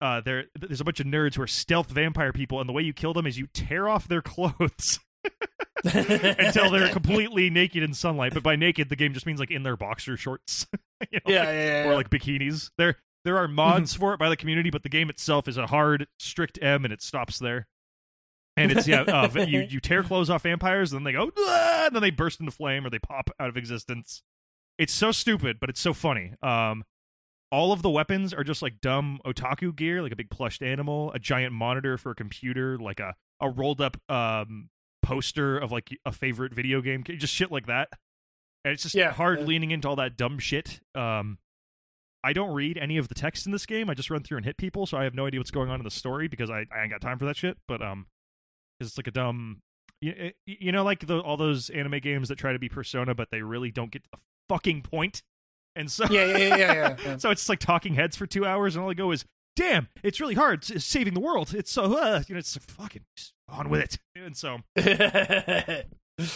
uh, there there's a bunch of nerds who are stealth vampire people, and the way you kill them is you tear off their clothes until they're completely naked in sunlight. But by naked, the game just means like in their boxer shorts, you know, Yeah. like- Yeah. Yeah. or like bikinis. There there are mods for it by the community, but the game itself is a hard, strict M, and it stops there. And it's yeah, uh, you you tear clothes off vampires, and then they go, and then they burst into flame or they pop out of existence. It's so stupid, but it's so funny. Um, all of the weapons are just like dumb otaku gear, like a big plushed animal, a giant monitor for a computer, like a a rolled up um poster of like a favorite video game, just shit like that. And it's just Yeah, hard yeah. leaning into all that dumb shit. Um, I don't read any of the text in this game. I just run through and hit people, so I have no idea what's going on in the story because I, I ain't got time for that shit. But um, it's like a dumb, you, you know, like the, all those anime games that try to be Persona, but they really don't get to the fucking point. And so Yeah. Yeah. Yeah. Yeah. yeah. so it's like talking heads for two hours, and all they go is, "Damn, it's really hard s- saving the world. It's so uh, you know, it's like, fucking on with it." And so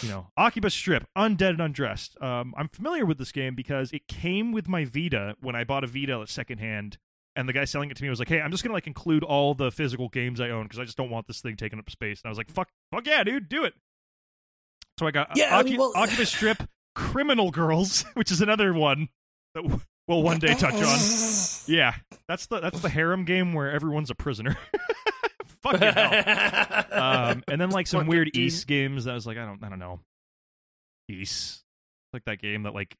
you know, Akiba Strip, Undead and Undressed. Um, I'm familiar with this game because it came with my Vita when I bought a Vita at secondhand, and the guy selling it to me was like, "Hey, I'm just gonna like include all the physical games I own because I just don't want this thing taking up space." And I was like, "Fuck, fuck yeah, dude, do it." So I got Yeah, Aki- well- Akiba Strip, Criminal Girls, which is another one that we'll one day touch on. Yeah, that's the that's the harem game where everyone's a prisoner. Fucking hell. Um, and then like some Fucking weird. Ys games that was like I don't I don't know. Ys, like that game that like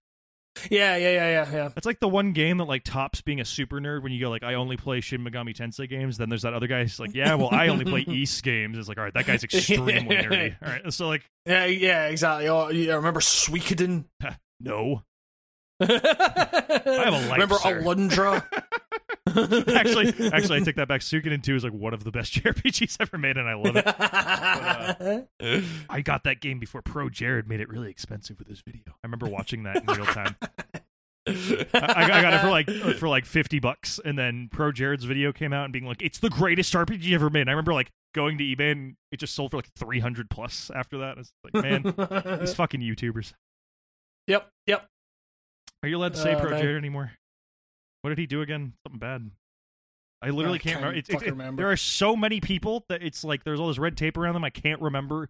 yeah. Yeah. Yeah. Yeah. Yeah. that's like the one game that like tops being a super nerd when you go like I only play Shin Megami Tensei games. Then there's that other guy who's like yeah well I only play Ys games. It's like all right that guy's extremely nerdy. All right so like Yeah. Yeah. Exactly. Oh, yeah. Remember Suikoden? no I have a life, Remember sir. Alundra? actually actually I take that back. Suikoden 2 is like one of the best JRPGs ever made and I love it. I got that game before Pro Jared made it really expensive with his video. I remember watching that in real time. I, I got it for like for like fifty bucks, and then Pro Jared's video came out and being like, "It's the greatest RPG ever made." And I remember like going to eBay and it just sold for like three hundred plus after that. It's like, man, these fucking YouTubers. yep. Yep. Are you allowed to say Uh, Pro. Jared anymore? What did he do again? Something bad. I literally I can't can't remember. It's, fucking it- remember. There are so many people that it's like there's all this red tape around them. I can't remember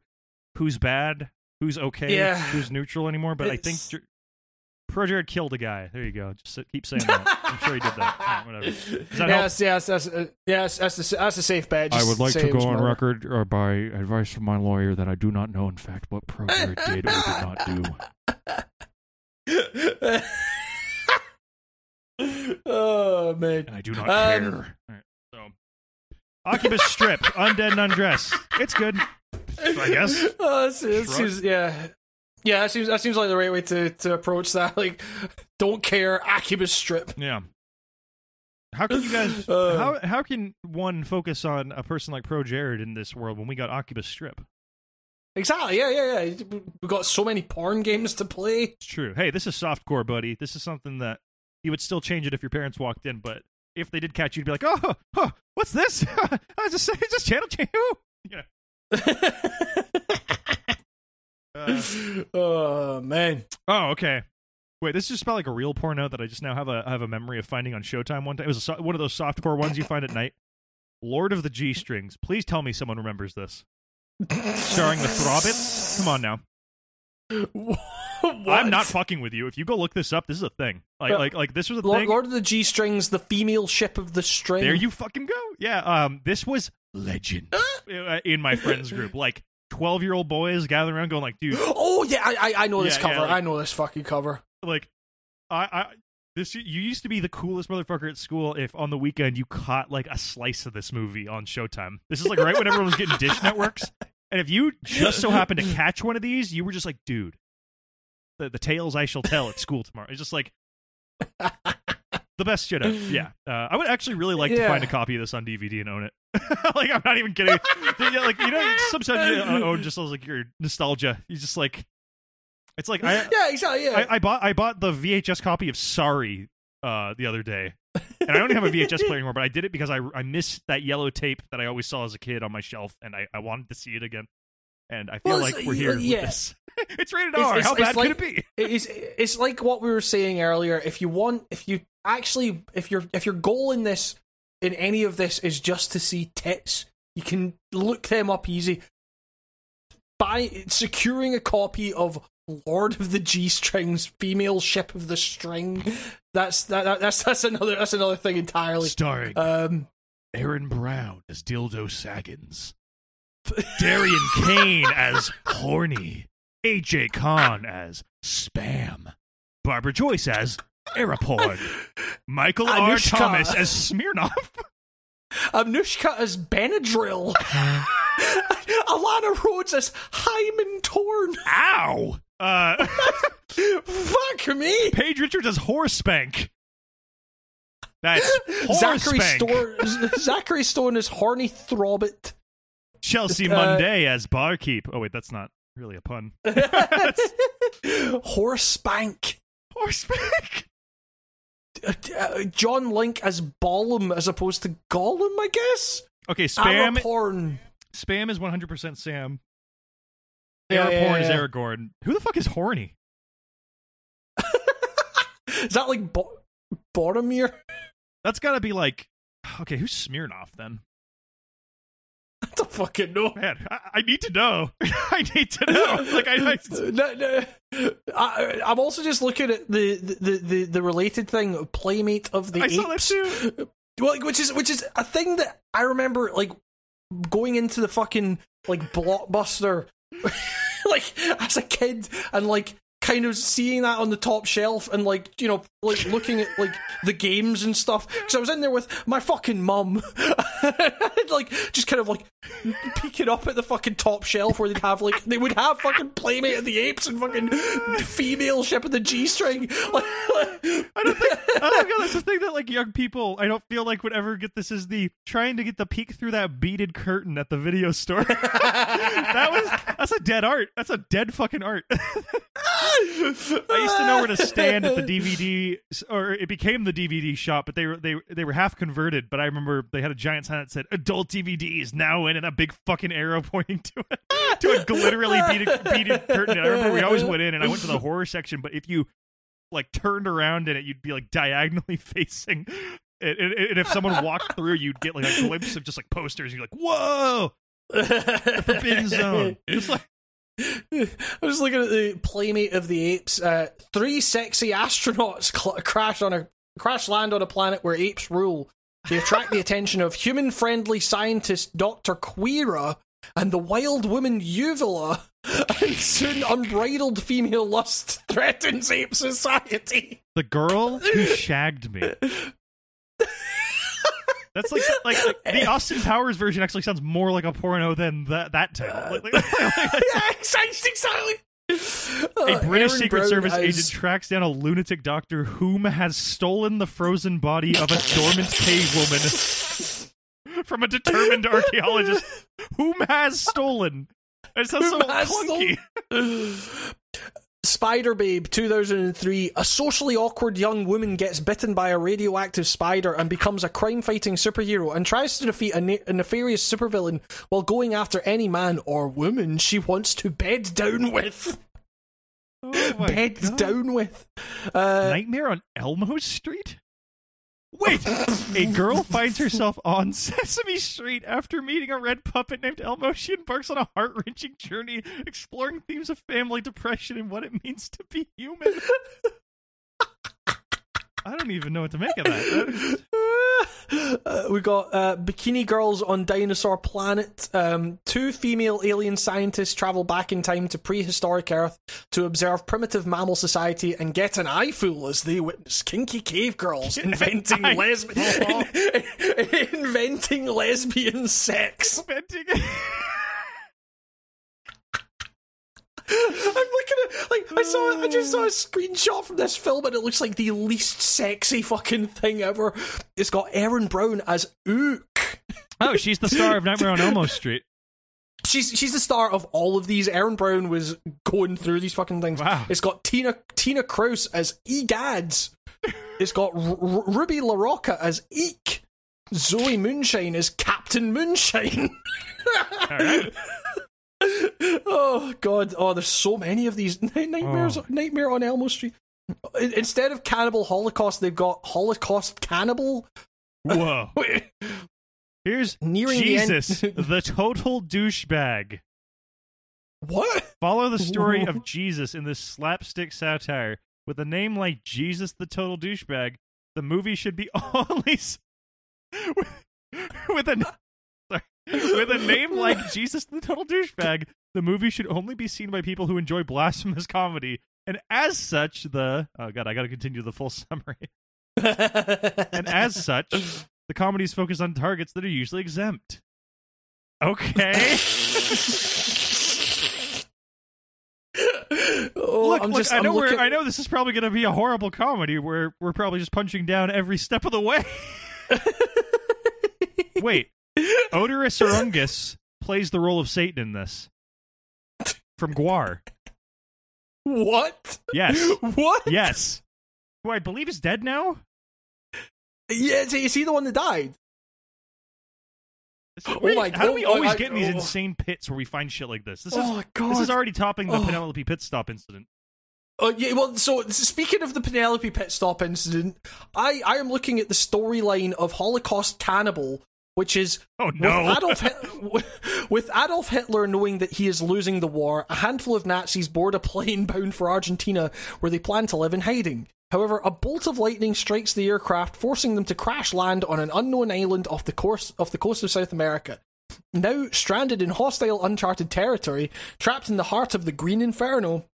who's bad, who's okay, Yeah. who's neutral anymore. But I think It's- Jer- Pro Jared killed a guy. There you go. Just keep saying that. I'm sure he did that. Alright, whatever. Does that help? yes, yes, that's uh, yes, that's the that's a safe bet. Just say it was murder. record or by advice from my lawyer that I do not know, in fact, what Pro Jared did or did not do. oh man. and I do not Um, care. Alright, so, Oculus Strip, Undead and Undress. It's good, I guess. Oh, that's- that Shrug. yeah. Yeah, that seems that seems like the right way to, to approach that. Like, don't care, Akiba strip. Yeah. How can you guys? Uh. how how can one focus on a person like Pro Jared in this world when we got Oculus Strip? Exactly. Yeah, yeah, yeah. We've got so many porn games to play. It's true. Hey, this is softcore, buddy. This is something that you would still change it if your parents walked in, but if they did catch you, you'd be like, "Oh, huh, what's this? I just it's just channel change." You know. Uh, oh man. oh, okay. Wait, this is just about like a real porno that I just now have a I have a memory of finding on Showtime one time. It was so- one of those softcore ones you find at night. Lord of the G Strings. Please tell me someone remembers this. Starring the Throbbits. Come on now. I'm not fucking with you. If you go look this up, this is a thing. Like Uh, like like this was a Lord, thing. Lord of the G Strings, the female ship of the string. There you fucking go. Yeah. Um. This was legend uh, in my friends group. Like twelve year old boys gathering around, going like, dude, Oh yeah, I I, I know this Yeah, cover. yeah, like- I know this fucking cover. like, I I. This you used to be the coolest motherfucker at school if on the weekend you caught like a slice of this movie on Showtime. This is like right when everyone was getting dish networks, and if you just so happened to catch one of these, you were just like, dude, the the tales I shall tell at school tomorrow. It's just like the best shit ever. Yeah, uh, I would actually really like to find a copy of this on DVD and own it. like I'm not even kidding. Yeah, like you know, sometimes you own just like your nostalgia. You just like it's like I Yeah, exactly. Yeah. I, I bought I bought the VHS copy of Sorry uh, the other day, and I don't have a VHS player anymore. But I did it because I I missed that yellow tape that I always saw as a kid on my shelf, and I, I wanted to see it again. And I feel Well, like we're here yeah. it's rated R. it's- How bad like- could it be? it's it's like what we were saying earlier. If you want, if you actually, if your if your goal in this, in any of this, is just to see tits, you can look them up easy. By securing a copy of Lord of the G Strings, female ship of the string, that's that, that that's that's another that's another thing entirely. Starring Um, Erin Brown as Dildo Saggins, Darian Caine as Horny, AJ Khan as Spam, Barbara Joyce as Araporn, Michael R. Anushka. Thomas as Smirnoff. Anushka as Benadryl. Alana Rhodes as Hyman Torn. Ow! Uh, Fuck me. Paige Richards as Horsespank. That's Zachary. Stone, Zachary Stone is horny throbbit. Chelsea Uh, Monday as Barkeep. Oh wait, that's not really a pun. Horsebank. Horsespank. Uh, uh, John Link as Ballum as opposed to Gollum, I guess. Okay, Spam. porn. Spam is 100% Sam. Yeah, Araporn yeah, is yeah. Aragorn. Who the fuck is Horny? Is that like Bo- Boromir? That's got to be like. Okay, who's Smirnoff then? I don't fucking know. Man, I, I need to know. I need to know. Like, I, I No, no. I, I'm also just looking at the the, the, the related thing, Playmate of the I Apes. saw that too. Well, which is which is a thing that I remember like going into the fucking like blockbuster like as a kid and like kind of seeing that on the top shelf and like you know like looking at like the games and stuff because I was in there with my fucking mum like just kind of like peeking up at the fucking top shelf where they'd have like they would have fucking Playmate of the Apes and fucking female ship of the G string I don't think. I don't feel that's the thing that like young people. I don't feel like would ever get this is the trying to get the peek through that beaded curtain at the video store. that was that's a dead art. That's a dead fucking art. I used to know where to stand at the DVD, or it became the DVD shop, but they were they they were half converted. But I remember they had a giant sign that said "Adult DVDs now in," and a big fucking arrow pointing to it to a glitterally beaded, beaded curtain. And I remember we always went in, and I went to the horror section. But if you like turned around in it, you'd be like diagonally facing. And, and, and if someone walked through, you'd get like a glimpse of just like posters. You're like, "Whoa, the Forbidden Zone!" It's like, I was looking at the Playmate of the Apes. Uh, three sexy astronauts cl- crash on a crash land on a planet where apes rule. They attract the attention of human-friendly scientist Doctor Queera and the wild woman Uvula, and soon unbridled female lust threatens ape society. the girl who shagged me. That's like like, like the Austin Powers version actually sounds more like a porno than that that title. Uh, like- like- yeah, exactly. A uh, British Aaron Secret Service as- agent tracks down a lunatic doctor whom has stolen the frozen body of a dormant cave woman from a determined archaeologist. Whom has stolen? It sounds so Whom has clunky. Spider Babe 2003. A socially awkward young woman gets bitten by a radioactive spider and becomes a crime fighting superhero and tries to defeat a, na- a nefarious supervillain while going after any man or woman she wants to bed down with. Oh bed God. down with. Uh, Nightmare on Elmo Street? Wait, a girl finds herself on Sesame Street after meeting a red puppet named Elmo. She embarks on a heart wrenching journey exploring themes of family depression and what it means to be human. I don't even know what to make of that. Uh, we got uh, Bikini Girls on Dinosaur Planet. Um, two female alien scientists travel back in time to prehistoric Earth to observe primitive mammal society and get an eyeful as they witness kinky cave girls inventing lesbian inventing lesbian sex. Inventing- I'm looking at like I saw I just saw a screenshot from this film and it looks like the least sexy fucking thing ever. It's got Erin Brown as Ook. oh, she's the star of Nightmare on Elmo Street. She's she's the star of all of these. Erin Brown was going through these fucking things. Wow. It's got Tina Tina Krause as Egads. It's got R- R- Ruby LaRocca as Eek. Zoe Moonshine as Captain Moonshine. Right. Oh god! Oh, there's so many of these nightmares. Oh. Nightmare on Elmo Street. Instead of Cannibal Holocaust, they've got Holocaust Cannibal. Whoa. Here's Nearing Jesus, the end. the total douchebag. what? Follow the story of Jesus in this slapstick satire. With a name like Jesus the Total Douchebag, the movie should be only with, with a with a name like Jesus the Total Douchebag, the movie should only be seen by people who enjoy blasphemous comedy. And as such, the oh god, I got to continue the full summary. And as such, the comedies focus on targets that are usually exempt. Okay. oh, look, I'm look, just, I know we're, I know this is probably going to be a horrible comedy where we're probably just punching down every step of the way. Wait, Oderus Urungus plays the role of Satan in this from GWAR. What? Yes, What? yes. Who I believe is dead now. Yeah, is he, is he the one that died? Oh my god. How do we always oh, I- get in these oh. insane pits where we find shit like this? This is oh god! this is already topping the Oh. Penelope Pit Stop incident. Oh yeah, well, so speaking of the Penelope pit stop incident, I I am looking at the storyline of Holocaust Cannibal, which is Oh with no! Adolf Hit- with Adolf Hitler knowing that he is losing the war, a handful of Nazis board a plane bound for Argentina, where they plan to live in hiding. However, a bolt of lightning strikes the aircraft, forcing them to crash land on an unknown island off the course off the coast of South America. Now stranded in hostile, uncharted territory, trapped in the heart of the Green Inferno,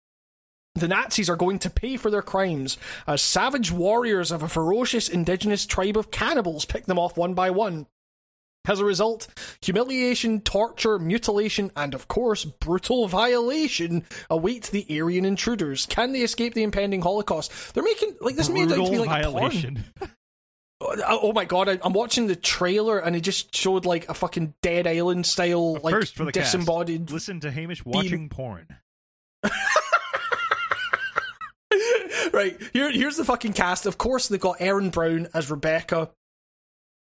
the Nazis are going to pay for their crimes as savage warriors of a ferocious indigenous tribe of cannibals pick them off one by one. As a result, humiliation, torture, mutilation, and of course, brutal violation await the Aryan intruders. Can they escape the impending Holocaust? They're making like this made out to be Brutal like a porn. Oh, oh my god! I, I'm watching the trailer and it just showed like a fucking Dead Island style, like First for the cast. disembodied. Listen to Hamish watching porn. right here here's the fucking cast of course they've got Erin Brown as Rebecca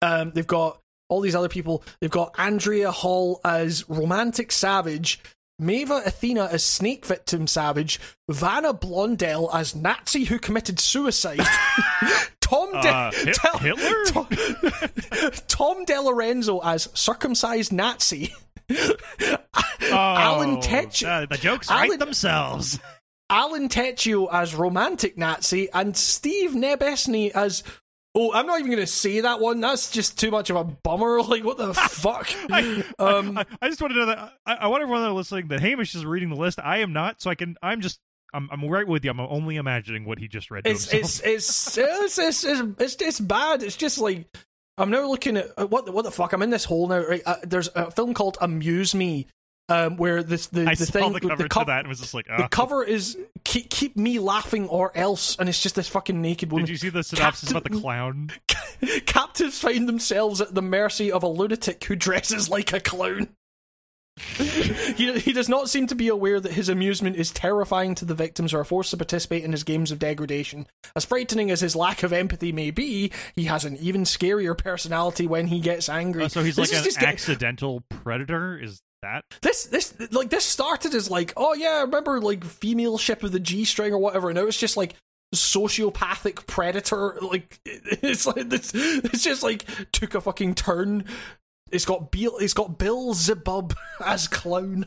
um they've got all these other people they've got Andrea Hall as romantic savage Mava Athena as snake victim savage Vanna Blondell as Nazi who committed suicide Tom De- Uh, Hit- Del- Hitler? Tom, Tom DeLorenzo as circumcised Nazi Alan Oh, Tetch- uh, the jokes Alan- write themselves. Alan Tecchio as romantic Nazi, and Steve Nebesny as. Oh, I'm not even going to say that one. That's just too much of a bummer. Like, what the fuck? I, Um, I, I just want to know that I, I want everyone that listening that Hamish is reading the list. I am not, so I can. I'm just. I'm, I'm right with you. I'm only imagining what he just read. It's it's, it's it's it's it's it's bad. It's just like I'm now looking at uh, what the, what the fuck. I'm in this hole now. Right? Uh, there's a film called Amuse Me, um, where this the I the saw thing the cover the, co- to that and was just like, the oh. cover is keep, keep me laughing or else, and it's just this fucking naked woman. Did you see the synopsis about the clown? Captives find themselves at the mercy of a lunatic who dresses like a clown. he, he does not seem to be aware that his amusement is terrifying to the victims who are forced to participate in his games of degradation. As frightening as his lack of empathy may be, he has an even scarier personality when he gets angry. Oh, so he's This like an accidental predator. Is that? this this like this started as like oh yeah I remember like female ship of the G string or whatever and now it's just like sociopathic predator like it's like this it's just like took a fucking turn. It's got Bill it's got Bill Zebub as clown.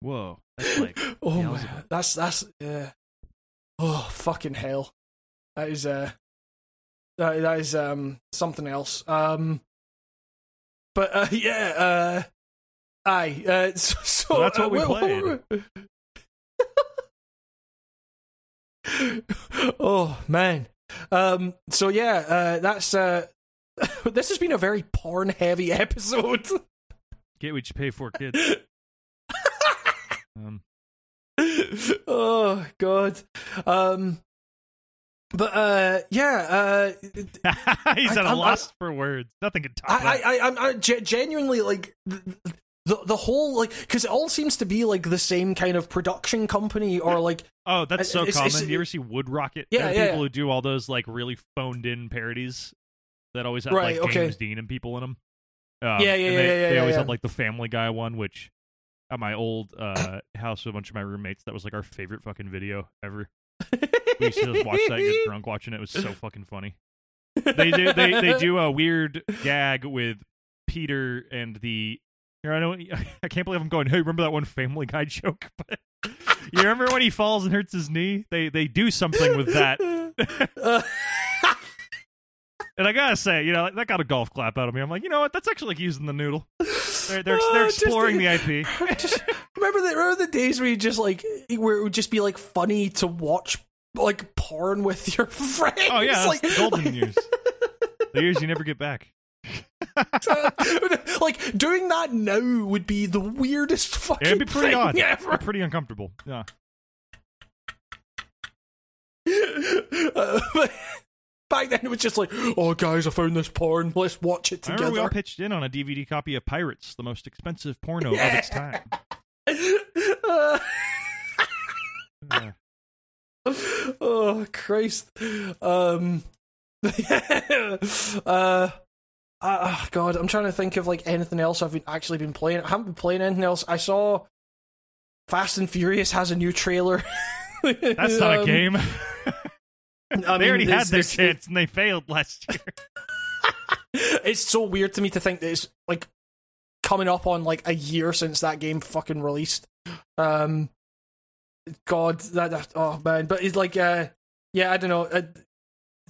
Whoa, that's like oh my, that's that's yeah. Oh fucking hell. That is uh that, that is um something else. Um but uh yeah uh aye uh so, so So that's what uh, we wha- oh man um so yeah uh that's uh this has been a very porn heavy episode get what you pay for, kid. Um, oh god um but uh yeah uh he's I- at a I'm- loss for words. Nothing can top I, that. I, I, I'm genuinely like the, the the whole like because it all seems to be like the same kind of production company or like oh, that's so it's- common. it's- you ever see WoodRocket? Yeah, yeah, people yeah. who do all those like really phoned in parodies that always have Right, like okay. James Deen and people in them. Um, Yeah, yeah, and yeah, they, yeah, They always yeah. have like the Family Guy one, which at my old uh, house with a bunch of my roommates, that was like our favorite fucking video ever. We used to just watch that, and get drunk watching it. It was so fucking funny. They do they they do a weird gag with Peter and the. You know, I I can't believe I'm going. Hey, remember that one Family Guy joke? But you remember when he falls and hurts his knee? They they do something with that, Uh, and I gotta say, you know, that got a golf clap out of me. I'm like, you know what? That's actually like using the noodle. They're they're, Oh, they're exploring the- the IP. just remember the remember the days where you just like where it would just be like funny to watch like porn with your friends. Oh yeah, like, golden like, years. The years you never get back. like doing that now would be the weirdest fucking It'd be pretty odd. ever. Pretty uncomfortable. Yeah. Uh, back then it was just like, oh guys, I found this porn. Let's watch it I we all pitched in on a DVD copy of Pirates, the most expensive porno of its time. Uh, Yeah. oh Christ. Um uh uh, God, I'm trying to think of like anything else I've been, actually been playing. I haven't been playing anything else. I saw Fast and Furious has a new trailer. That's not a Um, game. I they mean, already had their chance and they failed last year. It's so weird to me to think that it's like coming up on like a year since that game fucking released. Um, God, that, that oh man, but it's like uh, yeah, I don't know.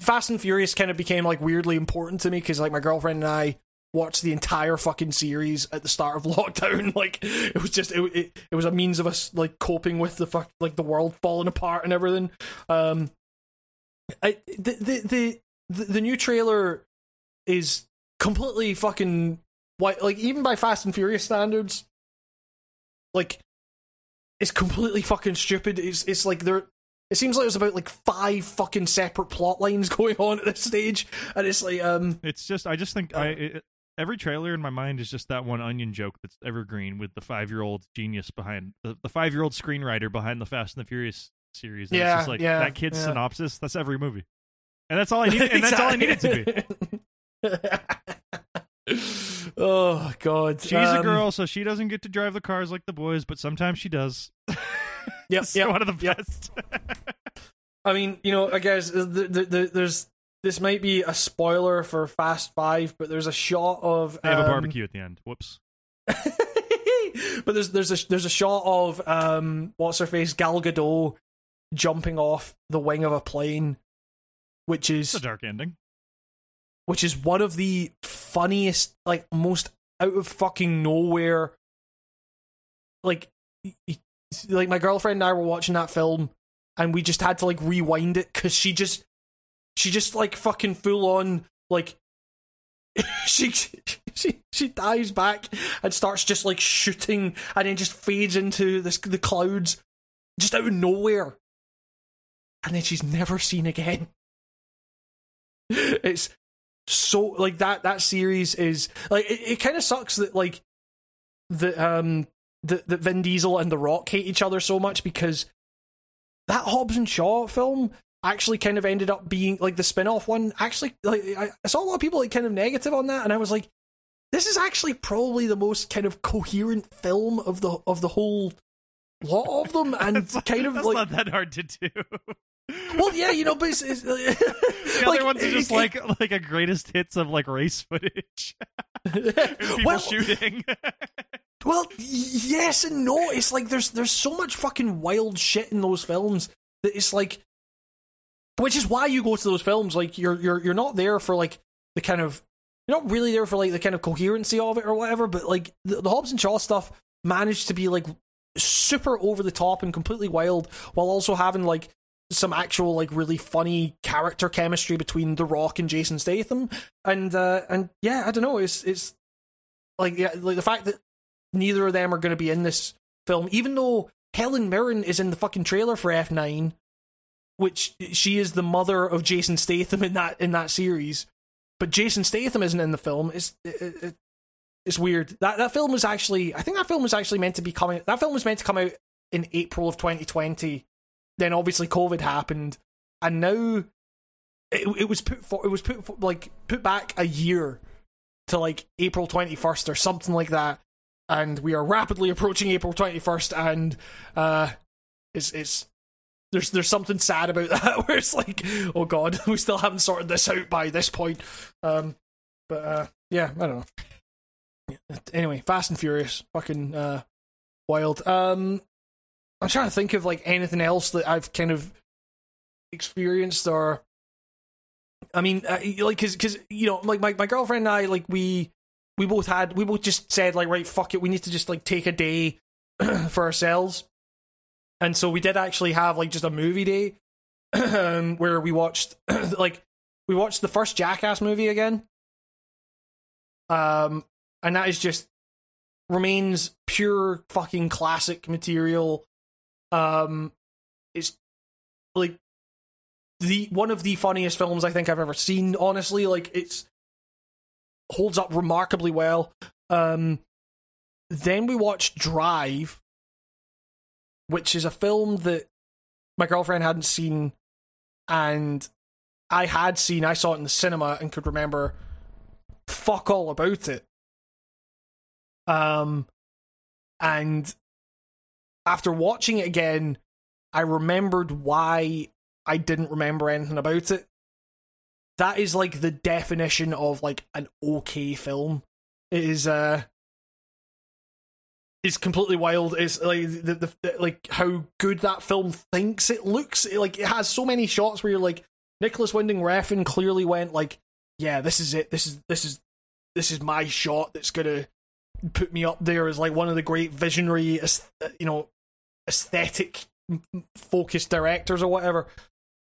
Fast and Furious kind of became like weirdly important to me because like my girlfriend and I watched the entire fucking series at the start of lockdown. Like it was just it it, it was a means of us like coping with the fuck like the world falling apart and everything. Um, I the the the the, the new trailer is completely fucking white. Like even by Fast and Furious standards, like it's completely fucking stupid. It's it's like there. It seems like there's about like five fucking separate plot lines going on at this stage, and it's like um It's just, I just think I it, every trailer in my mind is just that one onion joke that's evergreen with the five year old genius behind the, the five year old screenwriter behind the Fast and the Furious series. And Yeah, it's just like yeah, that kid's yeah. synopsis. That's every movie, and that's all I need. And that's all I needed to be. oh god, She's a Um, girl, so she doesn't get to drive the cars like the boys, but sometimes she does. Yep, yep, one of the best. I mean, you know, I guess the, the, the, there's this might be a spoiler for Fast Five, but there's a shot of they have a um, barbecue at the end. Whoops. but there's there's a there's a shot of um what's her face Gal Gadot jumping off the wing of a plane, which is It's a dark ending. which is one of the funniest, like most out of fucking nowhere. Like, like my girlfriend and I were watching that film, and we just had to like rewind it because she just, she just like fucking full on like she she she dives back and starts just like shooting, and then just fades into this the clouds, just out of nowhere, and then she's never seen again. It's so like that that series is like it, it kind of sucks that like the um that that Vin Diesel and The Rock hate each other so much because that Hobbs and Shaw film actually kind of ended up being like the spin-off one actually like I, I saw a lot of people like kind of negative on that and I was like this is actually probably the most kind of coherent film of the of the whole lot of them and It's kind of like not that hard to do. well yeah you know but it's, it's The like, other ones are just like like a greatest hits of like race footage people well, shooting. Well, yes and no. It's like there's there's so much fucking wild shit in those films that it's like, which is why you go to those films. Like you're you're you're not there for like the kind of you're not really there for like the kind of coherency of it or whatever. But like the, the Hobbs and Shaw stuff managed to be like super over the top and completely wild, while also having like some actual like really funny character chemistry between The Rock and Jason Statham. And uh and yeah, I don't know. It's it's like yeah, like the fact that neither of them are going to be in this film, even though Helen Mirren is in the fucking trailer for F9, which she is the mother of Jason Statham in that in that series, but Jason Statham isn't in the film. It's it, it, it's weird. That that film was actually I think that film was actually meant to be coming. That film was meant to come out in April of 2020. Then obviously COVID happened, and now it, it was put for it was put for, like put back a year to like April 21st or something like that and we are rapidly approaching April 21st and uh it's it's there's there's something sad about that where it's like oh god we still haven't sorted this out by this point. Um but uh yeah I don't know. Anyway Fast and Furious fucking uh wild. Um I'm trying to think of like anything else that I've kind of experienced or I mean, uh, like, cause, cause, you know, like my, my girlfriend and I, like, we, we both had, we both just said, like, right, fuck it, we need to just, like, take a day for ourselves. And so we did actually have, like, just a movie day um, where we watched, like, we watched the first Jackass movie again. Um, and that is just, remains pure fucking classic material. Um, it's, like, the one of the funniest films I think I've ever seen. Honestly, like it's holds up remarkably well. Um, then we watched Drive, which is a film that my girlfriend hadn't seen, and I had seen. I saw it in the cinema and could remember fuck all about it. Um, and after watching it again, I remembered why I didn't remember anything about it. That is like the definition of like an okay film. It is uh it's completely wild. It's like the, the, the like how good that film thinks it looks. It, like it has so many shots where you're like Nicolas Winding Refn clearly went like, yeah, this is it. This is this is this is my shot that's gonna put me up there as like one of the great visionary, you know, aesthetic focused directors or whatever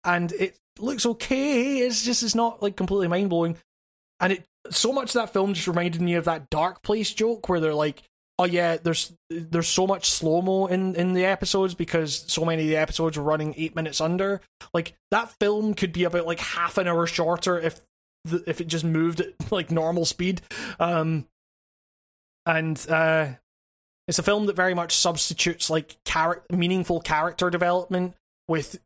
and it looks okay. It's just it's not like completely mind blowing, and it so much that film just reminded me of that Darkplace joke where they're like, oh yeah, there's there's so much slow mo in in the episodes because so many of the episodes were running eight minutes under. Like that film could be about like half an hour shorter if the, if it just moved at like normal speed. Um, and uh, it's a film that very much substitutes like char- meaningful character development with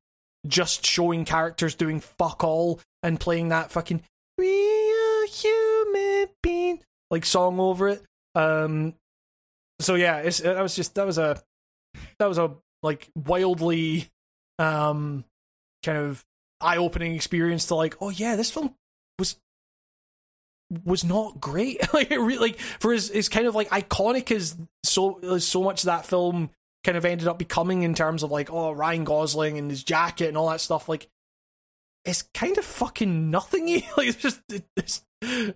just showing characters doing fuck all and playing that fucking we are human being like song over it. Um so yeah, it's that was just that was a that was a like wildly um kind of eye-opening experience to like oh yeah, this film was was not great. like it really like for as is kind of like iconic as so as so much of that film kind of ended up becoming in terms of like oh Ryan Gosling and his jacket and all that stuff like it's kind of fucking nothingy. Like it's just it's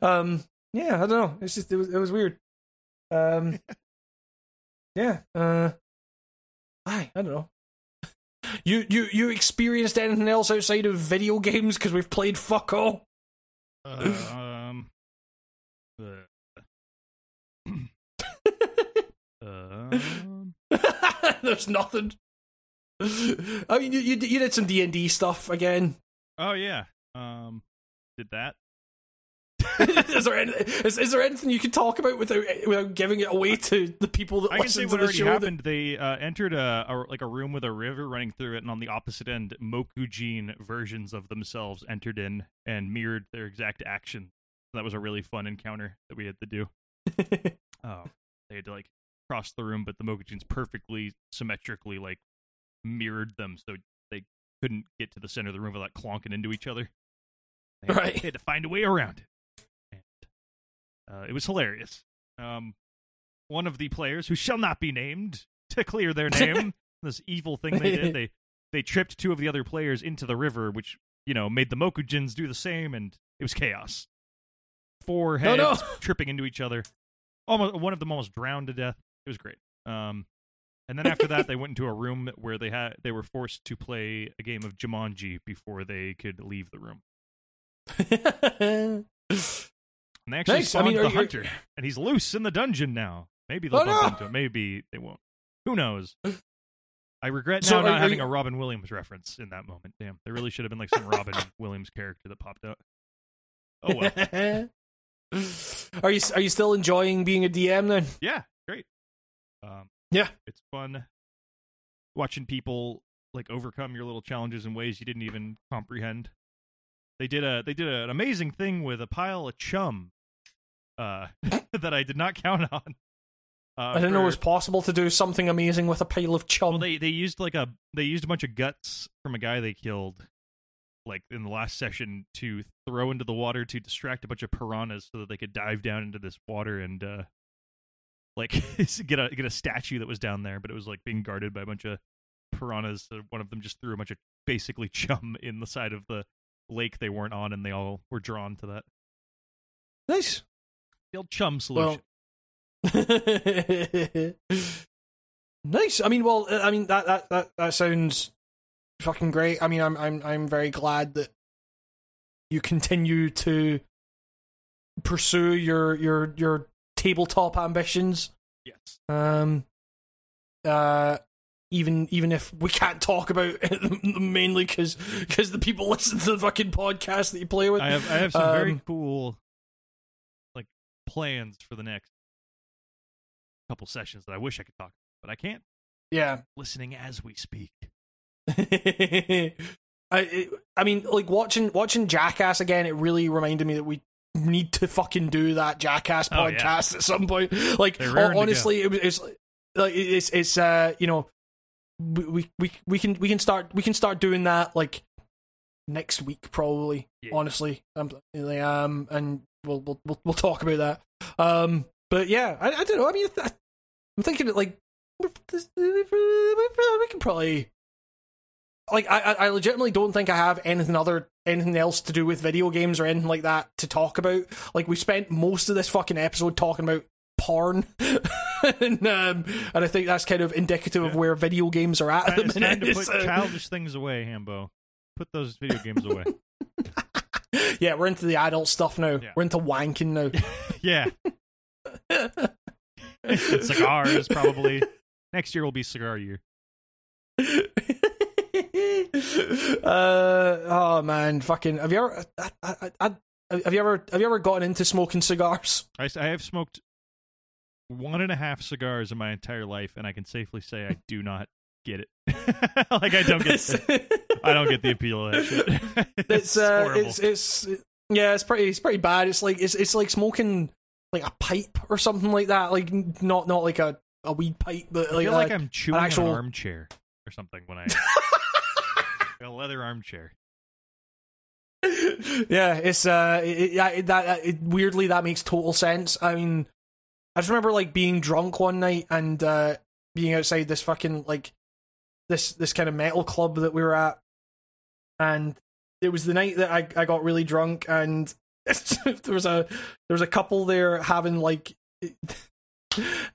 um yeah I don't know. It's just it was it was weird. Um yeah uh I I don't know. You you you experienced anything else outside of video games? Because we've played fuck all. Um, Uh, um, There's nothing. I mean, you, you you did some D and D stuff again. oh yeah. Um, did that? is there any, is, is there anything you can talk about without without giving it away to the people that I can say listen to what the already show? that- happened. They uh, entered a, a like a room with a river running through it, and on the opposite end, Mokujin versions of themselves entered in and mirrored their exact action. That was a really fun encounter that we had to do. Oh, they had to like cross the room, but the Mokujins perfectly symmetrically like mirrored them, so they couldn't get to the center of the room without clonking into each other. They had, Right. they had to find a way around it. And, uh, it was hilarious. Um, one of the players, who shall not be named, to clear their name, this evil thing they did, they they tripped two of the other players into the river, which you know made the Mokujins do the same, and it was chaos. Four heads no. tripping into each other. Almost one of them almost drowned to death. It was great. Um, and then after that, they went into a room where they had they were forced to play a game of Jumanji before they could leave the room. And they actually Nice. I mean, the you- hunter, and he's loose in the dungeon now. Maybe they'll Oh, bump no. into him. Maybe they won't. Who knows? I regret now are- not having you- a Robin Williams reference in that moment. Damn, there really should have been like some Robin Williams character that popped up. Oh well. are you are you still enjoying being a DM then? Yeah. Um, Yeah. it's fun watching people like overcome your little challenges in ways you didn't even comprehend. They did a they did an amazing thing with a pile of chum uh, that I did not count on. Uh, I didn't know it was possible to do something amazing with a pile of chum. Well, they they used like a they used a bunch of guts from a guy they killed, like in the last session, to throw into the water to distract a bunch of piranhas so that they could dive down into this water and uh, like get a get a statue that was down there, but it was like being guarded by a bunch of piranhas. So one of them just threw a bunch of basically chum in the side of the lake they weren't on, and they all were drawn to that. nice. The old chum solution. nice. I mean, well, uh, I mean that that that that sounds fucking great. I mean, I'm I'm I'm very glad that you continue to pursue your your your tabletop ambitions. yes. Um, uh, even even if we can't talk about it mainly because because the people listen to the fucking podcast that you play with. I have I have some very Um, cool like plans for the next couple sessions that I wish I could talk, about, but I can't. yeah. Listening as we speak. I I mean, like watching watching Jackass again. It really reminded me that we need to fucking do that Jackass Oh, yeah. podcast at some point. Like honestly, it was it's like it's it's uh you know we, we we can we can start we can start doing that like next week probably. Yeah. Honestly, um, like, um, and we'll we'll we'll, talk about that. Um, but yeah, I, I don't know. I mean, I, I'm thinking that like we can probably like I, I I legitimately don't think I have anything other anything else to do with video games or anything like that to talk about. Like we spent most of this fucking episode talking about porn, and um, and I think that's kind of indicative of where video games are at at the It's time to put childish things away, Hambo. Put those video games away. yeah, we're into the adult stuff now. Yeah. We're into wanking now. yeah. Cigars probably. Next year will be cigar year. uh, oh man, fucking! Have you ever? I, I, I, have you ever? Have you ever gotten into smoking cigars? I have smoked one and a half cigars in my entire life, and I can safely say I do not get it. like I don't get, I don't get the appeal of that shit. it's uh, horrible. it's it's yeah, it's pretty it's pretty bad. It's like it's it's like smoking like a pipe or something like that. Like not not like a, a weed pipe, but I like, feel like a- I'm chewing actual- an armchair or something when I a leather armchair. yeah, it's uh, yeah, it- that it, weirdly that makes total sense. I mean, I just remember like being drunk one night and uh being outside this fucking like this this kind of metal club that we were at, and it was the night that I I got really drunk and there was a there was a couple there having like.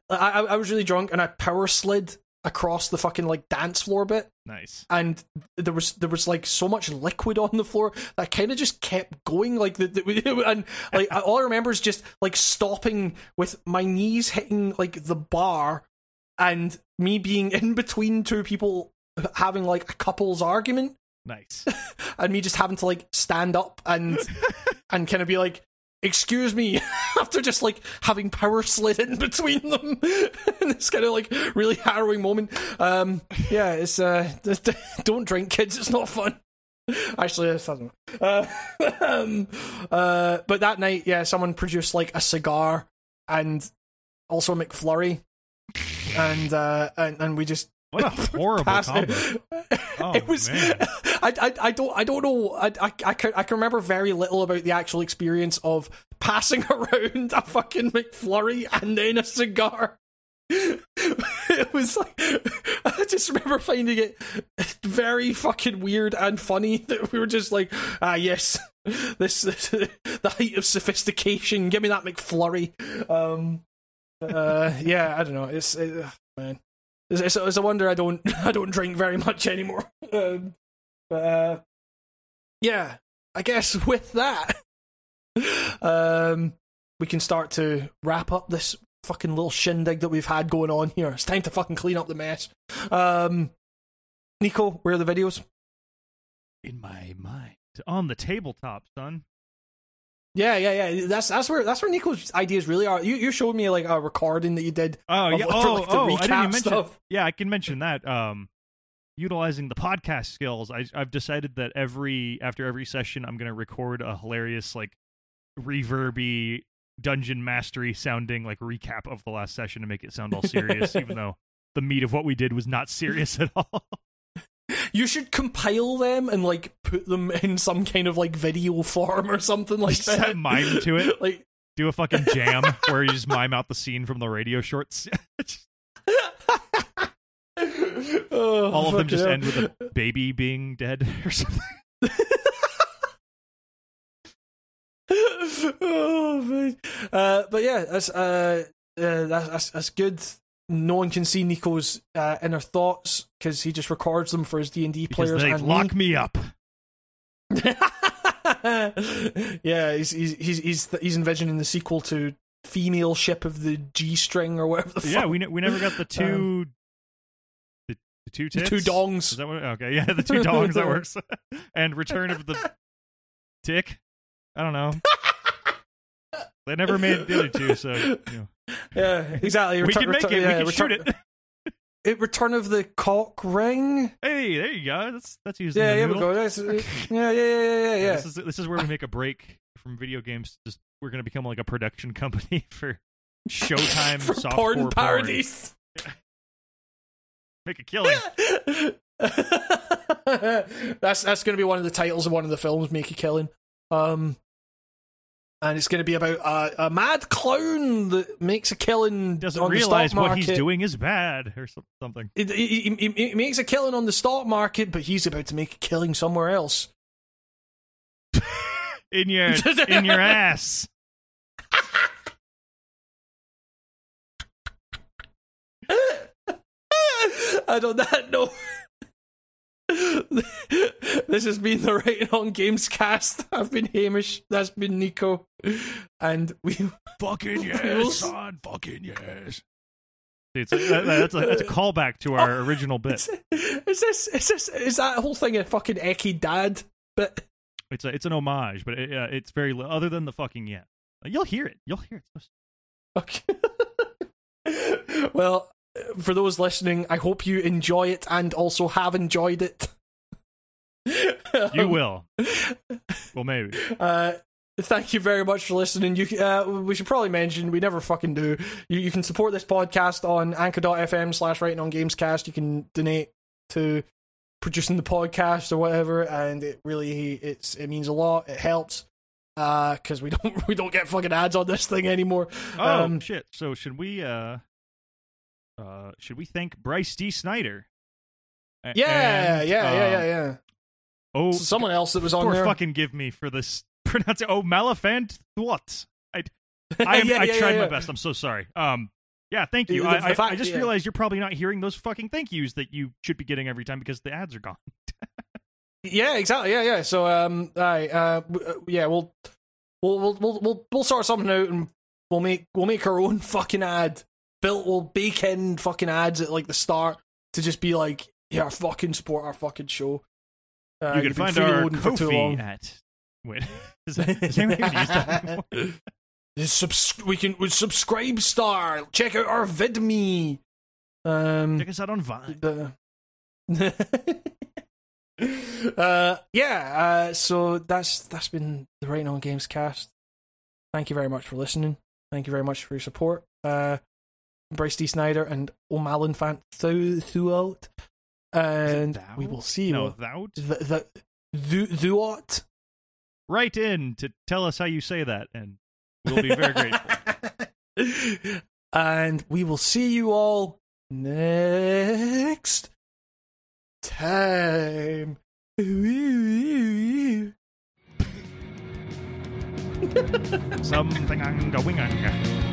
I I was really drunk and I power slid across the fucking like dance floor bit Nice. and there was there was like so much liquid on the floor that kind of just kept going like the, the and like all I remember is just like stopping with my knees hitting like the bar and me being in between two people having like a couple's argument Nice. and me just having to like stand up and and kind of be like excuse me after just like having power slid in between them. In this kind of like really harrowing moment. Um yeah it's uh don't drink kids it's not fun. Actually it's I don't know. Uh, um, uh but that night yeah someone produced like a cigar and also a mcflurry. And uh and, and we just What a horrible combo. Oh, it was man. I, I I don't I don't know I, I I can I can remember very little about the actual experience of passing around a fucking McFlurry and then a cigar. It was like I just remember finding it very fucking weird and funny that we were just like ah yes this, this the height of sophistication give me that McFlurry um uh yeah I don't know it's it, man it's, it's, a wonder I don't I don't drink very much anymore. Um, but uh, yeah, I guess with that, um, we can start to wrap up this fucking little shindig that we've had going on here. It's time to fucking clean up the mess. Um, Nico, where are the videos? In my mind. On the tabletop, son. Yeah, yeah, yeah. That's that's where that's where Nico's ideas really are. You you showed me like a recording that you did. Oh of- yeah. for, Oh, like, the oh I didn't even mention. stuff. Yeah, I can mention that. Um, utilizing the podcast skills, I, I've decided that every after every session, I'm going to record a hilarious like reverby dungeon mastery sounding like recap of the last session to make it sound all serious, even though the meat of what we did was not serious at all. You should compile them and like put them in some kind of like video form or something like Just that. mime to it. Like Do a fucking jam where you just mime out the scene from the radio shorts. oh, all of them just hell. end with a baby being dead or something. oh man. Uh, but yeah, that's uh, uh that's, that's that's good. No one can see Nico's uh, inner thoughts because he just records them for his D and D players and lock me. me up. yeah, he's he's he's he's he's envisioning the sequel to female ship of the G string or whatever. The Yeah, fuck. we ne- we never got the two the, the two the tits. two Is dongs. that what? Okay, yeah, the two dongs that works. and Return of the Tick. I don't know. They never made the other two, so you know. Yeah, exactly. we can make return- it. yeah, we can return- shoot it. it. Return of the cock ring. Hey, there you go. That's that's using Yeah, the yeah, we go. That's, yeah, yeah, yeah, yeah, yeah. yeah. This is this is where we make a break from video games. Just we're gonna become like a production company for Showtime For softcore porn parodies. Make a killing. that's that's going to be one of the titles of one of the films. Make a killing. Um, and it's going to be about a, a mad clown that makes a killing. Doesn't on the realize what he's doing is bad or something. It, he, he- he makes a killing on the stock market, but he's about to make a killing somewhere else. In your in your ass. and on that note, this has been the Writing on Games cast. I've been Hamish. That's been Nico, and we. Fucking yes, son. Fucking yes. It's a, that- that's, a, that's a callback to our original bit. Is this? Is this? Is that whole thing a fucking Eki dad? But It's a, it's an homage, but it, uh, it's very li- other than the fucking yeah. You'll hear it. You'll hear it. okay. well, for those listening, I hope you enjoy it and also have enjoyed it. You will. Well, maybe. Uh, thank you very much for listening. You, uh, we should probably mention we never fucking do. You, you can support this podcast on anchor.fm slash writing on gamescast. You can donate to producing the podcast or whatever, and it really it's it means a lot. It helps because we don't we don't get fucking ads on this thing anymore. Oh Um, shit! So should we uh uh should we thank Bryce D. Snyder? A- Yeah, and, yeah, uh, yeah, yeah, yeah. Oh, Someone else that was on there. fucking give me for this pronunciation. Oh, Malafant what? I I, Yeah, I yeah, tried yeah, my best. I'm so sorry. Um, Yeah, thank you. I, I- I just realized you're probably not hearing those fucking thank yous that you should be getting every time because the ads are gone. Yeah, exactly. Yeah, yeah. So, um, aye, uh, w- uh, yeah, we'll, we'll, we'll, we'll, we'll, we'll sort something out, and we'll make, we'll make our own fucking ad. Built, we'll bake in fucking ads at like the start to just be like, yeah, fucking support our fucking show. Uh, you can find our freeloading for too long. Ko-fi at. Wait, is, that, is anyone even use that subs- we can we SubscribeStar. Check out our vidme. Um, Check us out on Vine. the uh yeah uh so that's that's been the right on games cast thank you very much for listening thank you very much for your support uh bryce d snyder and o'malley fan thou- throughout and we will see you No, thou. the the throughout Write in to tell us how you say that, and we'll be very grateful. and we will see you all next time. Something anga winganga.